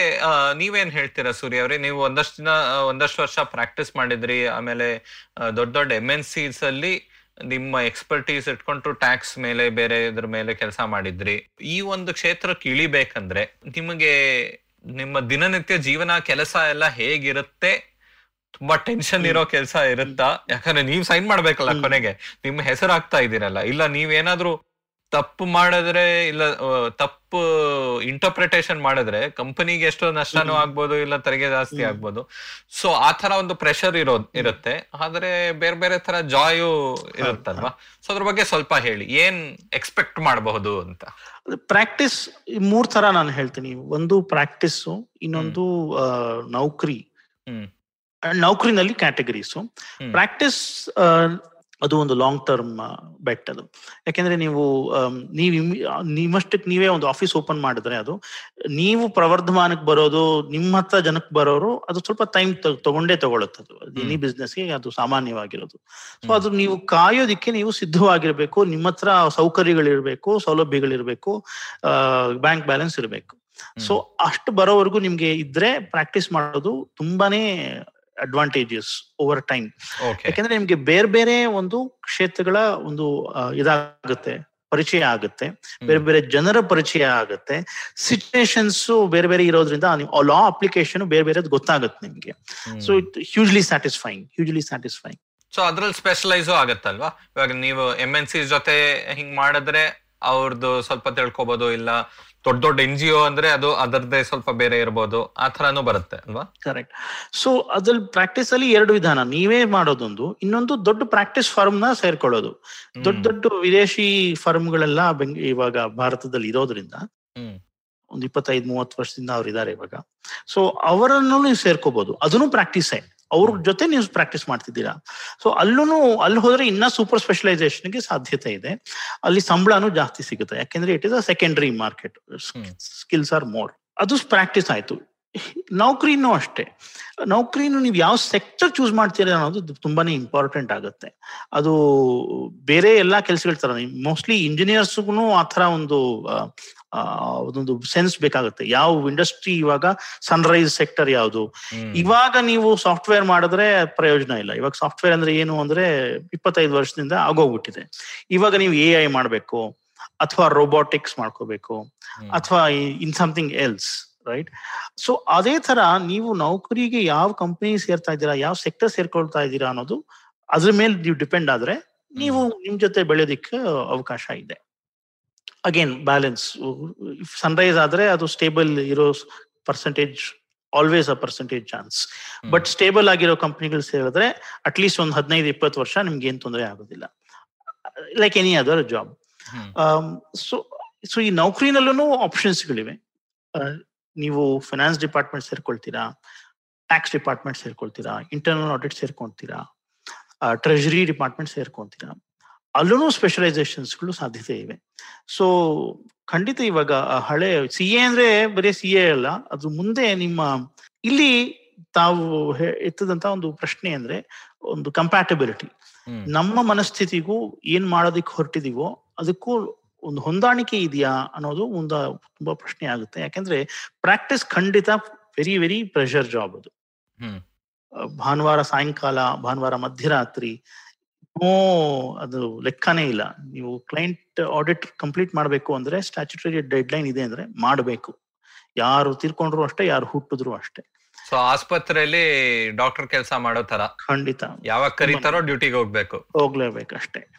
ನೀವೇನ್ ಹೇಳ್ತೀರಾ ಸೂರ್ಯ ಅವರೇ? ನೀವು ಒಂದಷ್ಟು ದಿನ ಒಂದಷ್ಟು ವರ್ಷ ಪ್ರಾಕ್ಟೀಸ್ ಮಾಡಿದ್ರಿ ಆಮೇಲೆ ದೊಡ್ಡ ದೊಡ್ಡ ಎಂ ಎನ್ ಸಿಸ್ ಅಲ್ಲಿ ನಿಮ್ಮ ಎಕ್ಸ್ಪರ್ಟೀಸ್ ಇಟ್ಕೊಂಡು ಟ್ಯಾಕ್ಸ್ ಮೇಲೆ ಬೇರೆ ಇದ್ರ ಮೇಲೆ ಕೆಲಸ ಮಾಡಿದ್ರಿ. ಈ ಒಂದು ಕ್ಷೇತ್ರಕ್ಕೆ ಇಳಿಬೇಕಂದ್ರೆ ನಿಮಗೆ ನಿಮ್ಮ ದಿನನಿತ್ಯ ಜೀವನ ಕೆಲಸ ಎಲ್ಲ ಹೇಗಿರುತ್ತೆ? ತುಂಬಾ ಟೆನ್ಷನ್ ಇರೋ ಕೆಲಸ ಇರುತ್ತಾ? ಯಾಕಂದ್ರೆ ನೀವ್ ಸೈನ್ ಮಾಡ್ಬೇಕಲ್ಲ ಕೊನೆಗೆ. ನಿಮ್ಮ ಹೆಸರು ಆಗ್ತಾ ಇದೀರಲ್ಲ ಇಲ್ಲ ನೀವೇನಾದ್ರೂ ತಪ್ಪು ಮಾಡಿದ್ರೆ ಇಲ್ಲ ತಪ್ಪು ಇಂಟರ್ಪ್ರಿಟೇಷನ್ ಮಾಡಿದ್ರೆ ಕಂಪನಿಗೆ ಎಷ್ಟೋ ನಷ್ಟನೂ. ಆಗ್ಬೋದು ಇಲ್ಲ ತೆರಿಗೆ ಜಾಸ್ತಿ. ಆಗ್ಬೋದು. ಸೊ ಆ ತರ ಒಂದು ಪ್ರೆಷರ್ ಇರೋ ಇರುತ್ತೆ. ಆದ್ರೆ ಬೇರೆ ಬೇರೆ ತರ ಜಾಯು ಇರುತ್ತಲ್ವಾ? ಸೊ ಅದ್ರ ಬಗ್ಗೆ ಸ್ವಲ್ಪ ಹೇಳಿ. ಏನ್ ಎಕ್ಸ್ಪೆಕ್ಟ್ ಮಾಡಬಹುದು ಅಂತ? ಪ್ರಾಕ್ಟೀಸ್ ಮೂರ್ ತರ ನಾನು ಹೇಳ್ತೀನಿ. ಒಂದು ಪ್ರಾಕ್ಟೀಸ್ ಇನ್ನೊಂದು ನೌಕರಿ. ನೌಕರಿನಲ್ಲಿ ಕ್ಯಾಟಗರೀಸು. ಪ್ರಾಕ್ಟೀಸ್ ಅದು ಒಂದು ಲಾಂಗ್ ಟರ್ಮ್ ಬೆಟ್ ಅದು. ಯಾಕೆಂದ್ರೆ ನೀವು ನೀವು ನಿಮ್ಮಷ್ಟಕ್ಕೆ ನೀವೇ ಒಂದು ಆಫೀಸ್ ಓಪನ್ ಮಾಡಿದ್ರೆ ಅದು ನೀವು ಪ್ರವರ್ಧಮಾನಕ್ಕೆ ಬರೋದು ನಿಮ್ಮ ಹತ್ರ ಜನಕ್ಕೆ ಬರೋರು ಅದು ಸ್ವಲ್ಪ ಟೈಮ್ ತಗೊಂಡೇ ತಗೊಳುತ್ತೆ ಅದು. ಎನಿ ಬಿಸ್ನೆಸ್ಗೆ ಅದು ಸಾಮಾನ್ಯವಾಗಿರೋದು. ಸೊ. ಅದು ನೀವು ಕಾಯೋದಿಕ್ಕೆ ನೀವು ಸಿದ್ಧವಾಗಿರ್ಬೇಕು ನಿಮ್ಮ ಹತ್ರ ಸೌಕರ್ಯಗಳಿರ್ಬೇಕು ಸೌಲಭ್ಯಗಳಿರ್ಬೇಕು ಬ್ಯಾಂಕ್ ಬ್ಯಾಲೆನ್ಸ್ ಇರಬೇಕು. ಸೊ ಅಷ್ಟು ಬರೋವರೆಗೂ ನಿಮ್ಗೆ ಇದ್ರೆ ಪ್ರಾಕ್ಟೀಸ್ ಮಾಡೋದು ತುಂಬಾನೇ ಅಡ್ವಾಂಟೇಜಸ್ ಓವರ್ ಟೈಮ್ ಯಾಕಂದ್ರೆ ನಿಮ್ಗೆ ಬೇರೆ ಬೇರೆ ಒಂದು ಕ್ಷೇತ್ರಗಳ ಒಂದು ಇದಾಗುತ್ತೆ ಪರಿಚಯ ಆಗುತ್ತೆ. ಬೇರೆ ಬೇರೆ ಜನರ ಪರಿಚಯ ಆಗುತ್ತೆ. ಸಿಚುವೇಶನ್ಸ್ ಬೇರೆ ಬೇರೆ ಇರೋದ್ರಿಂದ ಲಾ ಅಪ್ಲಿಕೇಶನ್ ಬೇರೆ ಬೇರೆ ಗೊತ್ತಾಗುತ್ತೆ ನಿಮ್ಗೆ. So it hugely satisfying hugely satisfying so ಅದ್ರಲ್ಲಿ ಸ್ಪೆಷಲೈಸು ಆಗತ್ತಲ್ವಾ? ಇವಾಗ ನೀವು ಎಂ ಎನ್ ಸಿ ಜೊತೆ ಹಿಂಗ್ ಮಾಡಿದ್ರೆ ಅವ್ರದ್ದು ಸ್ವಲ್ಪ ತಿಳ್ಕೊಬೋದು ಇಲ್ಲ ದೊಡ್ಡ ದೊಡ್ಡ ಎನ್ ಜಿ ಒ ಅಂದ್ರೆ ಅದು ಅದರದೇ ಸ್ವಲ್ಪ ಬೇರೆ ಇರಬಹುದು ಆ ತರಾನು ಬರುತ್ತೆ ಅಲ್ವಾ? ಕರೆಕ್ಟ್ ಸೊ ಅದ್ರಲ್ಲಿ ಪ್ರಾಕ್ಟೀಸ್ ಅಲ್ಲಿ ಎರಡು ವಿಧಾನ. ನೀವೇ ಮಾಡೋದೊಂದು ಇನ್ನೊಂದು ದೊಡ್ಡ ಪ್ರಾಕ್ಟೀಸ್ ಫಾರ್ಮ್ನ ಸೇರ್ಕೊಳ್ಳೋದು. ದೊಡ್ಡ ದೊಡ್ಡ ವಿದೇಶಿ ಫಾರ್ಮ್ ಗಳೆಲ್ಲ ಇವಾಗ ಭಾರತದಲ್ಲಿ ಇರೋದ್ರಿಂದ ಒಂದ್ ಇಪ್ಪತ್ತೈದು ಮೂವತ್ತು ವರ್ಷದಿಂದ ಅವ್ರು ಇದಾರೆ ಇವಾಗ. ಸೊ ಅವರನ್ನು ನೀವು ಸೇರ್ಕೋಬಹುದು ಅದನ್ನು ಪ್ರಾಕ್ಟೀಸೇ ಅವ್ರ ಜೊತೆ ನೀವು ಪ್ರಾಕ್ಟೀಸ್ ಮಾಡ್ತಿದ್ದೀರಾ. ಸೊ ಅಲ್ಲೂ ಅಲ್ಲಿ ಹೋದ್ರೆ ಇನ್ನ ಸೂಪರ್ ಸ್ಪೆಷಲೈಸೇಷನ್ಗೆ ಸಾಧ್ಯತೆ ಇದೆ. ಅಲ್ಲಿ ಸಂಬಳನೂ ಜಾಸ್ತಿ ಸಿಗುತ್ತೆ. ಯಾಕೆಂದ್ರೆ it is a secondary market skills are more ಅದು ಪ್ರಾಕ್ಟೀಸ್ ಆಯ್ತು. ನೌಕರಿನೂ ಅಷ್ಟೇ. ನೌಕರಿನೂ ನೀವು ಯಾವ ಸೆಕ್ಟರ್ ಚೂಸ್ ಮಾಡ್ತೀರಾ ಅನ್ನೋದು ತುಂಬಾನೇ ಇಂಪಾರ್ಟೆಂಟ್ ಆಗುತ್ತೆ. ಅದು ಬೇರೆ ಎಲ್ಲಾ ಕೆಲಸಗಳ ತರ ಮೋಸ್ಟ್ಲಿ ಇಂಜಿನಿಯರ್ಸ್ಗೂ ಆ ತರ ಒಂದು ಅದೊಂದು ಸೆನ್ಸ್ ಬೇಕಾಗುತ್ತೆ. ಯಾವ ಇಂಡಸ್ಟ್ರಿ ಇವಾಗ ಸನ್ರೈಸ್ ಸೆಕ್ಟರ್ ಯಾವುದು? ಇವಾಗ ನೀವು ಸಾಫ್ಟ್ವೇರ್ ಮಾಡಿದ್ರೆ ಪ್ರಯೋಜನ ಇಲ್ಲ. ಇವಾಗ ಸಾಫ್ಟ್ವೇರ್ ಅಂದ್ರೆ ಏನು ಅಂದ್ರೆ ಇಪ್ಪತ್ತೈದು ವರ್ಷದಿಂದ ಆಗೋಗ್ಬಿಟ್ಟಿದೆ. ಇವಾಗ ನೀವು ಎ ಐ ಮಾಡಬೇಕು ಅಥವಾ ರೋಬೋಟಿಕ್ಸ್ ಮಾಡ್ಕೋಬೇಕು ಅಥವಾ in something else right so ಅದೇ ತರ ನೀವು ನೌಕರಿಗೆ ಯಾವ ಕಂಪನಿ ಸೇರ್ತಾ ಇದ್ದೀರಾ ಯಾವ ಸೆಕ್ಟರ್ ಸೇರ್ಕೊಳ್ತಾ ಇದ್ದೀರಾ ಅನ್ನೋದು ಅದ್ರ ಮೇಲೆ ನೀವು ಡಿಪೆಂಡ್ ಆದ್ರೆ ನೀವು ನಿಮ್ ಜೊತೆ ಬೆಳೆಯೋದಿಕ್ಕೆ ಅವಕಾಶ ಇದೆ. ಅಗೇನ್ ಬ್ಯಾಲೆನ್ಸ್ ಸನ್ರೈಸ್ ಆದ್ರೆ ಅದು ಸ್ಟೇಬಲ್ ಇರೋ percentage always a percentage chance but stable ಆಗಿರೋ ಕಂಪ್ನಿಗಳು ಸೇರಿದ್ರೆ ಅಟ್ಲೀಸ್ಟ್ ಒಂದು ಹದಿನೈದು ಇಪ್ಪತ್ತು ವರ್ಷ ನಿಮ್ಗೆ ಏನ್ ತೊಂದರೆ ಆಗೋದಿಲ್ಲ. Like any other job. So so ಈ ನೌಕರಿನಲ್ಲೂ ಆಪ್ಷನ್ಸ್ಗಳಿವೆ ನೀವು ಫೈನಾನ್ಸ್ ಡಿಪಾರ್ಟ್ಮೆಂಟ್ ಸೇರ್ಕೊಳ್ತೀರಾ ಟ್ಯಾಕ್ಸ್ ಡಿಪಾರ್ಟ್ಮೆಂಟ್ ಸೇರ್ಕೊಳ್ತೀರಾ ಇಂಟರ್ನಲ್ ಆಡಿಟ್ ಸೇರ್ಕೊಳ್ತೀರಾ ಟ್ರೆಜರಿ ಡಿಪಾರ್ಟ್ಮೆಂಟ್ ಸೇರ್ಕೊಂತೀರಾ ಅಲ್ಲೂ ಸ್ಪೆಷಲೈಸೇಷನ್ಸ್ಗಳು ಸಾಧ್ಯತೆ ಇವೆ. ಸೊ ಖಂಡಿತ ಇವಾಗ ಹಳೆ ಸಿ ಎ ಅಂದ್ರೆ ಬರೀ ಸಿ ಎ ಅಲ್ಲ ಅದು ಮುಂದೆ ನಿಮ್ಮ ಇಲ್ಲಿ ತಾವು ಎತ್ತದಂತ ಒಂದು ಪ್ರಶ್ನೆ ಅಂದ್ರೆ ಒಂದು ಕಂಪ್ಯಾಟಬಿಲಿಟಿ ನಮ್ಮ ಮನಸ್ಥಿತಿಗೂ ಏನ್ ಮಾಡೋದಕ್ಕೆ ಹೊರಟಿದೀವೋ ಅದಕ್ಕೂ ಒಂದು ಹೊಂದಾಣಿಕೆ ಇದೆಯಾ ಅನ್ನೋದು ಒಂದು ತುಂಬಾ ಪ್ರಶ್ನೆ ಆಗುತ್ತೆ. ಯಾಕಂದ್ರೆ ಪ್ರಾಕ್ಟೀಸ್ ಖಂಡಿತ ವೆರಿ ವೆರಿ ಪ್ರೆಷರ್ ಜಾಬ್ ಅದು. ಭಾನುವಾರ ಸಾಯಂಕಾಲ ಭಾನುವಾರ ಮಧ್ಯರಾತ್ರಿ ಅದು ಲೆಕ್ಕನೇ ಇಲ್ಲ. ನೀವು ಕ್ಲೈಂಟ್ ಆಡಿಟ್ ಕಂಪ್ಲೀಟ್ ಮಾಡಬೇಕು ಅಂದ್ರೆ ಸ್ಟ್ಯಾಚುಟರಿ ಡೆಡ್ ಲೈನ್ ಇದೆ ಅಂದ್ರೆ ಮಾಡಬೇಕು. ಯಾರು ತೀರ್ಕೊಂಡ್ರು ಅಷ್ಟೇ ಯಾರು ಹುಟ್ಟಿದ್ರು ಅಷ್ಟೇ. ಸೊ ಆಸ್ಪತ್ರೆಯಲ್ಲಿ ಡಾಕ್ಟರ್ ಕೆಲಸ ಮಾಡೋ ತರ ಖಂಡಿತ. ಯಾವಾಗ ಕರೀತಾರೋ ಡ್ಯೂಟಿಗೆ ಹೋಗ್ಬೇಕು. ಹೋಗ್ಲೇಬೇಕು ಅಷ್ಟೇ.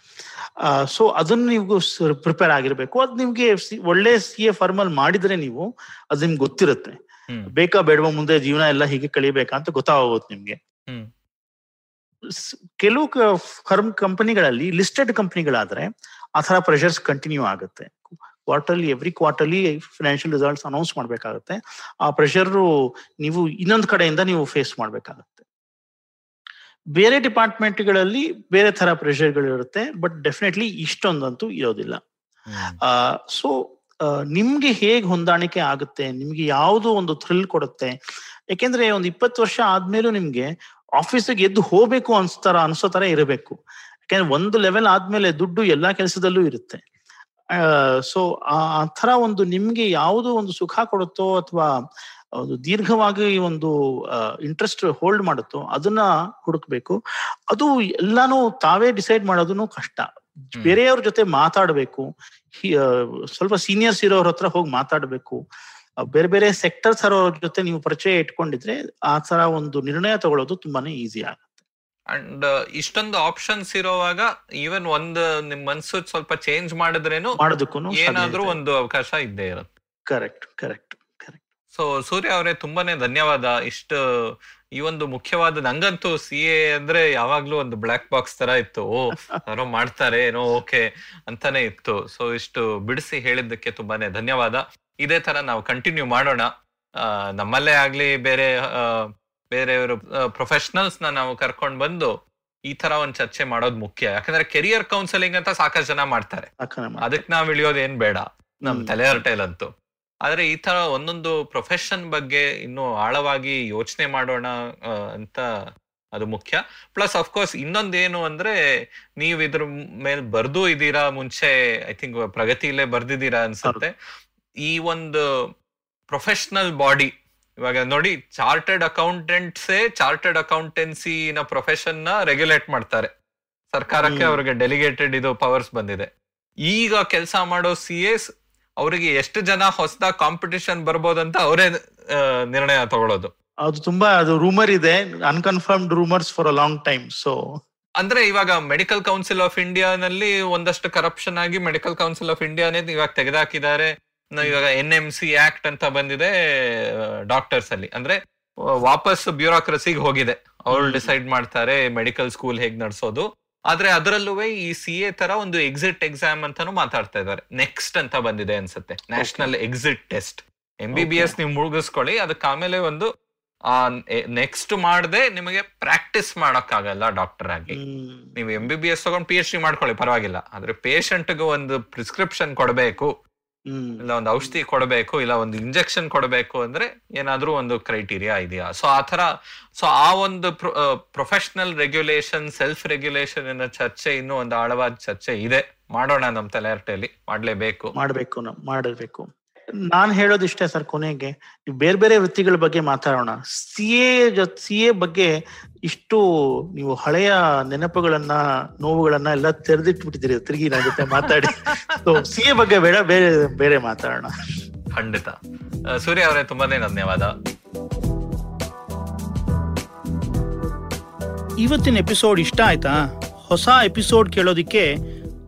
ಸೊ ಅದನ್ನ ನೀವು ಪ್ರಿಪೇರ್ ಆಗಿರ್ಬೇಕು. ಅದ್ ನಿಮ್ಗೆ ಒಳ್ಳೆ ಸಿ ಎ ಫಾರ್ಮಲ್ ಮಾಡಿದ್ರೆ ನೀವು ಅದ್ ನಿಮ್ಗೆ ಗೊತ್ತಿರುತ್ತೆ. ಬೇಕಾ ಬೇಡವಾ ಮುಂದೆ ಜೀವನ ಎಲ್ಲ ಹೀಗೆ ಕಳಿಬೇಕಾ ಅಂತ ಗೊತ್ತಾಗೋಗುತ್ತೆ ನಿಮ್ಗೆ. ಕೆಲವು ಫರ್ಮ್ ಕಂಪನಿಗಳಲ್ಲಿ ಲಿಸ್ಟೆಡ್ ಕಂಪನಿಗಳಾದ್ರೆ ಆ ತರ ಪ್ರೆಷರ್ಸ್ ಕಂಟಿನ್ಯೂ ಆಗುತ್ತೆ. Quarterly every quarterly financial results announce ಮಾಡಬೇಕಾಗುತ್ತೆ. ಆ ಪ್ರೆಷರ್ ನೀವು ಇನ್ನೊಂದು ಕಡೆಯಿಂದ ನೀವು ಫೇಸ್ ಮಾಡಬೇಕಾಗುತ್ತೆ. ಬೇರೆ ಡಿಪಾರ್ಟ್ಮೆಂಟ್ಗಳಲ್ಲಿ ಬೇರೆ ತರ ಪ್ರೆಷರ್ಗಳಿರುತ್ತೆ ಬಟ್ ಡೆಫಿನೆಟ್ಲಿ ಇಷ್ಟೊಂದಂತೂ ಇರೋದಿಲ್ಲ. ಸೊ ನಿಮ್ಗೆ ಹೇಗೆ ಹೊಂದಾಣಿಕೆ ಆಗುತ್ತೆ ನಿಮ್ಗೆ ಯಾವುದು ಒಂದು ಥ್ರಿಲ್ ಕೊಡುತ್ತೆ ಯಾಕೆಂದ್ರೆ ಒಂದು ಇಪ್ಪತ್ತು ವರ್ಷ ಆದ್ಮೇಲೂ ನಿಮ್ಗೆ ಆಫೀಸಿಗೆ ಎದ್ದು ಹೋಗ್ಬೇಕು ಅನ್ಸ್ತಾರ ಅನ್ಸೋ ತರ ಇರಬೇಕು. ಯಾಕಂದ್ರೆ ಒಂದು ಲೆವೆಲ್ ಆದ್ಮೇಲೆ ದುಡ್ಡು ಎಲ್ಲಾ ಕೆಲಸದಲ್ಲೂ ಇರುತ್ತೆ. ಸೊ ಆ ತರ ಒಂದು ನಿಮ್ಗೆ ಯಾವುದು ಒಂದು ಸುಖ ಕೊಡುತ್ತೋ ಅಥವಾ ಒಂದು ದೀರ್ಘವಾಗಿ ಒಂದು ಇಂಟ್ರೆಸ್ಟ್ ಹೋಲ್ಡ್ ಮಾಡುತ್ತೋ ಅದನ್ನ ಹುಡುಕ್ಬೇಕು. ಅದು ಎಲ್ಲಾನು ತಾವೇ ಡಿಸೈಡ್ ಮಾಡೋದನ್ನು ಕಷ್ಟ. ಬೇರೆಯವ್ರ ಜೊತೆ ಮಾತಾಡ್ಬೇಕು. ಸ್ವಲ್ಪ ಸೀನಿಯರ್ಸ್ ಇರೋರ ಹತ್ರ ಹೋಗಿ ಮಾತಾಡ್ಬೇಕು. ಬೇರೆ ಬೇರೆ ಸೆಕ್ಟರ್ಸ್ ಅವರ ಜೊತೆ ನೀವು ಪರಿಚಯ ಇಟ್ಕೊಂಡಿದ್ರೆ ಆ ತರ ಒಂದು ನಿರ್ಣಯ ತಗೊಳ್ಳೋದು ತುಂಬಾನೇ ಈಸಿ ಆಗುತ್ತೆ. ಅಂಡ್ ಇಷ್ಟೊಂದು ಆಪ್ಷನ್ಸ್ ಇರೋವಾಗ ಈವನ್ ಒಂದು ನಿಮ್ ಮನ್ಸು ಸ್ವಲ್ಪ ಚೇಂಜ್ ಮಾಡಿದ್ರೇನು ಮಾಡೋದಕ್ಕೂ ಏನಾದ್ರೂ ಒಂದು ಅವಕಾಶ ಇದ್ದೇ ಇರುತ್ತೆ. Correct correct correct so Surya ಅವರೇ ತುಂಬಾನೇ ಧನ್ಯವಾದ. ಇಷ್ಟು ಈ ಒಂದು ಮುಖ್ಯವಾದ ನಂಗಂತೂ ಸಿ ಎ ಅಂದ್ರೆ ಯಾವಾಗ್ಲೂ ಒಂದು ಬ್ಲಾಕ್ ಬಾಕ್ಸ್ ತರ ಇತ್ತು. ಓ ಯಾರೋ ಮಾಡ್ತಾರೆ ಏನೋ ಓಕೆ ಅಂತಾನೆ ಇತ್ತು. ಸೊ ಇಷ್ಟು ಬಿಡಿಸಿ ಹೇಳಿದ್ದಕ್ಕೆ ತುಂಬಾನೇ ಧನ್ಯವಾದ. ಇದೇ ತರ ನಾವು ಕಂಟಿನ್ಯೂ ಮಾಡೋಣ. ನಮ್ಮಲ್ಲೇ ಆಗ್ಲಿ ಬೇರೆ ಬೇರೆಯವರು ಪ್ರೊಫೆಷನಲ್ಸ್ನ ನಾವು ಕರ್ಕೊಂಡ್ ಬಂದು ಈ ತರ ಒಂದ್ ಚರ್ಚೆ ಮಾಡೋದು ಮುಖ್ಯ. ಯಾಕಂದ್ರೆ ಕೆರಿಯರ್ ಕೌನ್ಸೆಲಿಂಗ್ ಅಂತ ಸಾಕಷ್ಟು ಜನ ಮಾಡ್ತಾರೆ. ಅದಕ್ಕೆ ನಾವ್ ಇಳಿಯೋದೇನ್ ಬೇಡ. ನಮ್ ತಲೆ ತಲೆ ಹರಟೆಲಂತೂ. ಆದ್ರೆ ಈ ತರ ಒಂದೊಂದು ಪ್ರೊಫೆಷನ್ ಬಗ್ಗೆ ಇನ್ನೂ ಆಳವಾಗಿ ಯೋಚನೆ ಮಾಡೋಣ ಅಂತ ಅದು ಮುಖ್ಯ. ಪ್ಲಸ್ ಅಫ್ಕೋರ್ಸ್ ಇನ್ನೊಂದೇನು ಅಂದ್ರೆ ನೀವ್ ಇದ್ರ ಮೇಲೆ ಬರ್ದು ಇದೀರಾ ಮುಂಚೆ ಐ ಥಿಂಕ್ ಪ್ರಗತಿಲೇ ಬರ್ದಿದ್ದೀರಾ ಅನ್ಸುತ್ತೆ. ಈ ಒಂದು ಪ್ರೊಫೆಷನಲ್ ಬಾಡಿ ಇವಾಗ ನೋಡಿ ಚಾರ್ಟೆಡ್ ಅಕೌಂಟೆಂಟ್ಸೇ ಚಾರ್ಟೆಡ್ ಅಕೌಂಟೆನ್ಸಿನ ಪ್ರೊಫೆಷನ್ನ ರೆಗ್ಯುಲೇಟ್ ಮಾಡ್ತಾರೆ. ಸರ್ಕಾರಕ್ಕೆ. ಅವ್ರಿಗೆ ಡೆಲಿಗೇಟೆಡ್ ಇದು ಪವರ್ಸ್ ಬಂದಿದೆ. ಈಗ ಕೆಲಸ ಮಾಡೋ ಸಿ ಎಸ್ ಅವರಿಗೆ ಎಷ್ಟು ಜನ ಹೊಸದ ಕಾಂಪಿಟಿಷನ್ ಬರ್ಬೋದಂತ ಅವರೇ ನಿರ್ಣಯ ತಗೊಳ್ಳೋದು ಅದು ತುಂಬಾ ಅದು ರೂಮರ್ ಇದೆ unconfirmed rumours for a long time so ಅಂದ್ರೆ ಇವಾಗ ಮೆಡಿಕಲ್ ಕೌನ್ಸಿಲ್ ಆಫ್ ಇಂಡಿಯಾನಲ್ಲಿ ಒಂದಷ್ಟು ಕರಪ್ಷನ್ ಆಗಿ ಮೆಡಿಕಲ್ ಕೌನ್ಸಿಲ್ ಆಫ್ ಇಂಡಿಯಾನೇ ಇವಾಗ ತೆಗೆದಾಕಿದ್ದಾರೆ. ಇವಾಗ ಎನ್ ಎಂ ಸಿ ಆಕ್ಟ್ ಅಂತ ಬಂದಿದೆ ಡಾಕ್ಟರ್ಸ್ ಅಲ್ಲಿ. ಅಂದ್ರೆ ವಾಪಸ್ ಬ್ಯೂರೋಕ್ರಸಿಗೆ ಹೋಗಿದೆ. ಅವ್ರು ಡಿಸೈಡ್ ಮಾಡ್ತಾರೆ ಮೆಡಿಕಲ್ ಸ್ಕೂಲ್ ಹೇಗ್ ನಡೆಸೋದು. ಆದ್ರೆ ಅದರಲ್ಲೂ ಈ ಸಿ ಎ ತರ ಒಂದು ಎಕ್ಸಿಟ್ ಎಕ್ಸಾಮ್ ಅಂತಾನು ಮಾತಾಡ್ತಾ ಇದ್ದಾರೆ. ನೆಕ್ಸ್ಟ್ ಅಂತ ಬಂದಿದೆ ಅನ್ಸುತ್ತೆ. National exit test M B B S ನೀವು ಮುಳುಗಿಸ್ಕೊಳ್ಳಿ ಅದಕ್ಕೆ ಆಮೇಲೆ ಒಂದು ಆ ನೆಕ್ಸ್ಟ್ ಮಾಡದೆ ನಿಮಗೆ ಪ್ರಾಕ್ಟೀಸ್ ಮಾಡಕ್ಕಾಗಲ್ಲ ಡಾಕ್ಟರ್ ಆಗಿ. ನೀವು ಎಂ ಬಿ ಬಿ ಎಸ್ ತಗೊಂಡು ಪಿ ಎಚ್ ಡಿ ಮಾಡ್ಕೊಳ್ಳಿ ಪರವಾಗಿಲ್ಲ. ಆದ್ರೆ ಪೇಷಂಟ್ಗೆ ಒಂದು ಪ್ರಿಸ್ಕ್ರಿಪ್ಷನ್ ಕೊಡಬೇಕು. ಇಲ್ಲ ಒಂದು ಔಷಧಿ ಕೊಡಬೇಕು ಇಲ್ಲ ಒಂದು ಇಂಜೆಕ್ಷನ್ ಕೊಡಬೇಕು ಅಂದ್ರೆ ಏನಾದ್ರೂ ಒಂದು ಕ್ರೈಟೀರಿಯಾ ಇದೆಯಾ? ಸೊ ಆ ತರ ಸೊ ಆ ಒಂದು ಪ್ರೊಫೆಷನಲ್ ರೆಗ್ಯುಲೇಷನ್ ಸೆಲ್ಫ್ ರೆಗ್ಯುಲೇಷನ್ ಅನ್ನೋ ಚರ್ಚೆ ಇನ್ನೂ ಒಂದು ಆಳವಾದ ಚರ್ಚೆ ಇದೆ. ಮಾಡೋಣ ನಮ್ ತಲೆಹರಟೆಯಲ್ಲಿ. ಮಾಡ್ಲೇಬೇಕು. ಮಾಡ್ಬೇಕು ಮಾಡಬೇಕು. ನಾನ್ ಹೇಳೋದಿಷ್ಟೇ ಸರ್ ಕೊನೆಗೆ. ಬೇರೆ ಬೇರೆ ವೃತ್ತಿಗಳ ಬಗ್ಗೆ ಮಾತಾಡೋಣ. ಸಿ ಎ ಸಿ ಎ ಬಗ್ಗೆ ಇಷ್ಟು ನೀವು ಹಳೆಯ ನೆನಪುಗಳನ್ನ ನೋವುಗಳನ್ನ ಎಲ್ಲ ತೆರೆದಿಟ್ಬಿಟ್ಟಿದ್ದೀರಿ. ತಿರುಗಿ ನನ್ನ ಜೊತೆ ಮಾತಾಡಿ. ಸಿಎ ಸಿ ಎ ಬಗ್ಗೆ ಬೇಡ ಬೇರೆ ಬೇರೆ ಮಾತಾಡೋಣ. ಖಂಡಿತ. ಸೂರ್ಯ ಅವರೇ ತುಂಬಾನೇ ಧನ್ಯವಾದ. ಇವತ್ತಿನ ಎಪಿಸೋಡ್ ಇಷ್ಟ ಆಯ್ತಾ? ಹೊಸ episode ಕೇಳೋದಿಕ್ಕೆ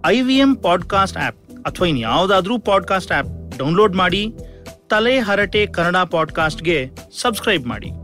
I V M podcast app ಅಥವಾ ಇನ್ ಯಾವ್ದಾದ್ರೂ ಪಾಡ್ಕಾಸ್ಟ್ ಆಪ್ ಡೌನ್ಲೋಡ್ ಮಾಡಿ ತಲೆ ಹರಟೆ ಕನ್ನಡ ಪಾಡ್ಕಾಸ್ಟ್ಗೆ ಸಬ್ಸ್ಕ್ರೈಬ್ ಮಾಡಿ.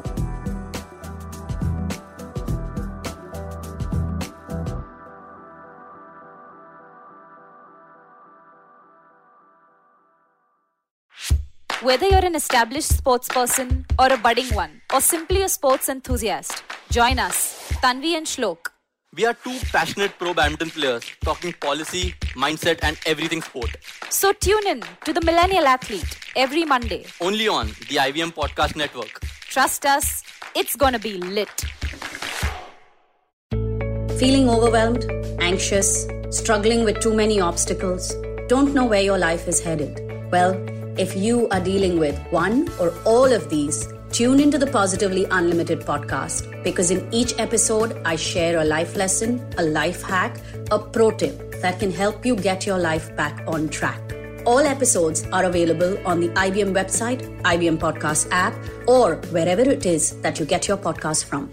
Whether you're an established sports person or a budding one, or simply a sports enthusiast, join us, Tanvi and Shlok, We are two passionate pro badminton players talking policy, mindset, and everything sport. So tune in to the Millennial Athlete every Monday. Only on the IVM Podcast Network. Trust us, it's gonna be lit. Feeling overwhelmed, anxious, struggling with too many obstacles, don't know where your life is headed? Well, if you are dealing with one or all of these, tune into the Positively Unlimited podcast because in each episode, I share a life lesson, a life hack, a pro tip that can help you get your life back on track. All episodes are available on the IBM website, IBM Podcast app, or wherever it is that you get your podcast from.